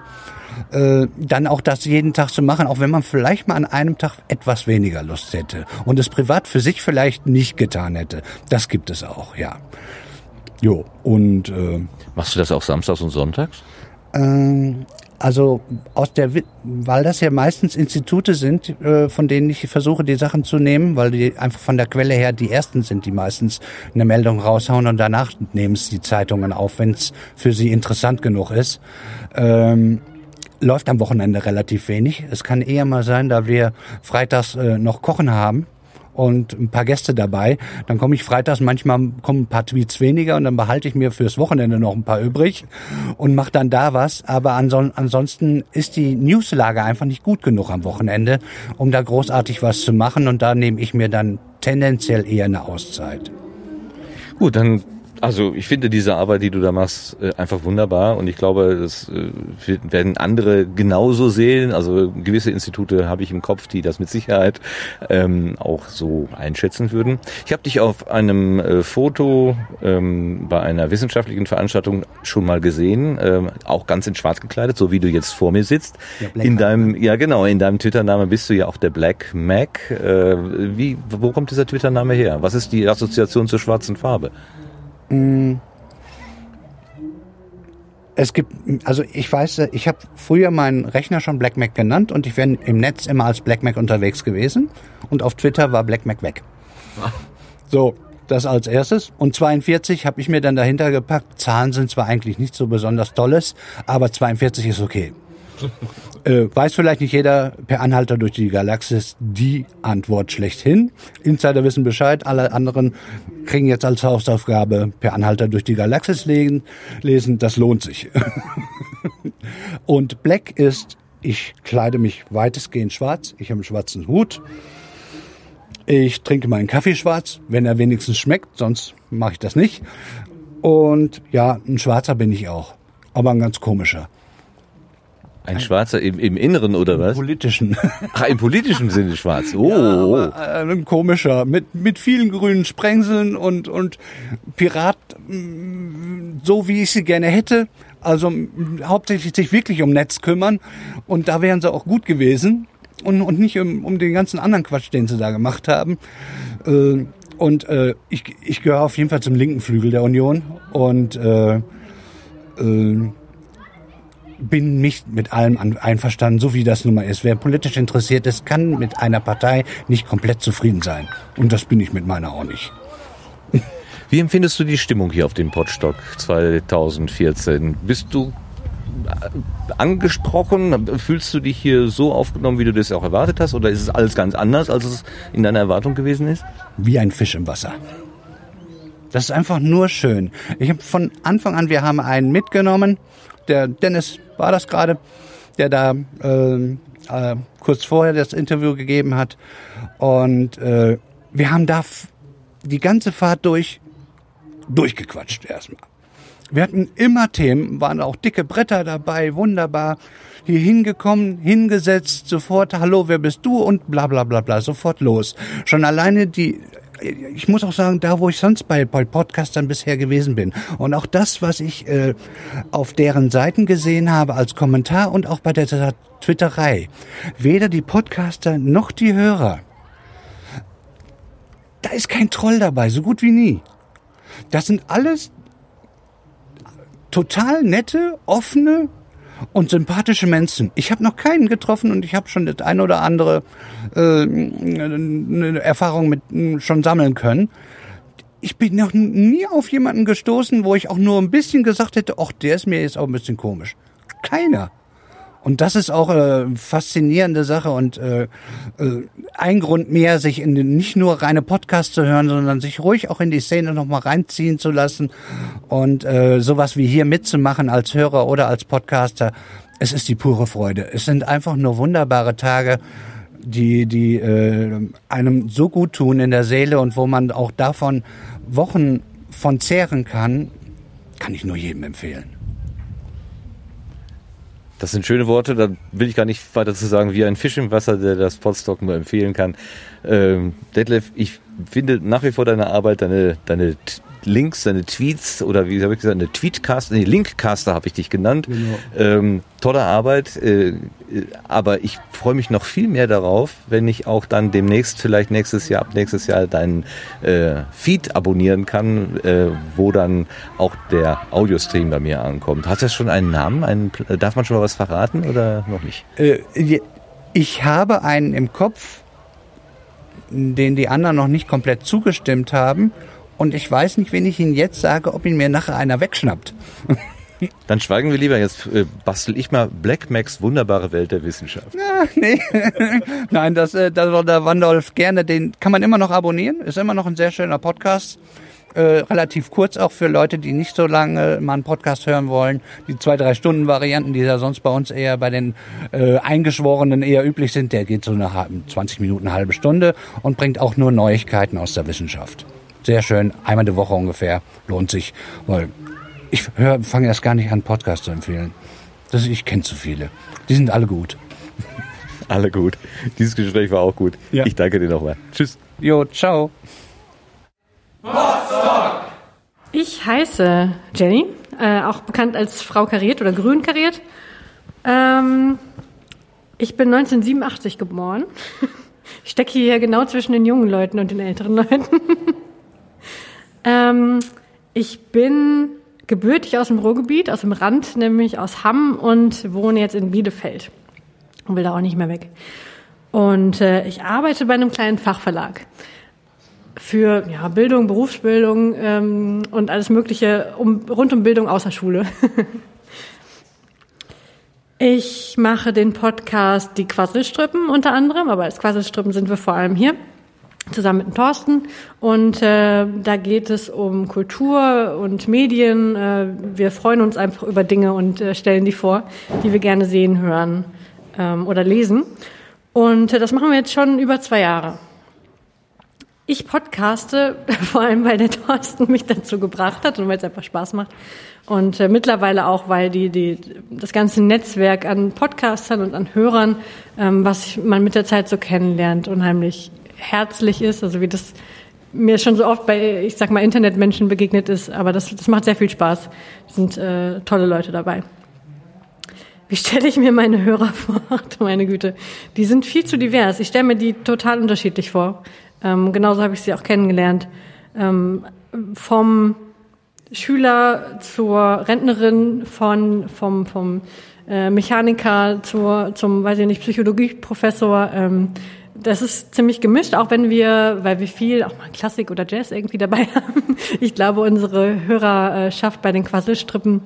äh, dann auch das jeden Tag zu machen, auch wenn man vielleicht mal an einem Tag etwas weniger Lust hätte und es privat für sich vielleicht nicht getan hätte. Das gibt es auch, ja. Jo, und äh, machst du das auch samstags und sonntags? Ähm, also aus der, weil das ja meistens Institute sind, äh, von denen ich versuche, die Sachen zu nehmen, weil die einfach von der Quelle her die ersten sind, die meistens eine Meldung raushauen und danach nehmen es die Zeitungen auf, wenn es für sie interessant genug ist. Ähm, läuft am Wochenende relativ wenig. Es kann eher mal sein, da wir freitags äh, noch Kochen haben und ein paar Gäste dabei, dann komme ich freitags, manchmal kommen ein paar Tweets weniger und dann behalte ich mir fürs Wochenende noch ein paar übrig und mache dann da was. Aber anson ansonsten ist die Newslage einfach nicht gut genug am Wochenende, um da großartig was zu machen und da nehme ich mir dann tendenziell eher eine Auszeit. Gut, dann Also ich finde diese Arbeit, die du da machst, äh, einfach wunderbar und ich glaube, das äh, werden andere genauso sehen. Also gewisse Institute habe ich im Kopf, die das mit Sicherheit ähm, auch so einschätzen würden. Ich habe dich auf einem äh, Foto ähm, bei einer wissenschaftlichen Veranstaltung schon mal gesehen, ähm, auch ganz in Schwarz gekleidet, so wie du jetzt vor mir sitzt. Ja, in deinem, ja genau, in deinem Twitter-Name bist du ja auch der Black Mac. Äh, wie, wo kommt dieser Twitter-Name her? Was ist die Assoziation zur schwarzen Farbe? Es gibt, also ich weiß, ich habe früher meinen Rechner schon Black Mac genannt und ich bin im Netz immer als Black Mac unterwegs gewesen und auf Twitter war Black Mac weg. So, das als erstes. Und 42 habe ich mir dann dahinter gepackt. Zahlen sind zwar eigentlich nicht so besonders tolles, aber 42 ist okay. Äh, weiß vielleicht nicht jeder, per Anhalter durch die Galaxis die Antwort schlechthin. Insider wissen Bescheid, alle anderen kriegen jetzt als Hausaufgabe per Anhalter durch die Galaxis lesen. lesen das lohnt sich. Und Black ist, ich kleide mich weitestgehend schwarz, ich habe einen schwarzen Hut. Ich trinke meinen Kaffee schwarz, wenn er wenigstens schmeckt, sonst mache ich das nicht. Und ja, ein Schwarzer bin ich auch, aber ein ganz komischer. Ein Schwarzer im, im Inneren oder was? Politischen. Ach, im politischen Sinne schwarz. Oh, Ja, aber, äh, ein komischer, mit, mit vielen grünen Sprengseln und, und Pirat, mm, so wie ich sie gerne hätte. Also mm, hauptsächlich sich wirklich um Netz kümmern. Und da wären sie auch gut gewesen. Und, und nicht um, um den ganzen anderen Quatsch, den sie da gemacht haben. Äh, und äh, ich, ich gehöre auf jeden Fall zum linken Flügel der Union. Und äh, äh, bin nicht mit allem an- einverstanden, so wie das nun mal ist. Wer politisch interessiert ist, kann mit einer Partei nicht komplett zufrieden sein. Und das bin ich mit meiner auch nicht. Wie empfindest du die Stimmung hier auf dem Potstock 2014? Bist du äh, angesprochen? Fühlst du dich hier so aufgenommen, wie du das auch erwartet hast? Oder ist es alles ganz anders, als es in deiner Erwartung gewesen ist? Wie ein Fisch im Wasser. Das ist einfach nur schön. Ich habe von Anfang an, wir haben einen mitgenommen, der Dennis war das gerade, der da äh, äh, kurz vorher das Interview gegeben hat. Und äh, wir haben da die ganze Fahrt durch durchgequatscht erstmal. Wir hatten immer Themen, waren auch dicke Bretter dabei, wunderbar. Hier hingekommen, hingesetzt, sofort, hallo, wer bist du? Und bla bla bla bla, sofort los. Schon alleine die, ich muss auch sagen, da wo ich sonst bei, bei Podcastern bisher gewesen bin. Und auch das, was ich äh, auf deren Seiten gesehen habe als Kommentar und auch bei der Twitterei. Weder die Podcaster noch die Hörer. Da ist kein Troll dabei, so gut wie nie. Das sind alles total nette, offene und sympathische Menschen. Ich habe noch keinen getroffen und ich habe schon das eine oder andere äh, eine Erfahrung mit äh, schon sammeln können. Ich bin noch nie auf jemanden gestoßen, wo ich auch nur ein bisschen gesagt hätte, ach, der ist mir jetzt auch ein bisschen komisch. Keiner. Und das ist auch äh, faszinierende Sache und äh, äh, ein Grund mehr, sich in nicht nur reine Podcasts zu hören, sondern sich ruhig auch in die Szene nochmal reinziehen zu lassen und äh, sowas wie hier mitzumachen als Hörer oder als Podcaster. Es ist die pure Freude. Es sind einfach nur wunderbare Tage, die, die äh, einem so gut tun in der Seele und wo man auch davon Wochen von zehren kann, kann ich nur jedem empfehlen. Das sind schöne Worte, da will ich gar nicht weiter zu sagen, wie ein Fisch im Wasser, der das Podstock nur empfehlen kann. Ähm, Detlef, ich finde nach wie vor deine Arbeit, deine, deine Links, deine Tweets oder wie habe ich gesagt, eine Tweetcaster, nee, Linkcaster habe ich dich genannt. Ähm, tolle Arbeit, äh, äh, aber ich freue mich noch viel mehr darauf, wenn ich auch dann demnächst, vielleicht nächstes Jahr, ab nächstes Jahr deinen äh, Feed abonnieren kann, äh, wo dann auch der Audiostream bei mir ankommt. Hat das schon einen Namen? Einen, Pl- darf man schon mal was verraten oder noch nicht? Äh, ich habe einen im Kopf, den die anderen noch nicht komplett zugestimmt haben. Und ich weiß nicht, wenn ich ihn jetzt sage, ob ihn mir nachher einer wegschnappt. Dann schweigen wir lieber. Jetzt äh, bastel ich mal Black Macs wunderbare Welt der Wissenschaft. Ah, nee. Nein, das, äh, das war der Wandolf gerne. Den kann man immer noch abonnieren. Ist immer noch ein sehr schöner Podcast. Äh, relativ kurz auch für Leute, die nicht so lange mal einen Podcast hören wollen. Die zwei, drei Stunden Varianten, die ja sonst bei uns eher bei den äh, Eingeschworenen eher üblich sind, der geht so eine halbe- 20 Minuten, eine halbe Stunde und bringt auch nur Neuigkeiten aus der Wissenschaft. Sehr schön, einmal die Woche ungefähr, lohnt sich, weil ich fange erst gar nicht an, Podcasts zu empfehlen. Das, ich kenne zu viele. Die sind alle gut. Alle gut. Dieses Gespräch war auch gut. Ja. Ich danke dir nochmal. Tschüss. Jo, ciao. Ich heiße Jenny, äh, auch bekannt als Frau kariert oder grün kariert. Ähm, ich bin 1987 geboren. Ich stecke hier genau zwischen den jungen Leuten und den älteren Leuten. ähm, ich bin gebürtig aus dem Ruhrgebiet, aus dem Rand, nämlich aus Hamm und wohne jetzt in Bielefeld und will da auch nicht mehr weg. Und äh, ich arbeite bei einem kleinen Fachverlag für ja, Bildung, Berufsbildung ähm, und alles Mögliche um, rund um Bildung außer Schule. ich mache den Podcast Die Quasselstrippen unter anderem, aber als Quasselstrippen sind wir vor allem hier zusammen mit Thorsten und äh, da geht es um Kultur und Medien. Äh, wir freuen uns einfach über Dinge und äh, stellen die vor, die wir gerne sehen, hören ähm, oder lesen. Und äh, das machen wir jetzt schon über zwei Jahre. Ich podcaste, vor allem weil der Thorsten mich dazu gebracht hat und weil es einfach Spaß macht. Und äh, mittlerweile auch, weil die, die, das ganze Netzwerk an Podcastern und an Hörern, ähm, was man mit der Zeit so kennenlernt, unheimlich herzlich ist. Also wie das mir schon so oft bei, ich sag mal, Internetmenschen begegnet ist. Aber das, das macht sehr viel Spaß. Es sind äh, tolle Leute dabei. Wie stelle ich mir meine Hörer vor? Meine Güte. Die sind viel zu divers. Ich stelle mir die total unterschiedlich vor. Ähm, genauso habe ich sie auch kennengelernt. Ähm, vom Schüler zur Rentnerin, von, vom, vom äh, Mechaniker zur, zum, weiß ich nicht, Psychologieprofessor. Ähm, das ist ziemlich gemischt, auch wenn wir, weil wir viel auch mal Klassik oder Jazz irgendwie dabei haben. Ich glaube, unsere Hörerschaft bei den Quasselstrippen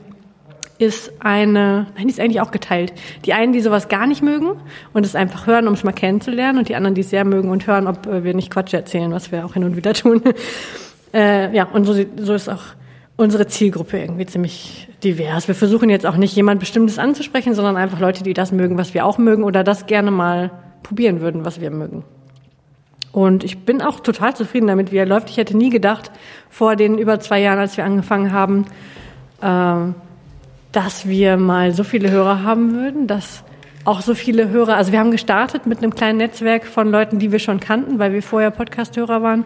ist eine, nein, die ist eigentlich auch geteilt. Die einen, die sowas gar nicht mögen und es einfach hören, um es mal kennenzulernen, und die anderen, die es sehr mögen und hören, ob äh, wir nicht Quatsch erzählen, was wir auch hin und wieder tun. äh, ja, und so, so ist auch unsere Zielgruppe irgendwie ziemlich divers. Wir versuchen jetzt auch nicht jemand Bestimmtes anzusprechen, sondern einfach Leute, die das mögen, was wir auch mögen oder das gerne mal probieren würden, was wir mögen. Und ich bin auch total zufrieden damit, wie er läuft. Ich hätte nie gedacht, vor den über zwei Jahren, als wir angefangen haben, ähm, dass wir mal so viele Hörer haben würden, dass auch so viele Hörer, also wir haben gestartet mit einem kleinen Netzwerk von Leuten, die wir schon kannten, weil wir vorher Podcast-Hörer waren.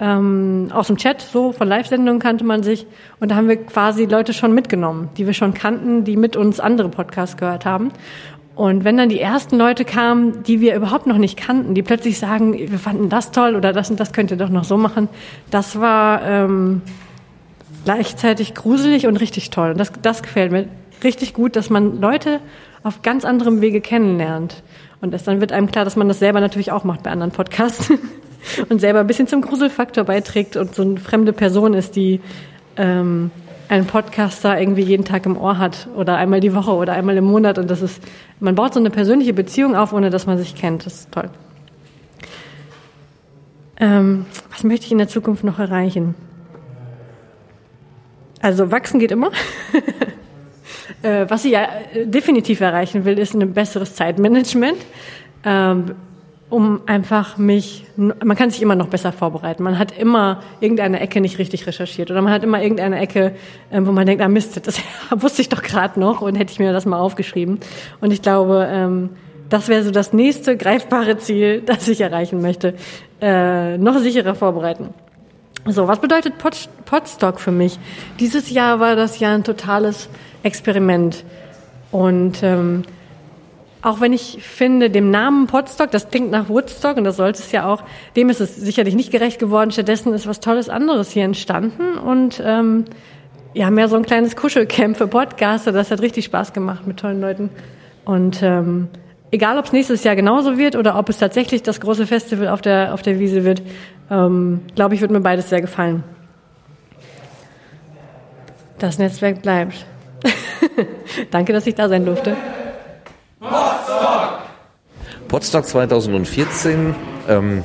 Ähm, aus dem Chat, so von Live-Sendungen kannte man sich. Und da haben wir quasi Leute schon mitgenommen, die wir schon kannten, die mit uns andere Podcasts gehört haben. Und wenn dann die ersten Leute kamen, die wir überhaupt noch nicht kannten, die plötzlich sagen, wir fanden das toll oder das und das könnt ihr doch noch so machen, das war ähm, gleichzeitig gruselig und richtig toll. Und das, das gefällt mir richtig gut, dass man Leute auf ganz anderem Wege kennenlernt. Und es, dann wird einem klar, dass man das selber natürlich auch macht bei anderen Podcasts und selber ein bisschen zum Gruselfaktor beiträgt und so eine fremde Person ist, die ähm, einen Podcaster irgendwie jeden Tag im Ohr hat oder einmal die Woche oder einmal im Monat. Und das ist, man baut so eine persönliche Beziehung auf, ohne dass man sich kennt. Das ist toll. Ähm, was möchte ich in der Zukunft noch erreichen? Also wachsen geht immer. Äh, Was ich ja definitiv erreichen will, ist ein besseres Zeitmanagement, ähm, um einfach mich, man kann sich immer noch besser vorbereiten. Man hat immer irgendeine Ecke nicht richtig recherchiert oder man hat immer irgendeine Ecke, ähm, wo man denkt, ah Mist, das wusste ich doch gerade noch und hätte ich mir das mal aufgeschrieben. Und ich glaube, ähm, das wäre so das nächste greifbare Ziel, das ich erreichen möchte. Äh, noch sicherer vorbereiten. So, was bedeutet Pod Podstock für mich? Dieses Jahr war das Jahr ein totales Experiment. Und ähm, auch wenn ich finde, dem Namen Podstock, das klingt nach Woodstock und das sollte es ja auch, dem ist es sicherlich nicht gerecht geworden. Stattdessen ist was Tolles anderes hier entstanden und ähm, ja, mehr so ein kleines Kuschelcamp für Podcaster. Das hat richtig Spaß gemacht mit tollen Leuten. Und ähm, egal, ob es nächstes Jahr genauso wird oder ob es tatsächlich das große Festival auf der, auf der Wiese wird, ähm, glaube ich, wird mir beides sehr gefallen. Das Netzwerk bleibt. Danke, dass ich da sein durfte. Potsdok 2014. Ähm,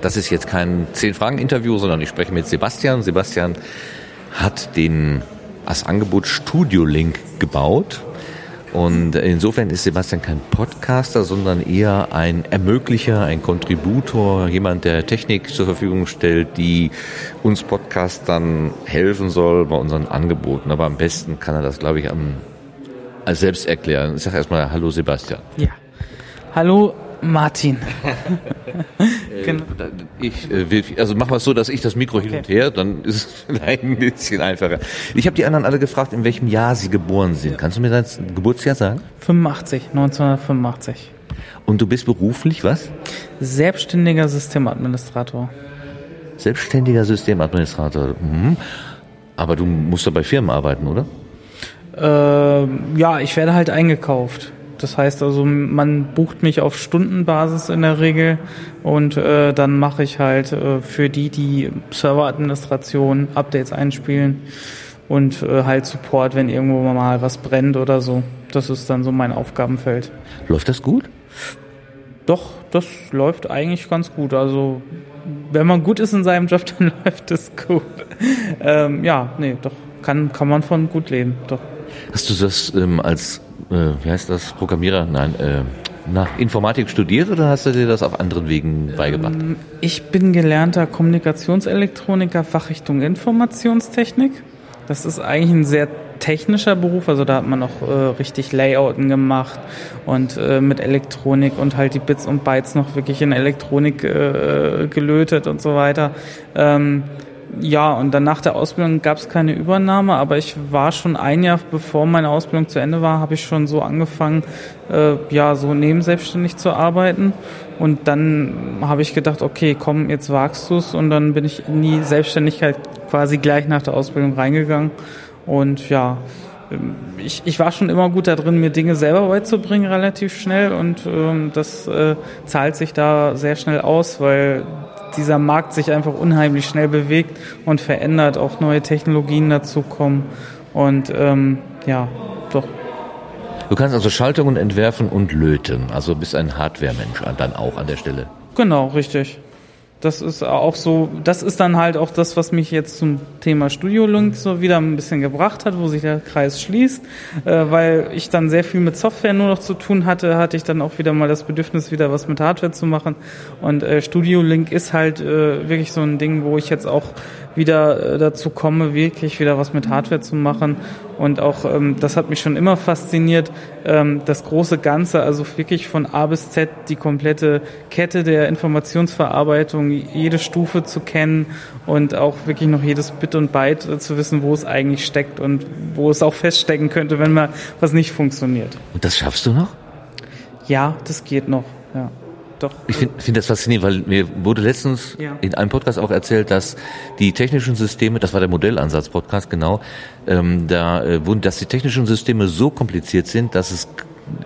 das ist jetzt kein Zehn-Fragen-Interview, sondern ich spreche mit Sebastian. Sebastian hat den als Angebot Studio Link gebaut. Und insofern ist Sebastian kein Podcaster, sondern eher ein Ermöglicher, ein Kontributor, jemand, der Technik zur Verfügung stellt, die uns Podcastern helfen soll bei unseren Angeboten. Aber am besten kann er das, glaube ich, am, als selbst erklären. Ich sage erstmal Hallo Sebastian. Ja. Hallo Martin. Genau. Ich äh, will, also machen wir es so, dass ich das Mikro hin und her, dann ist es vielleicht ein bisschen einfacher. Ich habe die anderen alle gefragt, in welchem Jahr sie geboren sind. Kannst du mir das Geburtsjahr sagen? 85, 1985. Und du bist beruflich was? Selbstständiger Systemadministrator. Selbstständiger Systemadministrator. Mhm. Aber du musst doch bei Firmen arbeiten, oder? Äh, ja, ich werde halt eingekauft. Das heißt also, man bucht mich auf Stundenbasis in der Regel und äh, dann mache ich halt äh, für die, die Serveradministration, Updates einspielen und äh, halt Support, wenn irgendwo mal was brennt oder so. Das ist dann so mein Aufgabenfeld. Läuft das gut? Doch, das läuft eigentlich ganz gut. Also wenn man gut ist in seinem Job, dann läuft es gut. ähm, ja, nee, doch kann kann man von gut leben. Doch. Hast du das ähm, als äh, wie heißt das, Programmierer? Nein, äh, nach Informatik studiert oder hast du dir das auf anderen Wegen beigebracht? Ähm, ich bin gelernter Kommunikationselektroniker, Fachrichtung Informationstechnik. Das ist eigentlich ein sehr technischer Beruf, also da hat man auch äh, richtig Layouten gemacht und äh, mit Elektronik und halt die Bits und Bytes noch wirklich in Elektronik äh, gelötet und so weiter. Ähm, ja, und dann nach der Ausbildung gab es keine Übernahme, aber ich war schon ein Jahr bevor meine Ausbildung zu Ende war, habe ich schon so angefangen, äh, ja, so nebenselbstständig zu arbeiten. Und dann habe ich gedacht, okay, komm, jetzt wagst du es. Und dann bin ich in die Selbstständigkeit quasi gleich nach der Ausbildung reingegangen. Und ja, ich, ich war schon immer gut da drin, mir Dinge selber beizubringen, relativ schnell. Und ähm, das äh, zahlt sich da sehr schnell aus, weil dieser Markt sich einfach unheimlich schnell bewegt und verändert, auch neue Technologien dazukommen. Und ähm, ja, doch. Du kannst also Schaltungen entwerfen und löten. Also bist ein Hardware-Mensch dann auch an der Stelle. Genau, richtig. Das ist auch so, das ist dann halt auch das, was mich jetzt zum Thema Studio Link so wieder ein bisschen gebracht hat, wo sich der Kreis schließt, äh, weil ich dann sehr viel mit Software nur noch zu tun hatte, hatte ich dann auch wieder mal das Bedürfnis, wieder was mit Hardware zu machen. Und äh, Studio Link ist halt äh, wirklich so ein Ding, wo ich jetzt auch wieder äh, dazu komme, wirklich wieder was mit Hardware zu machen. Und auch, ähm, das hat mich schon immer fasziniert, ähm, das große Ganze, also wirklich von A bis Z die komplette Kette der Informationsverarbeitung, jede Stufe zu kennen und auch wirklich noch jedes Bit und Byte äh, zu wissen, wo es eigentlich steckt und wo es auch feststecken könnte, wenn mal was nicht funktioniert. Und das schaffst du noch? Ja, das geht noch, ja. Doch. Ich finde find das faszinierend, weil mir wurde letztens Ja. in einem Podcast auch erzählt, dass die technischen Systeme, das war der Modellansatz-Podcast, genau, ähm, da äh, wurden, dass die technischen Systeme so kompliziert sind, dass es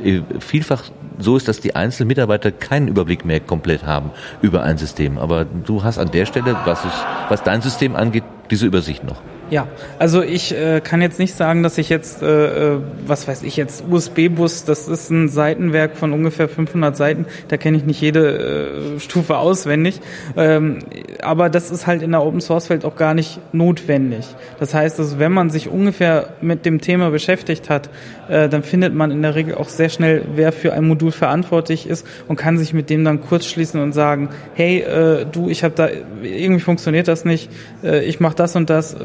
äh, vielfach so ist, dass die einzelnen Mitarbeiter keinen Überblick mehr komplett haben über ein System. Aber du hast an der Stelle, was, es, was dein System angeht, diese Übersicht noch. Ja, also ich äh, kann jetzt nicht sagen, dass ich jetzt, äh, äh, was weiß ich jetzt, USB-Bus, das ist ein Seitenwerk von ungefähr 500 Seiten, da kenne ich nicht jede äh, Stufe auswendig, ähm, aber das ist halt in der Open-Source-Welt auch gar nicht notwendig. Das heißt, also, wenn man sich ungefähr mit dem Thema beschäftigt hat, äh, dann findet man in der Regel auch sehr schnell, wer für ein Modul verantwortlich ist und kann sich mit dem dann kurz schließen und sagen, hey, äh, du, ich habe da, irgendwie funktioniert das nicht, äh, ich mache das und das, äh,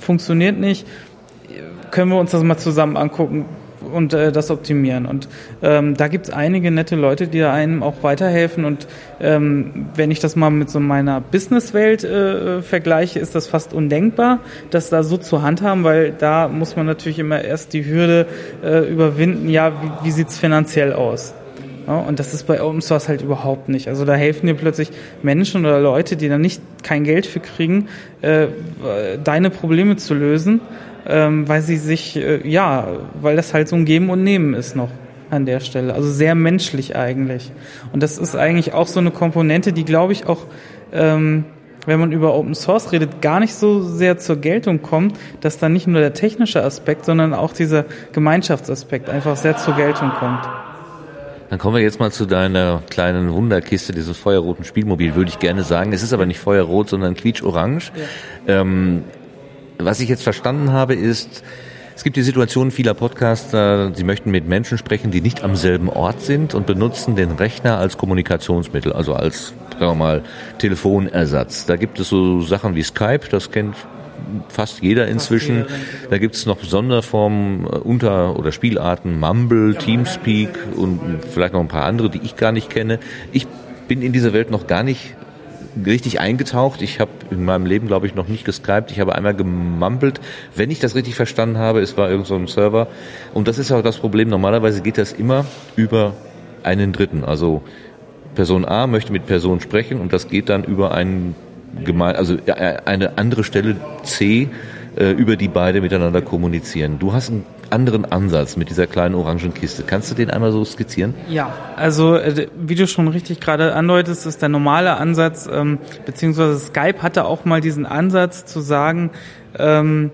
funktioniert nicht, können wir uns das mal zusammen angucken und äh, das optimieren. Und ähm, da gibt es einige nette Leute, die da einem auch weiterhelfen. Und ähm, wenn ich das mal mit so meiner Businesswelt äh, vergleiche, ist das fast undenkbar, das da so zu handhaben, weil da muss man natürlich immer erst die Hürde äh, überwinden, ja, wie, wie sieht's finanziell aus? Ja, und das ist bei Open Source halt überhaupt nicht. Also da helfen dir plötzlich Menschen oder Leute, die da nicht kein Geld für kriegen, äh, deine Probleme zu lösen, ähm, weil sie sich, äh, ja, weil das halt so ein Geben und Nehmen ist noch an der Stelle. Also sehr menschlich eigentlich. Und das ist eigentlich auch so eine Komponente, die glaube ich auch, ähm, wenn man über Open Source redet, gar nicht so sehr zur Geltung kommt, dass da nicht nur der technische Aspekt, sondern auch dieser Gemeinschaftsaspekt einfach sehr zur Geltung kommt. Dann kommen wir jetzt mal zu deiner kleinen Wunderkiste, dieses feuerroten Spielmobil, würde ich gerne sagen. Es ist aber nicht feuerrot, sondern quietsch-orange. Ähm, was ich jetzt verstanden habe, ist, Es gibt die Situation vieler Podcaster, sie möchten mit Menschen sprechen, die nicht am selben Ort sind und benutzen den Rechner als Kommunikationsmittel, also als, sagen wir mal, Telefonersatz. Da gibt es so Sachen wie Skype, das kennt fast jeder inzwischen. Da gibt es noch Sonderformen, äh, Unter- oder Spielarten, Mumble, Teamspeak und vielleicht noch ein paar andere, die ich gar nicht kenne. Ich bin in dieser Welt noch gar nicht richtig eingetaucht. Ich habe in meinem Leben, glaube ich, noch nicht geskypt. Ich habe einmal gemumbelt. Wenn ich das richtig verstanden habe, es war irgend so ein Server. Und das ist auch das Problem. Normalerweise geht das immer über einen Dritten. Also Person A möchte mit Person sprechen und das geht dann über einen gemein, also äh, eine andere Stelle C, äh, über die beide miteinander kommunizieren. Du hast einen anderen Ansatz mit dieser kleinen orangen Kiste. Kannst du den einmal so skizzieren? Ja, also äh, wie du schon richtig gerade andeutest, ist der normale Ansatz, ähm, beziehungsweise Skype hatte auch mal diesen Ansatz zu sagen, ähm,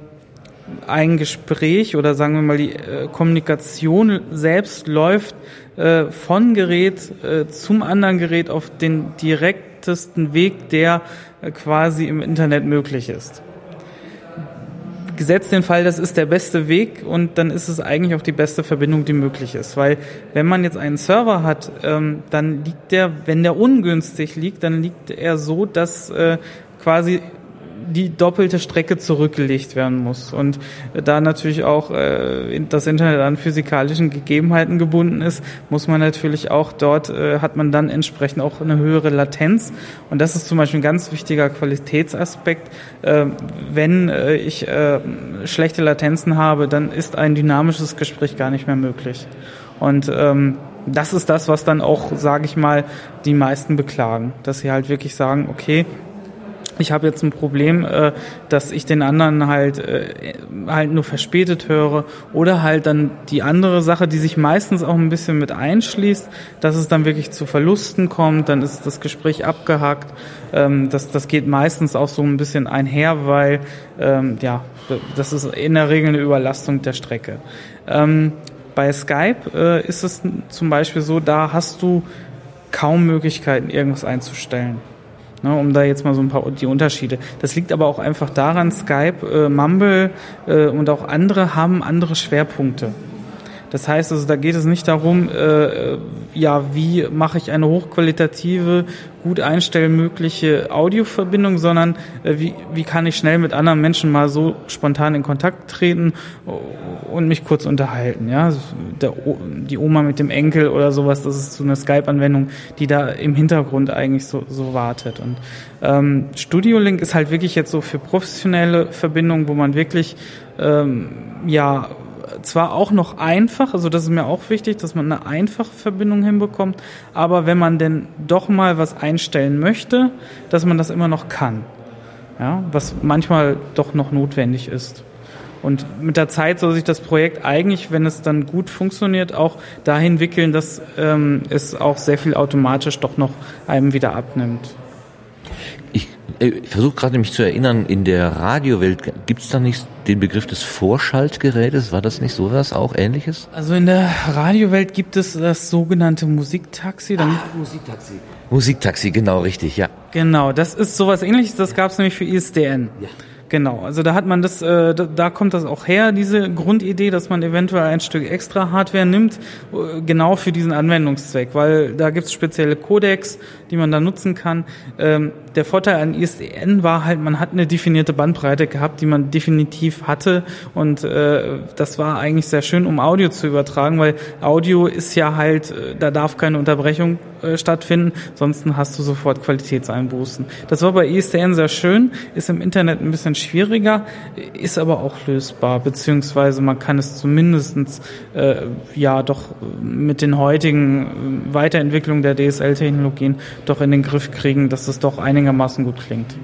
ein Gespräch oder sagen wir mal die äh, Kommunikation selbst läuft äh, von Gerät äh, zum anderen Gerät auf den direktesten Weg, der äh, quasi im Internet möglich ist. Gesetzt den Fall, das ist der beste Weg und dann ist es eigentlich auch die beste Verbindung, die möglich ist. Weil wenn man jetzt einen Server hat, ähm, dann liegt der, wenn der ungünstig liegt, dann liegt er so, dass äh, quasi die doppelte Strecke zurückgelegt werden muss. Und da natürlich auch äh, das Internet an physikalischen Gegebenheiten gebunden ist, muss man natürlich auch dort, äh, hat man dann entsprechend auch eine höhere Latenz. Und das ist zum Beispiel ein ganz wichtiger Qualitätsaspekt. Äh, wenn äh, ich äh, schlechte Latenzen habe, dann ist ein dynamisches Gespräch gar nicht mehr möglich. Und ähm, das ist das, was dann auch, sage ich mal, die meisten beklagen, dass sie halt wirklich sagen, okay, ich habe jetzt ein Problem, äh, dass ich den anderen halt äh, halt nur verspätet höre oder halt dann die andere Sache, die sich meistens auch ein bisschen mit einschließt, dass es dann wirklich zu Verlusten kommt, dann ist das Gespräch abgehakt. Ähm, das, das geht meistens auch so ein bisschen einher, weil ähm, ja, das ist in der Regel eine Überlastung der Strecke. Ähm, bei Skype äh, ist es zum Beispiel so, da hast du kaum Möglichkeiten, irgendwas einzustellen. Ne, um da jetzt mal so ein paar die Unterschiede. Das liegt aber auch einfach daran, Skype, äh, Mumble äh, und auch andere haben andere Schwerpunkte. Das heißt also, da geht es nicht darum, äh, ja, wie mache ich eine hochqualitative, gut einstellmögliche Audioverbindung, sondern äh, wie, wie kann ich schnell mit anderen Menschen mal so spontan in Kontakt treten und mich kurz unterhalten. Ja, Der, die Oma mit dem Enkel oder sowas, das ist so eine Skype-Anwendung, die da im Hintergrund eigentlich so, so wartet. Und ähm, Studio Link ist halt wirklich jetzt so für professionelle Verbindungen, wo man wirklich ähm, ja zwar auch noch einfach, also das ist mir auch wichtig, dass man eine einfache Verbindung hinbekommt, aber wenn man denn doch mal was einstellen möchte, dass man das immer noch kann. Ja, was manchmal doch noch notwendig ist. Und mit der Zeit soll sich das Projekt eigentlich, wenn es dann gut funktioniert, auch dahin wickeln, dass ähm, es auch sehr viel automatisch doch noch einem wieder abnimmt. Ich äh, versuche gerade mich zu erinnern, in der Radiowelt gibt es da nicht den Begriff des Vorschaltgerätes? War das nicht sowas auch ähnliches? Also in der Radiowelt gibt es das sogenannte Musiktaxi. Dann ah, Musiktaxi. Musiktaxi, genau richtig, ja. Genau, das ist sowas ähnliches, das gab es nämlich für ISDN. Ja. Genau, also da hat man das, äh, da, da kommt das auch her, diese Grundidee, dass man eventuell ein Stück extra Hardware nimmt, äh, genau für diesen Anwendungszweck, weil da gibt's spezielle Codecs, die man da nutzen kann. Ähm, der Vorteil an ISDN war halt, man hat eine definierte Bandbreite gehabt, die man definitiv hatte und äh, das war eigentlich sehr schön, um Audio zu übertragen, weil Audio ist ja halt, äh, da darf keine Unterbrechung äh, stattfinden, sonst hast du sofort Qualitätseinbußen. Das war bei ISDN sehr schön, ist im Internet ein bisschen schwieriger, ist aber auch lösbar, beziehungsweise man kann es zumindestens äh, ja doch mit den heutigen äh, Weiterentwicklungen der DSL-Technologien doch in den Griff kriegen, dass es doch einigermaßen gut klingt.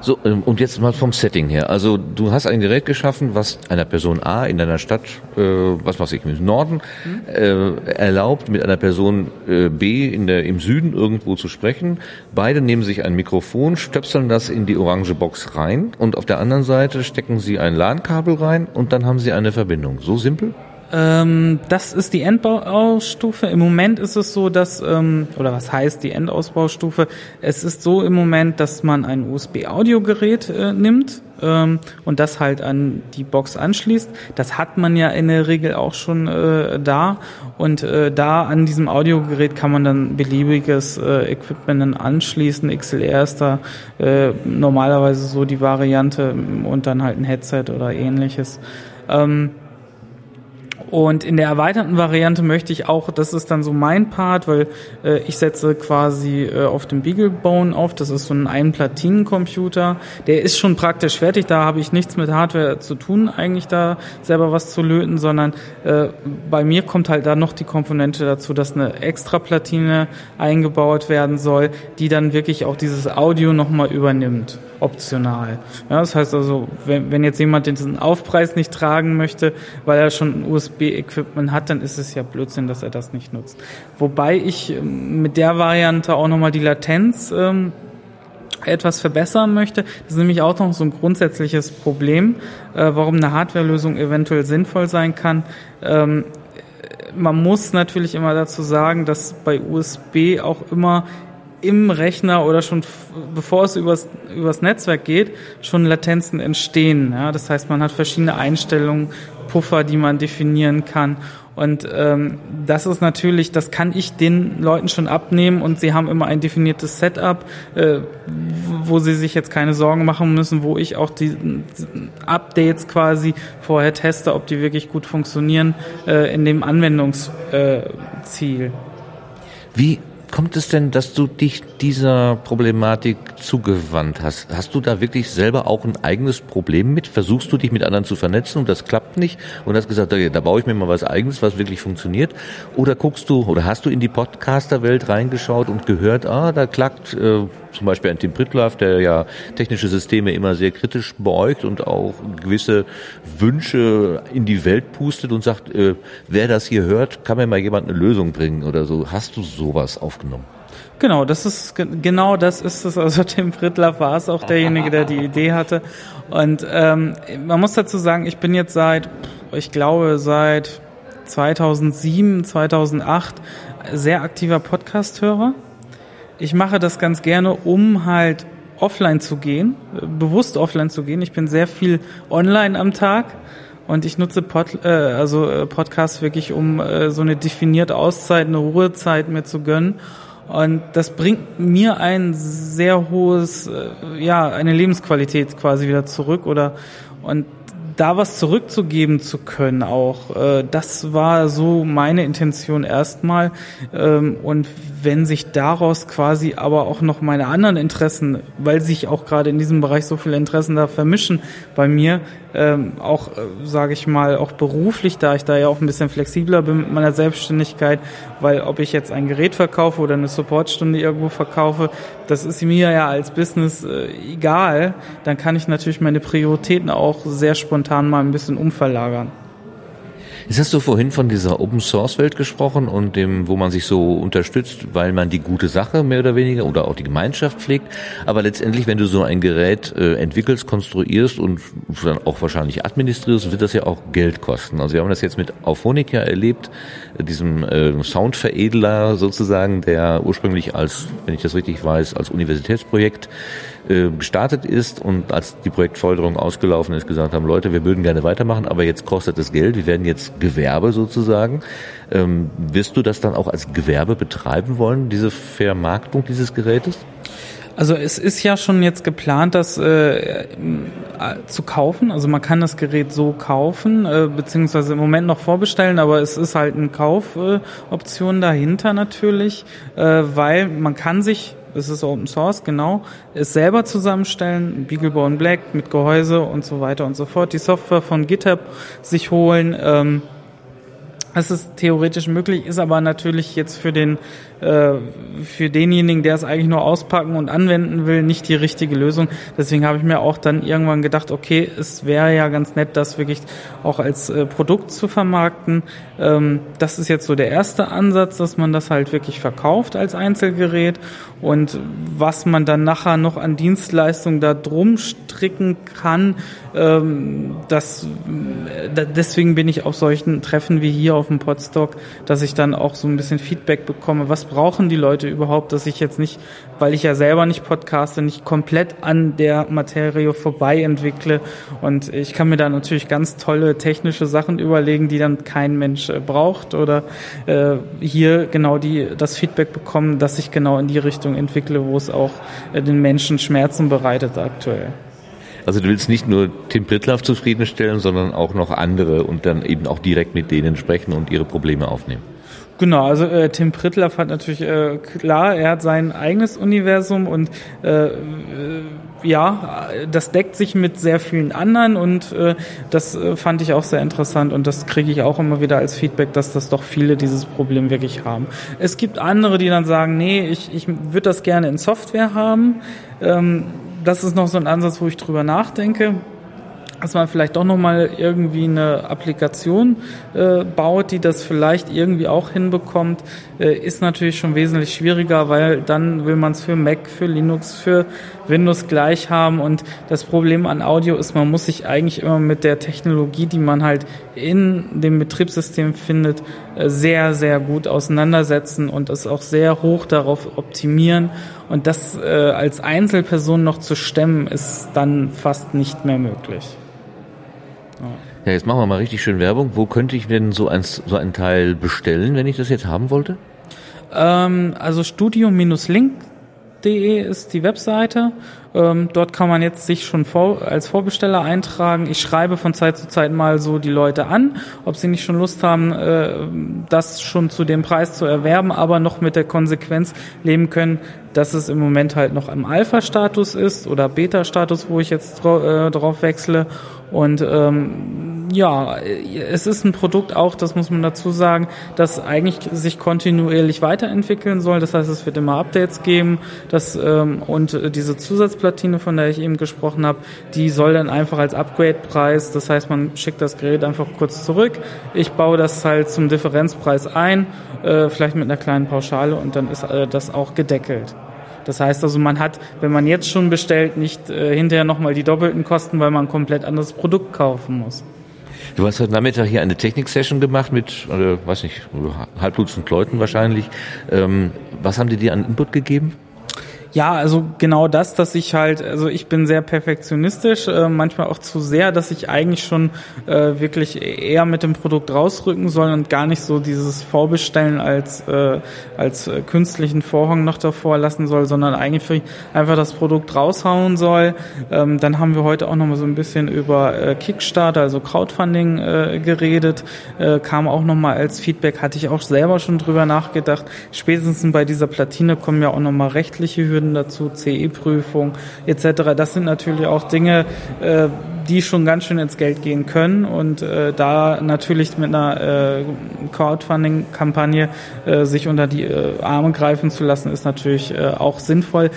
So, ähm, und jetzt mal vom Setting her. Also du hast ein Gerät geschaffen, was einer Person A in deiner Stadt, äh, was weiß ich, im Norden, äh, erlaubt, mit einer Person äh, B in der, im Süden irgendwo zu sprechen. Beide nehmen sich ein Mikrofon, stöpseln das in die orange Box rein und auf der anderen Seite stecken sie ein LAN-Kabel rein und dann haben sie eine Verbindung. So simpel? Ähm, das ist die Endausstufe. Im Moment ist es so, dass, ähm, oder was heißt die Endausbaustufe? Es ist so im Moment, dass man ein USB-Audiogerät äh, nimmt, ähm, und das halt an die Box anschließt. Das hat man ja in der Regel auch schon äh, da und äh, da an diesem Audiogerät kann man dann beliebiges äh, Equipment anschließen. XLR ist da äh, normalerweise so die Variante und dann halt ein Headset oder ähnliches. Ähm, und in der erweiterten Variante möchte ich auch, das ist dann so mein Part, weil äh, ich setze quasi äh, auf dem BeagleBone auf. Das ist so ein Ein-Platinen-Computer. Der ist schon praktisch fertig. Da habe ich nichts mit Hardware zu tun, eigentlich da selber was zu löten, sondern äh, bei mir kommt halt da noch die Komponente dazu, dass eine extra Platine eingebaut werden soll, die dann wirklich auch dieses Audio nochmal übernimmt optional. Ja, das heißt also, wenn, wenn jetzt jemand diesen Aufpreis nicht tragen möchte, weil er schon ein USB-Equipment hat, dann ist es ja Blödsinn, dass er das nicht nutzt. Wobei ich ähm, mit der Variante auch nochmal die Latenz ähm, etwas verbessern möchte. Das ist nämlich auch noch so ein grundsätzliches Problem, äh, warum eine Hardwarelösung eventuell sinnvoll sein kann. Ähm, man muss natürlich immer dazu sagen, dass bei USB auch immer im Rechner oder schon bevor es übers, übers Netzwerk geht, schon Latenzen entstehen. Ja? Das heißt, man hat verschiedene Einstellungen, Puffer, die man definieren kann. Und ähm, das ist natürlich, das kann ich den Leuten schon abnehmen und sie haben immer ein definiertes Setup, äh, wo sie sich jetzt keine Sorgen machen müssen, wo ich auch die Updates quasi vorher teste, ob die wirklich gut funktionieren äh, in dem Anwendungsziel. Äh, Wie kommt es denn, dass du dich dieser Problematik zugewandt hast? Hast du da wirklich selber auch ein eigenes Problem mit? Versuchst du dich mit anderen zu vernetzen und das klappt nicht und hast gesagt, okay, da baue ich mir mal was eigenes, was wirklich funktioniert? Oder guckst du oder hast du in die Podcaster-Welt reingeschaut und gehört, ah, da klackt äh, zum Beispiel ein Tim Pritlaff, der ja technische Systeme immer sehr kritisch beugt und auch gewisse Wünsche in die Welt pustet und sagt, äh, wer das hier hört, kann mir mal jemand eine Lösung bringen oder so. Hast du sowas aufgenommen? Genau, das ist genau das ist es. Also Tim Pritlaff war es auch derjenige, der die Idee hatte. Und ähm, man muss dazu sagen, ich bin jetzt seit, ich glaube, seit 2007, 2008 sehr aktiver Podcast-Hörer. Ich mache das ganz gerne, um halt offline zu gehen, bewusst offline zu gehen. Ich bin sehr viel online am Tag und ich nutze Pod, äh, also äh, Podcasts wirklich, um äh, so eine definierte Auszeit, eine Ruhezeit mir zu gönnen. Und das bringt mir ein sehr hohes, äh, ja, eine Lebensqualität quasi wieder zurück oder und da was zurückzugeben zu können auch, äh, das war so meine Intention erstmal. Ähm, und wenn sich daraus quasi aber auch noch meine anderen Interessen, weil sich auch gerade in diesem Bereich so viele Interessen da vermischen bei mir, ähm, auch, äh, sage ich mal, auch beruflich, da ich da ja auch ein bisschen flexibler bin mit meiner Selbstständigkeit, weil ob ich jetzt ein Gerät verkaufe oder eine Supportstunde irgendwo verkaufe, das ist mir ja als Business äh, egal. Dann kann ich natürlich meine Prioritäten auch sehr spontan mal ein bisschen umverlagern. Jetzt hast du vorhin von dieser Open Source Welt gesprochen und dem, wo man sich so unterstützt, weil man die gute Sache mehr oder weniger oder auch die Gemeinschaft pflegt. Aber letztendlich, wenn du so ein Gerät äh, entwickelst, konstruierst und dann auch wahrscheinlich administrierst, wird das ja auch Geld kosten. Also wir haben das jetzt mit Auphonic erlebt, diesem äh, Soundveredler sozusagen, der ursprünglich als, wenn ich das richtig weiß, als Universitätsprojekt äh, gestartet ist und als die Projektförderung ausgelaufen ist, gesagt haben, Leute, wir würden gerne weitermachen, aber jetzt kostet es Geld, wir werden jetzt Gewerbe sozusagen. Ähm, wirst du das dann auch als Gewerbe betreiben wollen, diese Vermarktung dieses Gerätes? Also es ist ja schon jetzt geplant, das äh, zu kaufen. Also man kann das Gerät so kaufen, äh, beziehungsweise im Moment noch vorbestellen, aber es ist halt eine Kaufoption äh, dahinter natürlich, äh, weil man kann sich es ist Open Source, genau, es selber zusammenstellen, BeagleBone Black mit Gehäuse und so weiter und so fort, die Software von GitHub sich holen. Ähm, das ist theoretisch möglich, ist aber natürlich jetzt für den für denjenigen, der es eigentlich nur auspacken und anwenden will, nicht die richtige Lösung. Deswegen habe ich mir auch dann irgendwann gedacht, okay, es wäre ja ganz nett, das wirklich auch als äh, Produkt zu vermarkten. Ähm, das ist jetzt so der erste Ansatz, dass man das halt wirklich verkauft als Einzelgerät und was man dann nachher noch an Dienstleistungen da drum stricken kann, ähm, das, äh, deswegen bin ich auf solchen Treffen wie hier auf dem Podstock, dass ich dann auch so ein bisschen Feedback bekomme. Was brauchen die Leute überhaupt, dass ich jetzt nicht, weil ich ja selber nicht podcaste, nicht komplett an der Materie vorbei entwickle. Und ich kann mir da natürlich ganz tolle technische Sachen überlegen, die dann kein Mensch äh, braucht oder äh, hier genau die das Feedback bekommen, dass ich genau in die Richtung entwickle, wo es auch äh, den Menschen Schmerzen bereitet aktuell. Also du willst nicht nur Tim Prittlaff zufriedenstellen, sondern auch noch andere und dann eben auch direkt mit denen sprechen und ihre Probleme aufnehmen. Genau, also äh, Tim Prittlaff hat natürlich äh, klar, er hat sein eigenes Universum und äh, äh, ja, das deckt sich mit sehr vielen anderen und äh, das äh, fand ich auch sehr interessant und das kriege ich auch immer wieder als Feedback, dass das doch viele dieses Problem wirklich haben. Es gibt andere, die dann sagen, nee, ich, ich würde das gerne in Software haben. Ähm, das ist noch so ein Ansatz, wo ich drüber nachdenke dass man vielleicht doch nochmal irgendwie eine Applikation äh, baut, die das vielleicht irgendwie auch hinbekommt, äh, ist natürlich schon wesentlich schwieriger, weil dann will man es für Mac, für Linux, für Windows gleich haben. Und das Problem an Audio ist, man muss sich eigentlich immer mit der Technologie, die man halt in dem Betriebssystem findet, äh, sehr, sehr gut auseinandersetzen und es auch sehr hoch darauf optimieren. Und das äh, als Einzelperson noch zu stemmen, ist dann fast nicht mehr möglich. Ja, jetzt machen wir mal richtig schön Werbung. Wo könnte ich denn so ein, so ein Teil bestellen, wenn ich das jetzt haben wollte? Ähm, also studio-link.de ist die Webseite. Ähm, dort kann man jetzt sich schon vor, als Vorbesteller eintragen. Ich schreibe von Zeit zu Zeit mal so die Leute an, ob sie nicht schon Lust haben, äh, das schon zu dem Preis zu erwerben, aber noch mit der Konsequenz leben können, dass es im Moment halt noch im Alpha-Status ist oder Beta-Status, wo ich jetzt äh, drauf wechsle. Und ähm, ja, es ist ein Produkt auch, das muss man dazu sagen, das eigentlich sich kontinuierlich weiterentwickeln soll. Das heißt, es wird immer Updates geben. Das, ähm, und diese Zusatzplatine, von der ich eben gesprochen habe, die soll dann einfach als Upgrade-Preis, das heißt, man schickt das Gerät einfach kurz zurück. Ich baue das halt zum Differenzpreis ein, äh, vielleicht mit einer kleinen Pauschale und dann ist äh, das auch gedeckelt. Das heißt also, man hat, wenn man jetzt schon bestellt, nicht äh, hinterher nochmal die doppelten Kosten, weil man ein komplett anderes Produkt kaufen muss. Du hast heute Nachmittag hier eine Technik-Session gemacht mit, äh, weiß nicht, halb Dutzend Leuten wahrscheinlich. Ähm, was haben die dir an Input gegeben? Ja, also genau das, dass ich halt, also ich bin sehr perfektionistisch, äh, manchmal auch zu sehr, dass ich eigentlich schon äh, wirklich eher mit dem Produkt rausrücken soll und gar nicht so dieses Vorbestellen als, äh, als künstlichen Vorhang noch davor lassen soll, sondern eigentlich einfach das Produkt raushauen soll. Ähm, dann haben wir heute auch noch mal so ein bisschen über äh, Kickstarter, also Crowdfunding äh, geredet, äh, kam auch noch mal als Feedback, hatte ich auch selber schon drüber nachgedacht. Spätestens bei dieser Platine kommen ja auch noch mal rechtliche Hürden Hürden dazu, CE-Prüfung etc. Das sind natürlich auch Dinge, äh, die schon ganz schön ins Geld gehen können und äh, da natürlich mit einer äh, Crowdfunding-Kampagne äh, sich unter die äh, Arme greifen zu lassen, ist natürlich äh, auch sinnvoll.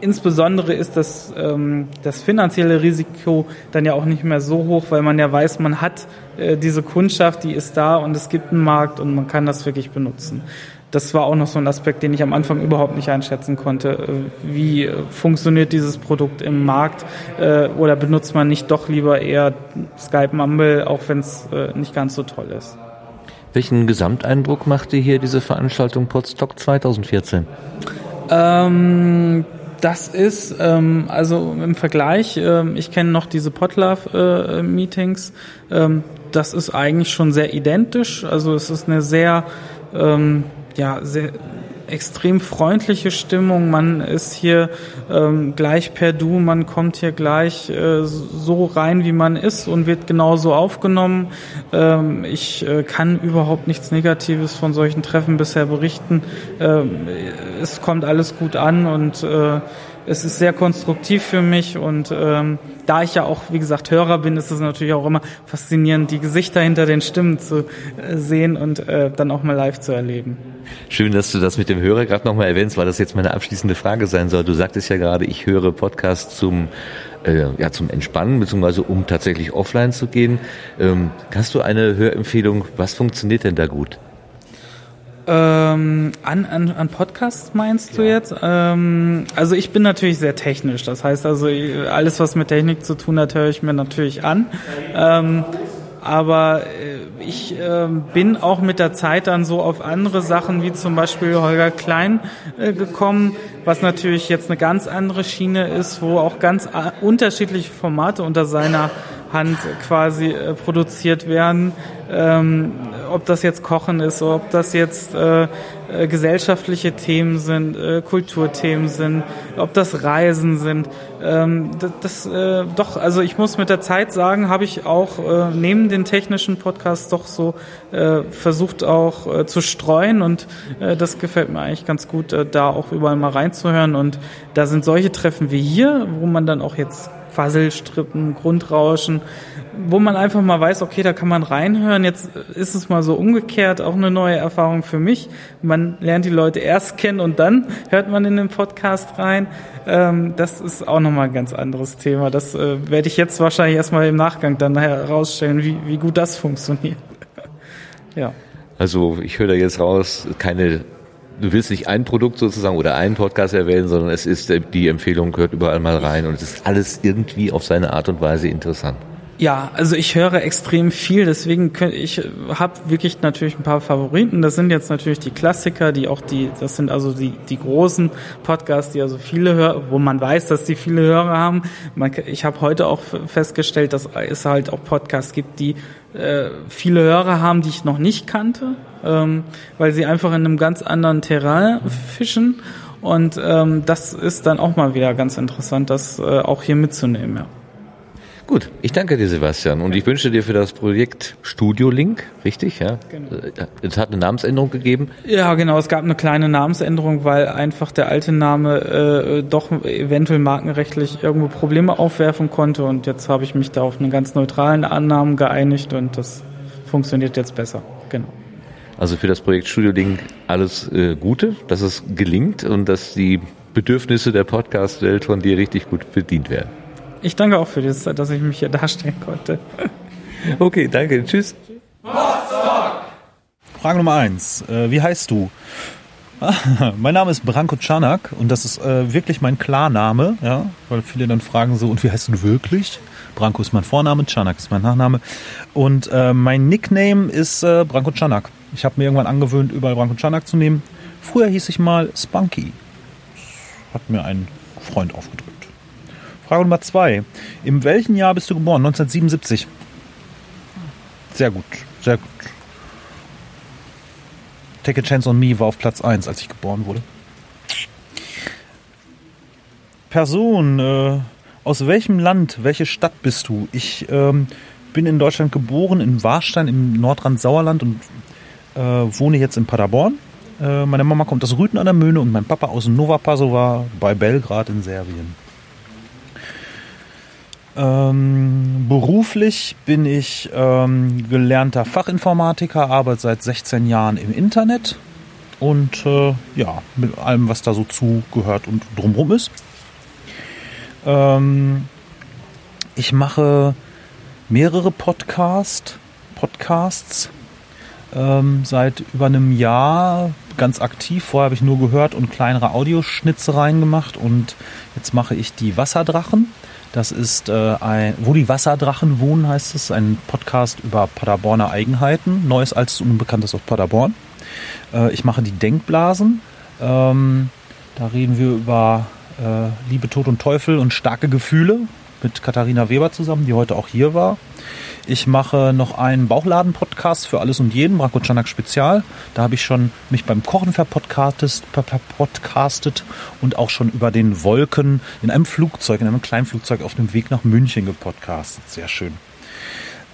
Insbesondere ist das, ähm, das finanzielle Risiko dann ja auch nicht mehr so hoch, weil man ja weiß, man hat äh, diese Kundschaft, die ist da und es gibt einen Markt und man kann das wirklich benutzen das war auch noch so ein Aspekt, den ich am Anfang überhaupt nicht einschätzen konnte. Äh, wie funktioniert dieses Produkt im Markt äh, oder benutzt man nicht doch lieber eher Skype Mumble, auch wenn es äh, nicht ganz so toll ist? Welchen Gesamteindruck machte hier diese Veranstaltung Podstock 2014? Ähm, das ist ähm, also im Vergleich, ähm, ich kenne noch diese Podlove-Meetings, äh, ähm, das ist eigentlich schon sehr identisch. Also es ist eine sehr ähm, ja, sehr extrem freundliche Stimmung. Man ist hier ähm, gleich per Du, man kommt hier gleich äh, so rein, wie man ist und wird genauso aufgenommen. Ähm, ich äh, kann überhaupt nichts Negatives von solchen Treffen bisher berichten. Ähm, es kommt alles gut an und äh, es ist sehr konstruktiv für mich und ähm, da ich ja auch, wie gesagt, Hörer bin, ist es natürlich auch immer faszinierend, die Gesichter hinter den Stimmen zu äh, sehen und äh, dann auch mal live zu erleben. Schön, dass du das mit dem Hörer gerade nochmal erwähnst, weil das jetzt meine abschließende Frage sein soll. Du sagtest ja gerade, ich höre Podcasts zum äh, ja, zum Entspannen, beziehungsweise um tatsächlich offline zu gehen. Ähm, hast du eine Hörempfehlung? Was funktioniert denn da gut? Ähm, an, an, an Podcasts meinst ja. du jetzt? Ähm, also ich bin natürlich sehr technisch. Das heißt also, alles, was mit Technik zu tun hat, höre ich mir natürlich an. Ähm, aber äh, ich ähm, bin auch mit der Zeit dann so auf andere Sachen wie zum Beispiel Holger Klein äh, gekommen, was natürlich jetzt eine ganz andere Schiene ist, wo auch ganz a- unterschiedliche Formate unter seiner Hand quasi äh, produziert werden. Ähm, ob das jetzt Kochen ist, ob das jetzt äh, äh, gesellschaftliche Themen sind, äh, Kulturthemen sind, ob das Reisen sind. Ähm, das, das äh, doch, also ich muss mit der Zeit sagen, habe ich auch äh, neben den technischen Podcasts doch so äh, versucht auch äh, zu streuen und äh, das gefällt mir eigentlich ganz gut, äh, da auch überall mal reinzuhören und da sind solche Treffen wie hier, wo man dann auch jetzt Quasselstrippen, Grundrauschen, wo man einfach mal weiß, okay, da kann man reinhören. Jetzt ist es mal so umgekehrt, auch eine neue Erfahrung für mich. Man lernt die Leute erst kennen und dann hört man in den Podcast rein. Ähm, das ist auch nochmal ein ganz anderes Thema. Das äh, werde ich jetzt wahrscheinlich erstmal im Nachgang dann herausstellen, wie, wie gut das funktioniert. ja. Also ich höre da jetzt raus, keine, du willst nicht ein Produkt sozusagen oder einen Podcast erwähnen, sondern es ist äh, die Empfehlung, gehört überall mal rein und es ist alles irgendwie auf seine Art und Weise interessant. Ja, also ich höre extrem viel, deswegen könnt, ich habe wirklich natürlich ein paar Favoriten. Das sind jetzt natürlich die Klassiker, die auch die, das sind also die die großen Podcasts, die also viele Hörer, wo man weiß, dass die viele Hörer haben. Man, ich habe heute auch festgestellt, dass es halt auch Podcasts gibt, die äh, viele Hörer haben, die ich noch nicht kannte, ähm, weil sie einfach in einem ganz anderen Terrain fischen. Und ähm, das ist dann auch mal wieder ganz interessant, das äh, auch hier mitzunehmen. Ja. Gut, ich danke dir, Sebastian, und ich wünsche dir für das Projekt Studio Link, richtig, ja? Genau. Es hat eine Namensänderung gegeben. Ja, genau. Es gab eine kleine Namensänderung, weil einfach der alte Name äh, doch eventuell markenrechtlich irgendwo Probleme aufwerfen konnte. Und jetzt habe ich mich da auf einen ganz neutralen Annamen geeinigt und das funktioniert jetzt besser. Genau. Also für das Projekt Studio Link alles äh, Gute, dass es gelingt und dass die Bedürfnisse der Podcast-Welt von dir richtig gut bedient werden. Ich danke auch für das, dass ich mich hier darstellen konnte. Okay, danke. Tschüss. Frage Nummer eins. Äh, wie heißt du? mein Name ist Branko Czanak und das ist äh, wirklich mein Klarname, ja, weil viele dann fragen so, und wie heißt du wirklich? Branko ist mein Vorname, Czanak ist mein Nachname und äh, mein Nickname ist äh, Branko Czanak. Ich habe mir irgendwann angewöhnt, überall Branko Czanak zu nehmen. Früher hieß ich mal Spunky. Hat mir ein Freund aufgedrückt. Frage Nummer zwei. In welchem Jahr bist du geboren? 1977. Sehr gut, sehr gut. Take a Chance on Me war auf Platz 1, als ich geboren wurde. Person, äh, aus welchem Land, welche Stadt bist du? Ich ähm, bin in Deutschland geboren, in Warstein im Nordrand Sauerland und äh, wohne jetzt in Paderborn. Äh, meine Mama kommt aus Rüten an der Möhne und mein Papa aus Nova Pasova bei Belgrad in Serbien. Ähm, beruflich bin ich ähm, gelernter Fachinformatiker, arbeite seit 16 Jahren im Internet und äh, ja, mit allem, was da so zugehört und drumherum ist. Ähm, ich mache mehrere Podcast, Podcasts ähm, seit über einem Jahr ganz aktiv. Vorher habe ich nur gehört und kleinere Audioschnitzereien gemacht und jetzt mache ich die Wasserdrachen. Das ist äh, ein, wo die Wasserdrachen wohnen, heißt es, ein Podcast über Paderborner Eigenheiten, Neues, Altes Unbekanntes aus Paderborn. Äh, ich mache die Denkblasen. Ähm, da reden wir über äh, Liebe, Tod und Teufel und starke Gefühle mit Katharina Weber zusammen, die heute auch hier war. Ich mache noch einen Bauchladen-Podcast für alles und jeden, Branko Czanak Spezial. Da habe ich schon mich beim Kochen verpodcastet podcastet und auch schon über den Wolken in einem Flugzeug, in einem kleinen Flugzeug auf dem Weg nach München gepodcastet. Sehr schön.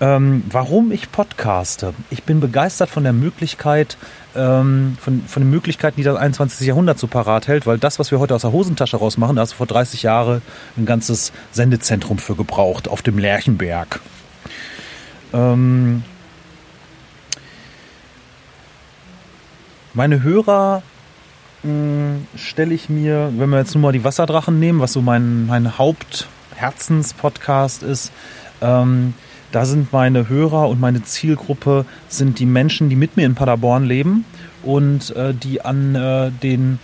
Ähm, warum ich podcaste? Ich bin begeistert von der Möglichkeit, ähm, von, von den Möglichkeiten, die das 21. Jahrhundert so parat hält, weil das, was wir heute aus der Hosentasche rausmachen, da hast du vor 30 Jahren ein ganzes Sendezentrum für gebraucht auf dem Lerchenberg. Ähm, meine Hörer stelle ich mir, wenn wir jetzt nur mal die Wasserdrachen nehmen, was so mein, mein Hauptherzenspodcast ist, ähm, da sind meine Hörer und meine Zielgruppe sind die Menschen, die mit mir in Paderborn leben und äh, die an äh, den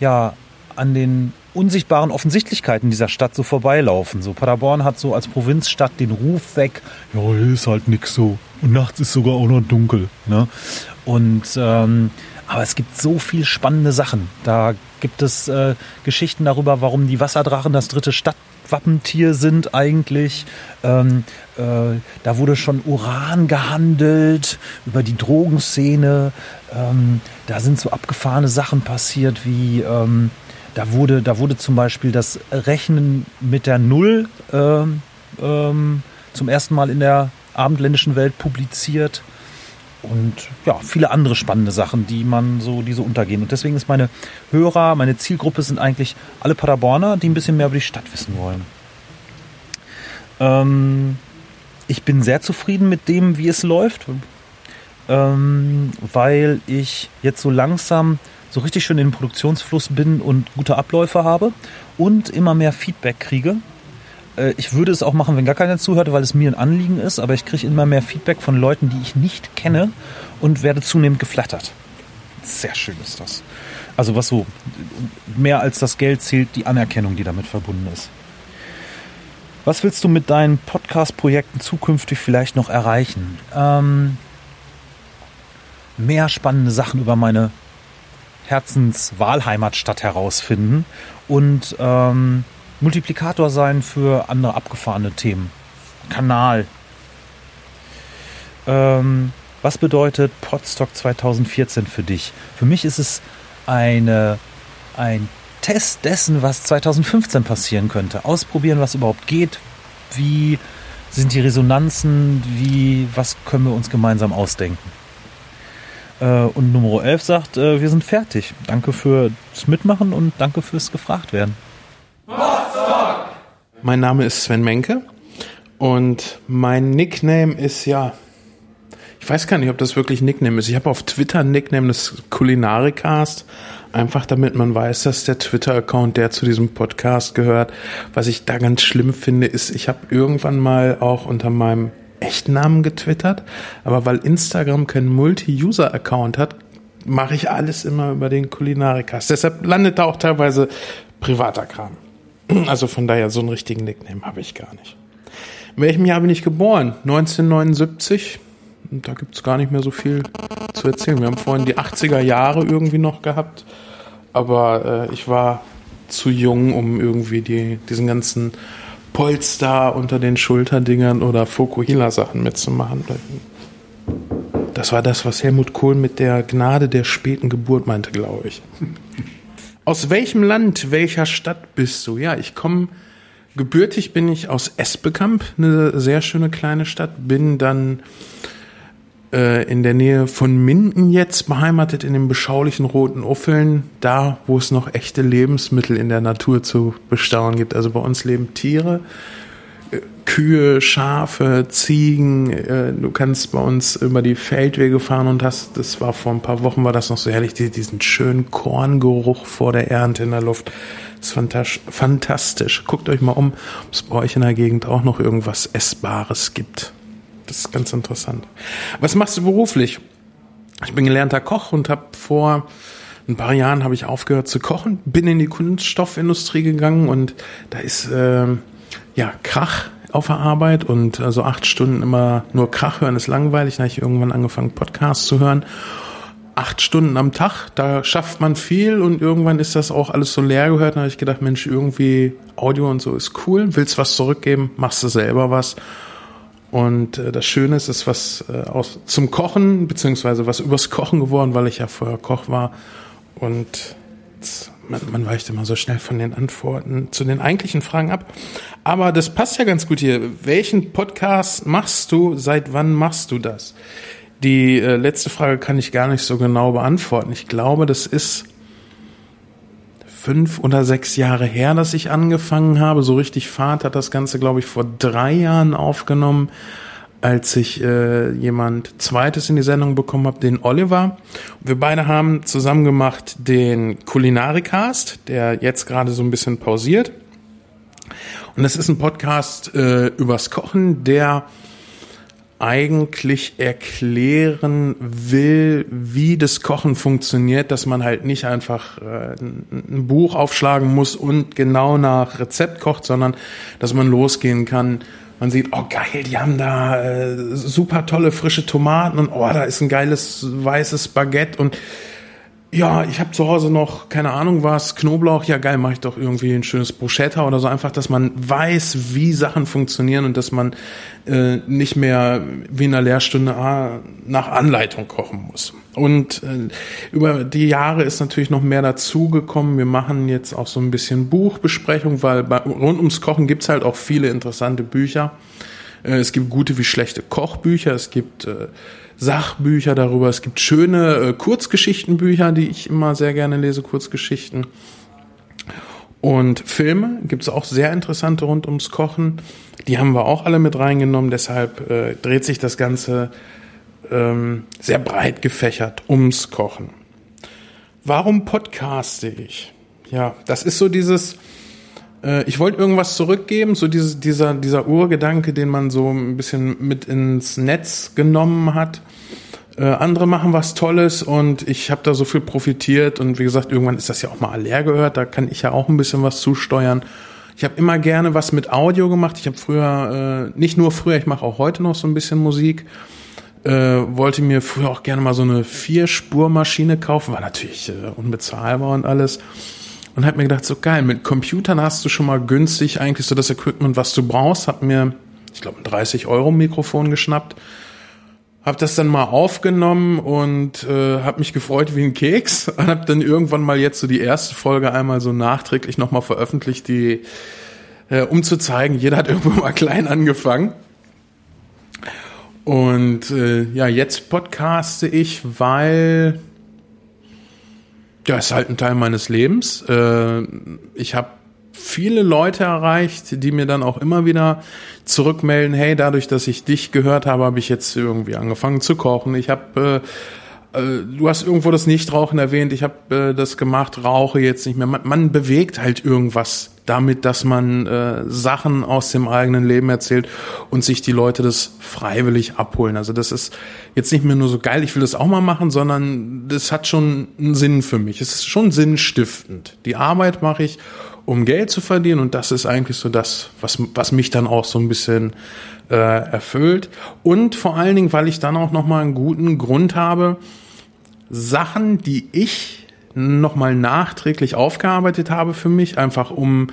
ja an den unsichtbaren Offensichtlichkeiten dieser Stadt so vorbeilaufen. So Paderborn hat so als Provinzstadt den Ruf weg, ja, hier ist halt nix so. Und nachts ist sogar auch noch dunkel. Ne? Und ähm, aber es gibt so viel spannende Sachen. Da gibt es äh, Geschichten darüber, warum die Wasserdrachen das dritte Stadtwappentier sind eigentlich. Ähm, äh, da wurde schon Uran gehandelt, über die Drogenszene. Ähm, da sind so abgefahrene Sachen passiert wie ähm, da wurde, da wurde zum Beispiel das Rechnen mit der Null ähm, ähm, zum ersten Mal in der abendländischen Welt publiziert und ja, viele andere spannende Sachen, die man so, die so untergehen. Und deswegen ist meine Hörer, meine Zielgruppe sind eigentlich alle Paderborner, die ein bisschen mehr über die Stadt wissen wollen. Ähm, ich bin sehr zufrieden mit dem, wie es läuft, ähm, weil ich jetzt so langsam so richtig schön in den Produktionsfluss bin und gute Abläufe habe und immer mehr Feedback kriege. Äh, ich würde es auch machen, wenn gar keiner zuhört, weil es mir ein Anliegen ist, aber ich kriege immer mehr Feedback von Leuten, die ich nicht kenne und werde zunehmend geflattert. Sehr schön ist das. Also was so mehr als das Geld zählt, die Anerkennung, die damit verbunden ist. Was willst du mit deinen Podcast-Projekten zukünftig vielleicht noch erreichen? Ähm, mehr spannende Sachen über meine Herzenswahlheimatstadt herausfinden und ähm, Multiplikator sein für andere abgefahrene Themen. Kanal. Ähm, was bedeutet Podstock 2014 für dich? Für mich ist es eine, ein Test dessen, was 2015 passieren könnte. Ausprobieren, was überhaupt geht. Wie sind die Resonanzen? Wie, was können wir uns gemeinsam ausdenken? Äh, und Nummer 11 sagt, äh, wir sind fertig. Danke fürs Mitmachen und danke fürs gefragt werden. Mein Name ist Sven Menke und mein Nickname ist ja, ich weiß gar nicht, ob das wirklich Nickname ist. Ich habe auf Twitter ein Nickname des Kulinarikast, einfach damit man weiß, dass der Twitter-Account, der zu diesem Podcast gehört, was ich da ganz schlimm finde, ist, ich habe irgendwann mal auch unter meinem echten Namen getwittert, aber weil Instagram keinen Multi-User-Account hat, mache ich alles immer über den Kulinarikast. Deshalb landet da auch teilweise privater Kram. Also von daher, so einen richtigen Nickname habe ich gar nicht. In welchem Jahr bin ich geboren? 1979. Und da gibt es gar nicht mehr so viel zu erzählen. Wir haben vorhin die 80er Jahre irgendwie noch gehabt, aber äh, ich war zu jung, um irgendwie die, diesen ganzen Polster unter den Schulterdingern oder Fokuhila-Sachen mitzumachen. Das war das, was Helmut Kohl mit der Gnade der späten Geburt meinte, glaube ich. Aus welchem Land, welcher Stadt bist du? Ja, ich komme, gebürtig bin ich aus Esbekamp, eine sehr schöne kleine Stadt, bin dann äh, in der Nähe von Minden jetzt beheimatet, in den beschaulichen Roten Uffeln, da, wo es noch echte Lebensmittel in der Natur zu bestaunen gibt. Also bei uns leben Tiere, Kühe, Schafe, Ziegen. Äh, du kannst bei uns über die Feldwege fahren und hast, das war vor ein paar Wochen, war das noch so herrlich, diesen schönen Korngeruch vor der Ernte in der Luft. Das ist fantastisch. Guckt euch mal um, ob es bei euch in der Gegend auch noch irgendwas Essbares gibt. Das ist ganz interessant. Was machst du beruflich? Ich bin gelernter Koch und habe vor ein paar Jahren habe ich aufgehört zu kochen, bin in die Kunststoffindustrie gegangen und da ist äh, ja Krach auf der Arbeit und also acht Stunden immer nur Krach hören ist langweilig. Da habe ich irgendwann angefangen Podcasts zu hören. Acht Stunden am Tag, da schafft man viel und irgendwann ist das auch alles so leer gehört. Da habe ich gedacht, Mensch, irgendwie Audio und so ist cool. Willst was zurückgeben, machst du selber was. Und äh, das Schöne ist, es ist was äh, aus, zum Kochen, beziehungsweise was übers Kochen geworden, weil ich ja vorher Koch war. Und man, man weicht immer so schnell von den Antworten zu den eigentlichen Fragen ab. Aber das passt ja ganz gut hier. Welchen Podcast machst du? Seit wann machst du das? Die äh, letzte Frage kann ich gar nicht so genau beantworten. Ich glaube, das ist fünf oder sechs Jahre her, dass ich angefangen habe. So richtig Fahrt hat das Ganze, glaube ich, vor drei Jahren aufgenommen, als ich äh, jemand Zweites in die Sendung bekommen habe, den Oliver. Wir beide haben zusammen gemacht den Kulinarikast, der jetzt gerade so ein bisschen pausiert. Und das ist ein Podcast äh, übers Kochen, der eigentlich erklären will, wie das Kochen funktioniert, dass man halt nicht einfach äh, ein Buch aufschlagen muss und genau nach Rezept kocht, sondern dass man losgehen kann. Man sieht, oh geil, die haben da äh, super tolle frische Tomaten und oh, da ist ein geiles weißes Baguette und ja, ich habe zu Hause noch, keine Ahnung was, Knoblauch, ja geil, mache ich doch irgendwie ein schönes Bruschetta oder so. Einfach, dass man weiß, wie Sachen funktionieren und dass man äh, nicht mehr wie in einer Lehrstunde ah, nach Anleitung kochen muss. Und äh, über die Jahre ist natürlich noch mehr dazugekommen. Wir machen jetzt auch so ein bisschen Buchbesprechung, weil bei, rund ums Kochen gibt's halt auch viele interessante Bücher. Äh, es gibt gute wie schlechte Kochbücher, es gibt äh, Sachbücher darüber. Es gibt schöne äh, Kurzgeschichtenbücher, die ich immer sehr gerne lese, Kurzgeschichten. Und Filme gibt es auch sehr interessante rund ums Kochen. Die haben wir auch alle mit reingenommen. Deshalb äh, dreht sich das Ganze ähm, sehr breit gefächert ums Kochen. Warum podcaste ich? Ja, das ist so dieses, äh, ich wollte irgendwas zurückgeben, so dieses, dieser, dieser Urgedanke, den man so ein bisschen mit ins Netz genommen hat. Äh, andere machen was Tolles und ich habe da so viel profitiert und wie gesagt, irgendwann ist das ja auch mal leer gehört, da kann ich ja auch ein bisschen was zusteuern. Ich habe immer gerne was mit Audio gemacht. Ich habe früher, äh, nicht nur früher, ich mache auch heute noch so ein bisschen Musik. Äh, wollte mir früher auch gerne mal so eine Vierspurmaschine kaufen, war natürlich äh, unbezahlbar und alles und habe mir gedacht, so geil, mit Computern hast du schon mal günstig eigentlich so das Equipment, was du brauchst. Hab mir, ich glaube, ein 30 Euro Mikrofon geschnappt, habe das dann mal aufgenommen und äh, habe mich gefreut wie ein Keks und habe dann irgendwann mal jetzt so die erste Folge einmal so nachträglich nochmal veröffentlicht, die äh, um zu zeigen, jeder hat irgendwo mal klein angefangen. Und äh, ja, jetzt podcaste ich, weil ja, ist halt ein Teil meines Lebens. Äh, ich habe viele Leute erreicht, die mir dann auch immer wieder zurückmelden, hey, dadurch, dass ich dich gehört habe, habe ich jetzt irgendwie angefangen zu kochen. Ich habe äh, du hast irgendwo das Nichtrauchen erwähnt, ich habe äh, das gemacht, rauche jetzt nicht mehr. Man, man bewegt halt irgendwas damit, dass man äh, Sachen aus dem eigenen Leben erzählt und sich die Leute das freiwillig abholen. Also das ist jetzt nicht mehr nur so geil, ich will das auch mal machen, sondern das hat schon einen Sinn für mich. Es ist schon sinnstiftend. Die Arbeit mache ich, um Geld zu verdienen und das ist eigentlich so das, was, was mich dann auch so ein bisschen äh, erfüllt. Und vor allen Dingen, weil ich dann auch nochmal einen guten Grund habe, Sachen, die ich nochmal nachträglich aufgearbeitet habe für mich, einfach um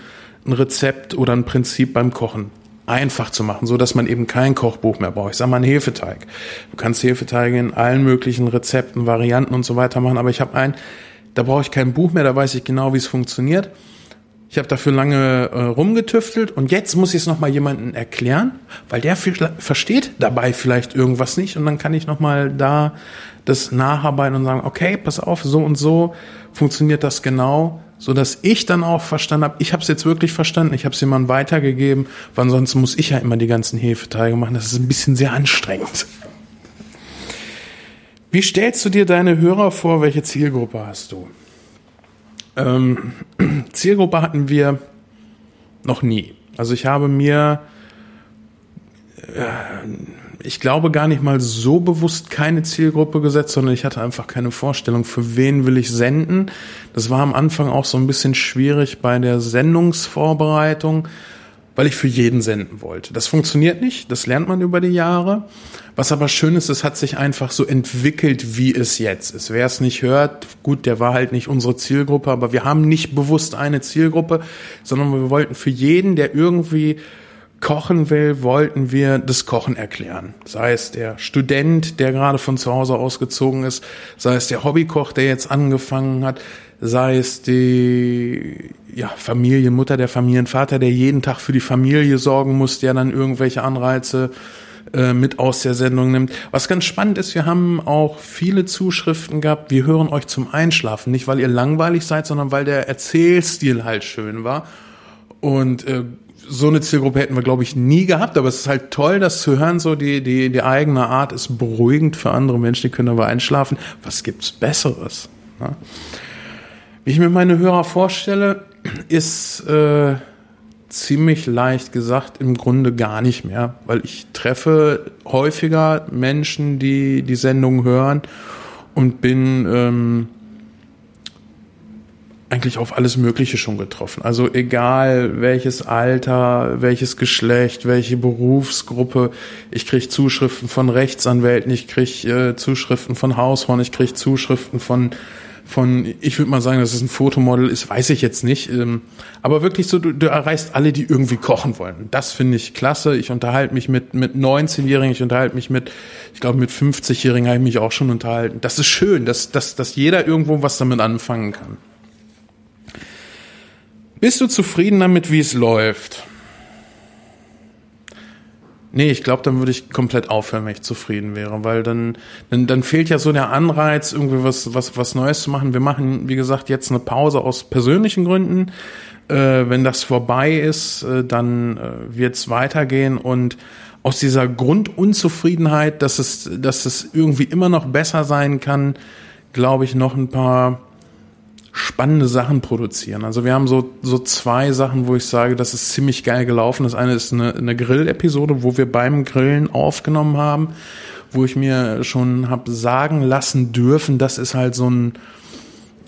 ein Rezept oder ein Prinzip beim Kochen einfach zu machen, so dass man eben kein Kochbuch mehr braucht. Ich sag mal einen Hefeteig. Du kannst Hefeteige in allen möglichen Rezepten, Varianten und so weiter machen, aber ich habe einen, da brauche ich kein Buch mehr, da weiß ich genau, wie es funktioniert. Ich habe dafür lange äh, rumgetüftelt und jetzt muss ich es nochmal jemandem erklären, weil der versteht dabei vielleicht irgendwas nicht und dann kann ich nochmal da das nacharbeiten und sagen, okay, pass auf, so und so funktioniert das genau, so dass ich dann auch verstanden habe, ich habe es jetzt wirklich verstanden, ich habe es jemandem weitergegeben, weil sonst muss ich ja immer die ganzen Hefeteige machen. Das ist ein bisschen sehr anstrengend. Wie stellst du dir deine Hörer vor? Welche Zielgruppe hast du? Ähm, Zielgruppe hatten wir noch nie. Also ich habe mir äh, ich glaube, gar nicht mal so bewusst keine Zielgruppe gesetzt, sondern ich hatte einfach keine Vorstellung, für wen will ich senden. Das war am Anfang auch so ein bisschen schwierig bei der Sendungsvorbereitung, weil ich für jeden senden wollte. Das funktioniert nicht, das lernt man über die Jahre. Was aber schön ist, es hat sich einfach so entwickelt, wie es jetzt ist. Wer es nicht hört, gut, der war halt nicht unsere Zielgruppe, aber wir haben nicht bewusst eine Zielgruppe, sondern wir wollten für jeden, der irgendwie kochen will, wollten wir das Kochen erklären. Sei es der Student, der gerade von zu Hause ausgezogen ist, sei es der Hobbykoch, der jetzt angefangen hat, sei es die ja, Familienmutter, der Familienvater, der jeden Tag für die Familie sorgen muss, der dann irgendwelche Anreize äh, mit aus der Sendung nimmt. Was ganz spannend ist, wir haben auch viele Zuschriften gehabt, wir hören euch zum Einschlafen, nicht weil ihr langweilig seid, sondern weil der Erzählstil halt schön war. Und äh, so eine Zielgruppe hätten wir, glaube ich, nie gehabt, aber es ist halt toll, das zu hören, so die, die, die eigene Art ist beruhigend für andere Menschen, die können aber einschlafen. Was gibt's Besseres? Ja? Wie ich mir meine Hörer vorstelle, ist, äh, ziemlich leicht gesagt im Grunde gar nicht mehr, weil ich treffe häufiger Menschen, die die Sendung hören und bin ähm, eigentlich auf alles Mögliche schon getroffen. Also egal welches Alter, welches Geschlecht, welche Berufsgruppe. Ich kriege Zuschriften von Rechtsanwälten, ich kriege äh, Zuschriften von Hausfrauen, ich kriege Zuschriften von von, ich würde mal sagen, dass es ein Fotomodel ist, weiß ich jetzt nicht. Ähm, aber wirklich so, du, du erreichst alle, die irgendwie kochen wollen. Das finde ich klasse. Ich unterhalte mich mit, mit 19-Jährigen, ich unterhalte mich mit, ich glaube, mit 50-Jährigen habe ich mich auch schon unterhalten. Das ist schön, dass, dass, dass jeder irgendwo was damit anfangen kann. Bist du zufrieden damit, wie es läuft? Nee, ich glaube, dann würde ich komplett aufhören, wenn ich zufrieden wäre, weil dann, dann, dann fehlt ja so der Anreiz, irgendwie was, was, was Neues zu machen. Wir machen, wie gesagt, jetzt eine Pause aus persönlichen Gründen. Äh, wenn das vorbei ist, äh, dann äh, wird es weitergehen und aus dieser Grundunzufriedenheit, dass es, dass es irgendwie immer noch besser sein kann, glaube ich, noch ein paar spannende Sachen produzieren. Also wir haben so, so zwei Sachen, wo ich sage, das ist ziemlich geil gelaufen. Das eine ist eine, eine Grill-Episode, wo wir beim Grillen aufgenommen haben, wo ich mir schon hab sagen lassen dürfen, das ist halt so ein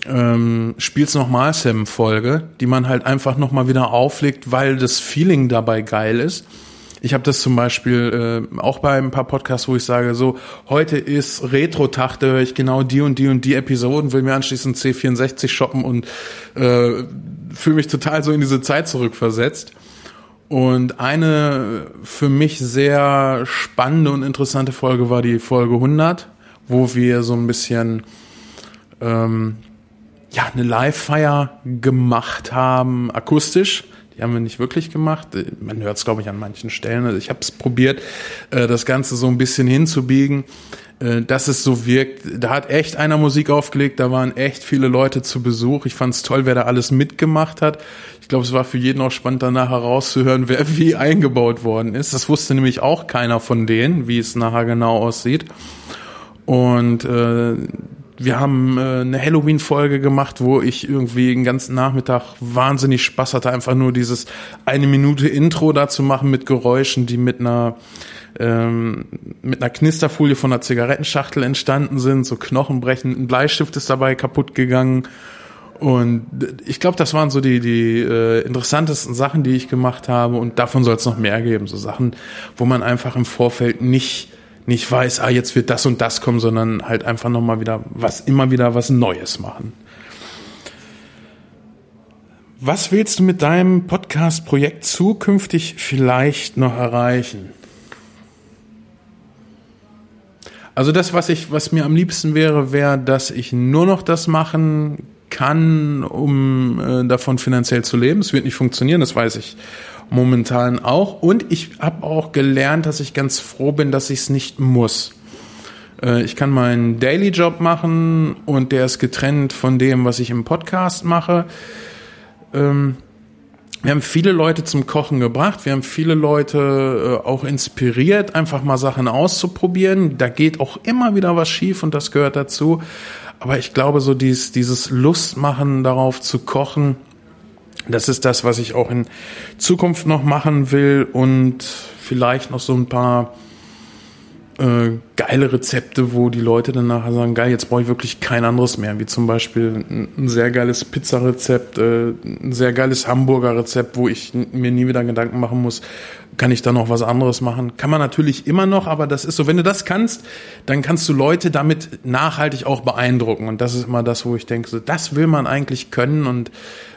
ähm, Spiel's nochmal Sam-Folge, die man halt einfach nochmal wieder auflegt, weil das Feeling dabei geil ist. Ich habe das zum Beispiel äh, auch bei ein paar Podcasts, wo ich sage, so, heute ist Retro-Tag, da höre ich genau die und die und die Episoden, will mir anschließend C64 shoppen und äh, fühle mich total so in diese Zeit zurückversetzt. Und eine für mich sehr spannende und interessante Folge war die Folge 100, wo wir so ein bisschen ähm, ja eine Live-Feier gemacht haben, akustisch die haben wir nicht wirklich gemacht. Man hört es, glaube ich, an manchen Stellen. Also ich habe es probiert, äh, das Ganze so ein bisschen hinzubiegen, äh, dass es so wirkt. Da hat echt einer Musik aufgelegt, da waren echt viele Leute zu Besuch. Ich fand es toll, wer da alles mitgemacht hat. Ich glaube, es war für jeden auch spannend, danach herauszuhören, wer wie eingebaut worden ist. Das wusste nämlich auch keiner von denen, wie es nachher genau aussieht. Und äh, wir haben äh, eine Halloween-Folge gemacht, wo ich irgendwie den ganzen Nachmittag wahnsinnig Spaß hatte, einfach nur dieses eine Minute Intro da zu machen mit Geräuschen, die mit einer ähm, mit einer Knisterfolie von einer Zigarettenschachtel entstanden sind, so Knochenbrechen, ein Bleistift ist dabei kaputt gegangen. Und ich glaube, das waren so die, die äh, interessantesten Sachen, die ich gemacht habe. Und davon soll es noch mehr geben. So Sachen, wo man einfach im Vorfeld nicht nicht weiß, ah, jetzt wird das und das kommen, sondern halt einfach nochmal wieder was, immer wieder was Neues machen. Was willst du mit deinem Podcast-Projekt zukünftig vielleicht noch erreichen? Also das, was ich, was mir am liebsten wäre, wäre, dass ich nur noch das machen kann, um äh, davon finanziell zu leben. Es wird nicht funktionieren, das weiß ich momentan auch. Und ich habe auch gelernt, dass ich ganz froh bin, dass ich es nicht muss. Äh, ich kann meinen Daily Job machen und der ist getrennt von dem, was ich im Podcast mache. Ähm, wir haben viele Leute zum Kochen gebracht. Wir haben viele Leute äh, auch inspiriert, einfach mal Sachen auszuprobieren. Da geht auch immer wieder was schief und das gehört dazu. Aber ich glaube, so dieses, dieses Lustmachen darauf zu kochen, das ist das, was ich auch in Zukunft noch machen will und vielleicht noch so ein paar äh, geile Rezepte, wo die Leute dann nachher sagen, geil, jetzt brauche ich wirklich kein anderes mehr, wie zum Beispiel ein, sehr geiles Pizzarezept, äh, ein sehr geiles Hamburger Rezept, wo ich mir nie wieder Gedanken machen muss, kann ich da noch was anderes machen? Kann man natürlich immer noch, aber das ist so, wenn du das kannst, dann kannst du Leute damit nachhaltig auch beeindrucken und das ist immer das, wo ich denke, so, das will man eigentlich können und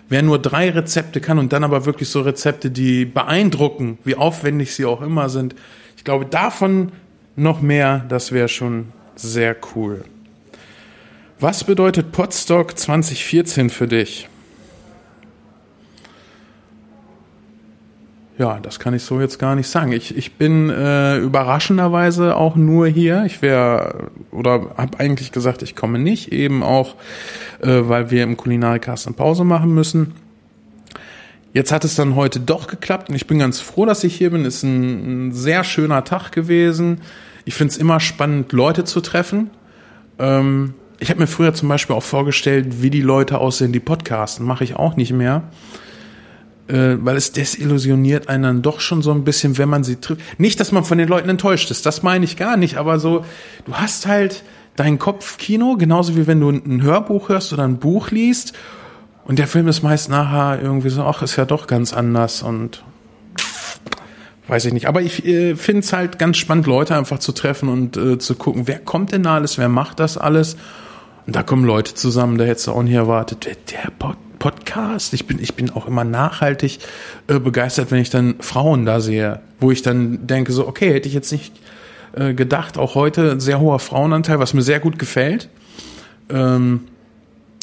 wer nur drei Rezepte kann und dann aber wirklich so Rezepte, die beeindrucken, wie aufwendig sie auch immer sind, ich glaube, davon noch mehr, das wäre schon sehr cool. Was bedeutet Podstock 2014 für dich? Ja, das kann ich so jetzt gar nicht sagen. Ich, ich bin äh, überraschenderweise auch nur hier. Ich wäre oder habe eigentlich gesagt, ich komme nicht, eben auch, äh, weil wir im Kulinarikast eine Pause machen müssen. Jetzt hat es dann heute doch geklappt und ich bin ganz froh, dass ich hier bin. Ist ein, ein sehr schöner Tag gewesen. Ich finde es immer spannend, Leute zu treffen. Ähm, ich habe mir früher zum Beispiel auch vorgestellt, wie die Leute aussehen, die podcasten. Mache ich auch nicht mehr äh, weil es desillusioniert einen dann doch schon so ein bisschen, wenn man sie trifft. Nicht, dass man von den Leuten enttäuscht ist, das meine ich gar nicht, aber so, du hast halt dein Kopfkino, genauso wie wenn du ein Hörbuch hörst oder ein Buch liest und der Film ist meist nachher irgendwie so, ach, ist ja doch ganz anders und weiß ich nicht. Aber ich äh, finde es halt ganz spannend, Leute einfach zu treffen und äh, zu gucken, wer kommt denn da alles, wer macht das alles. Und da kommen Leute zusammen, da hättest du auch nicht erwartet. Der, der Pod Podcast, ich bin, ich bin auch immer nachhaltig äh, begeistert, wenn ich dann Frauen da sehe, wo ich dann denke, so, okay, hätte ich jetzt nicht äh, gedacht, auch heute ein sehr hoher Frauenanteil, was mir sehr gut gefällt. Ähm,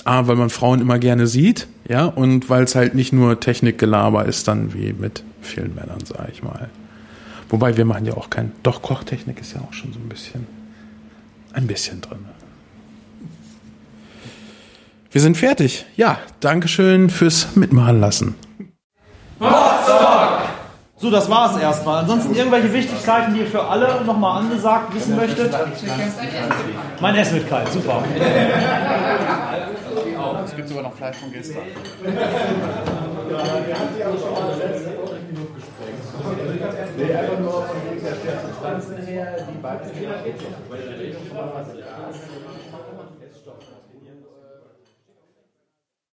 A, weil man Frauen immer gerne sieht, ja, und weil es halt nicht nur Technikgelaber ist, dann wie mit vielen Männern, sage ich mal. Wobei wir machen ja auch kein, doch Kochtechnik ist ja auch schon so ein bisschen, ein bisschen drin. Wir sind fertig. Ja, Dankeschön fürs Mitmachen lassen. So, das war's erstmal. Ansonsten irgendwelche Wichtigkeiten, die ihr für alle nochmal angesagt wissen möchtet? Mein Essen mit kalt, super. Es gibt sogar noch Fleisch von gestern. Nee, einfach nur von der Pflanzen her, die beiden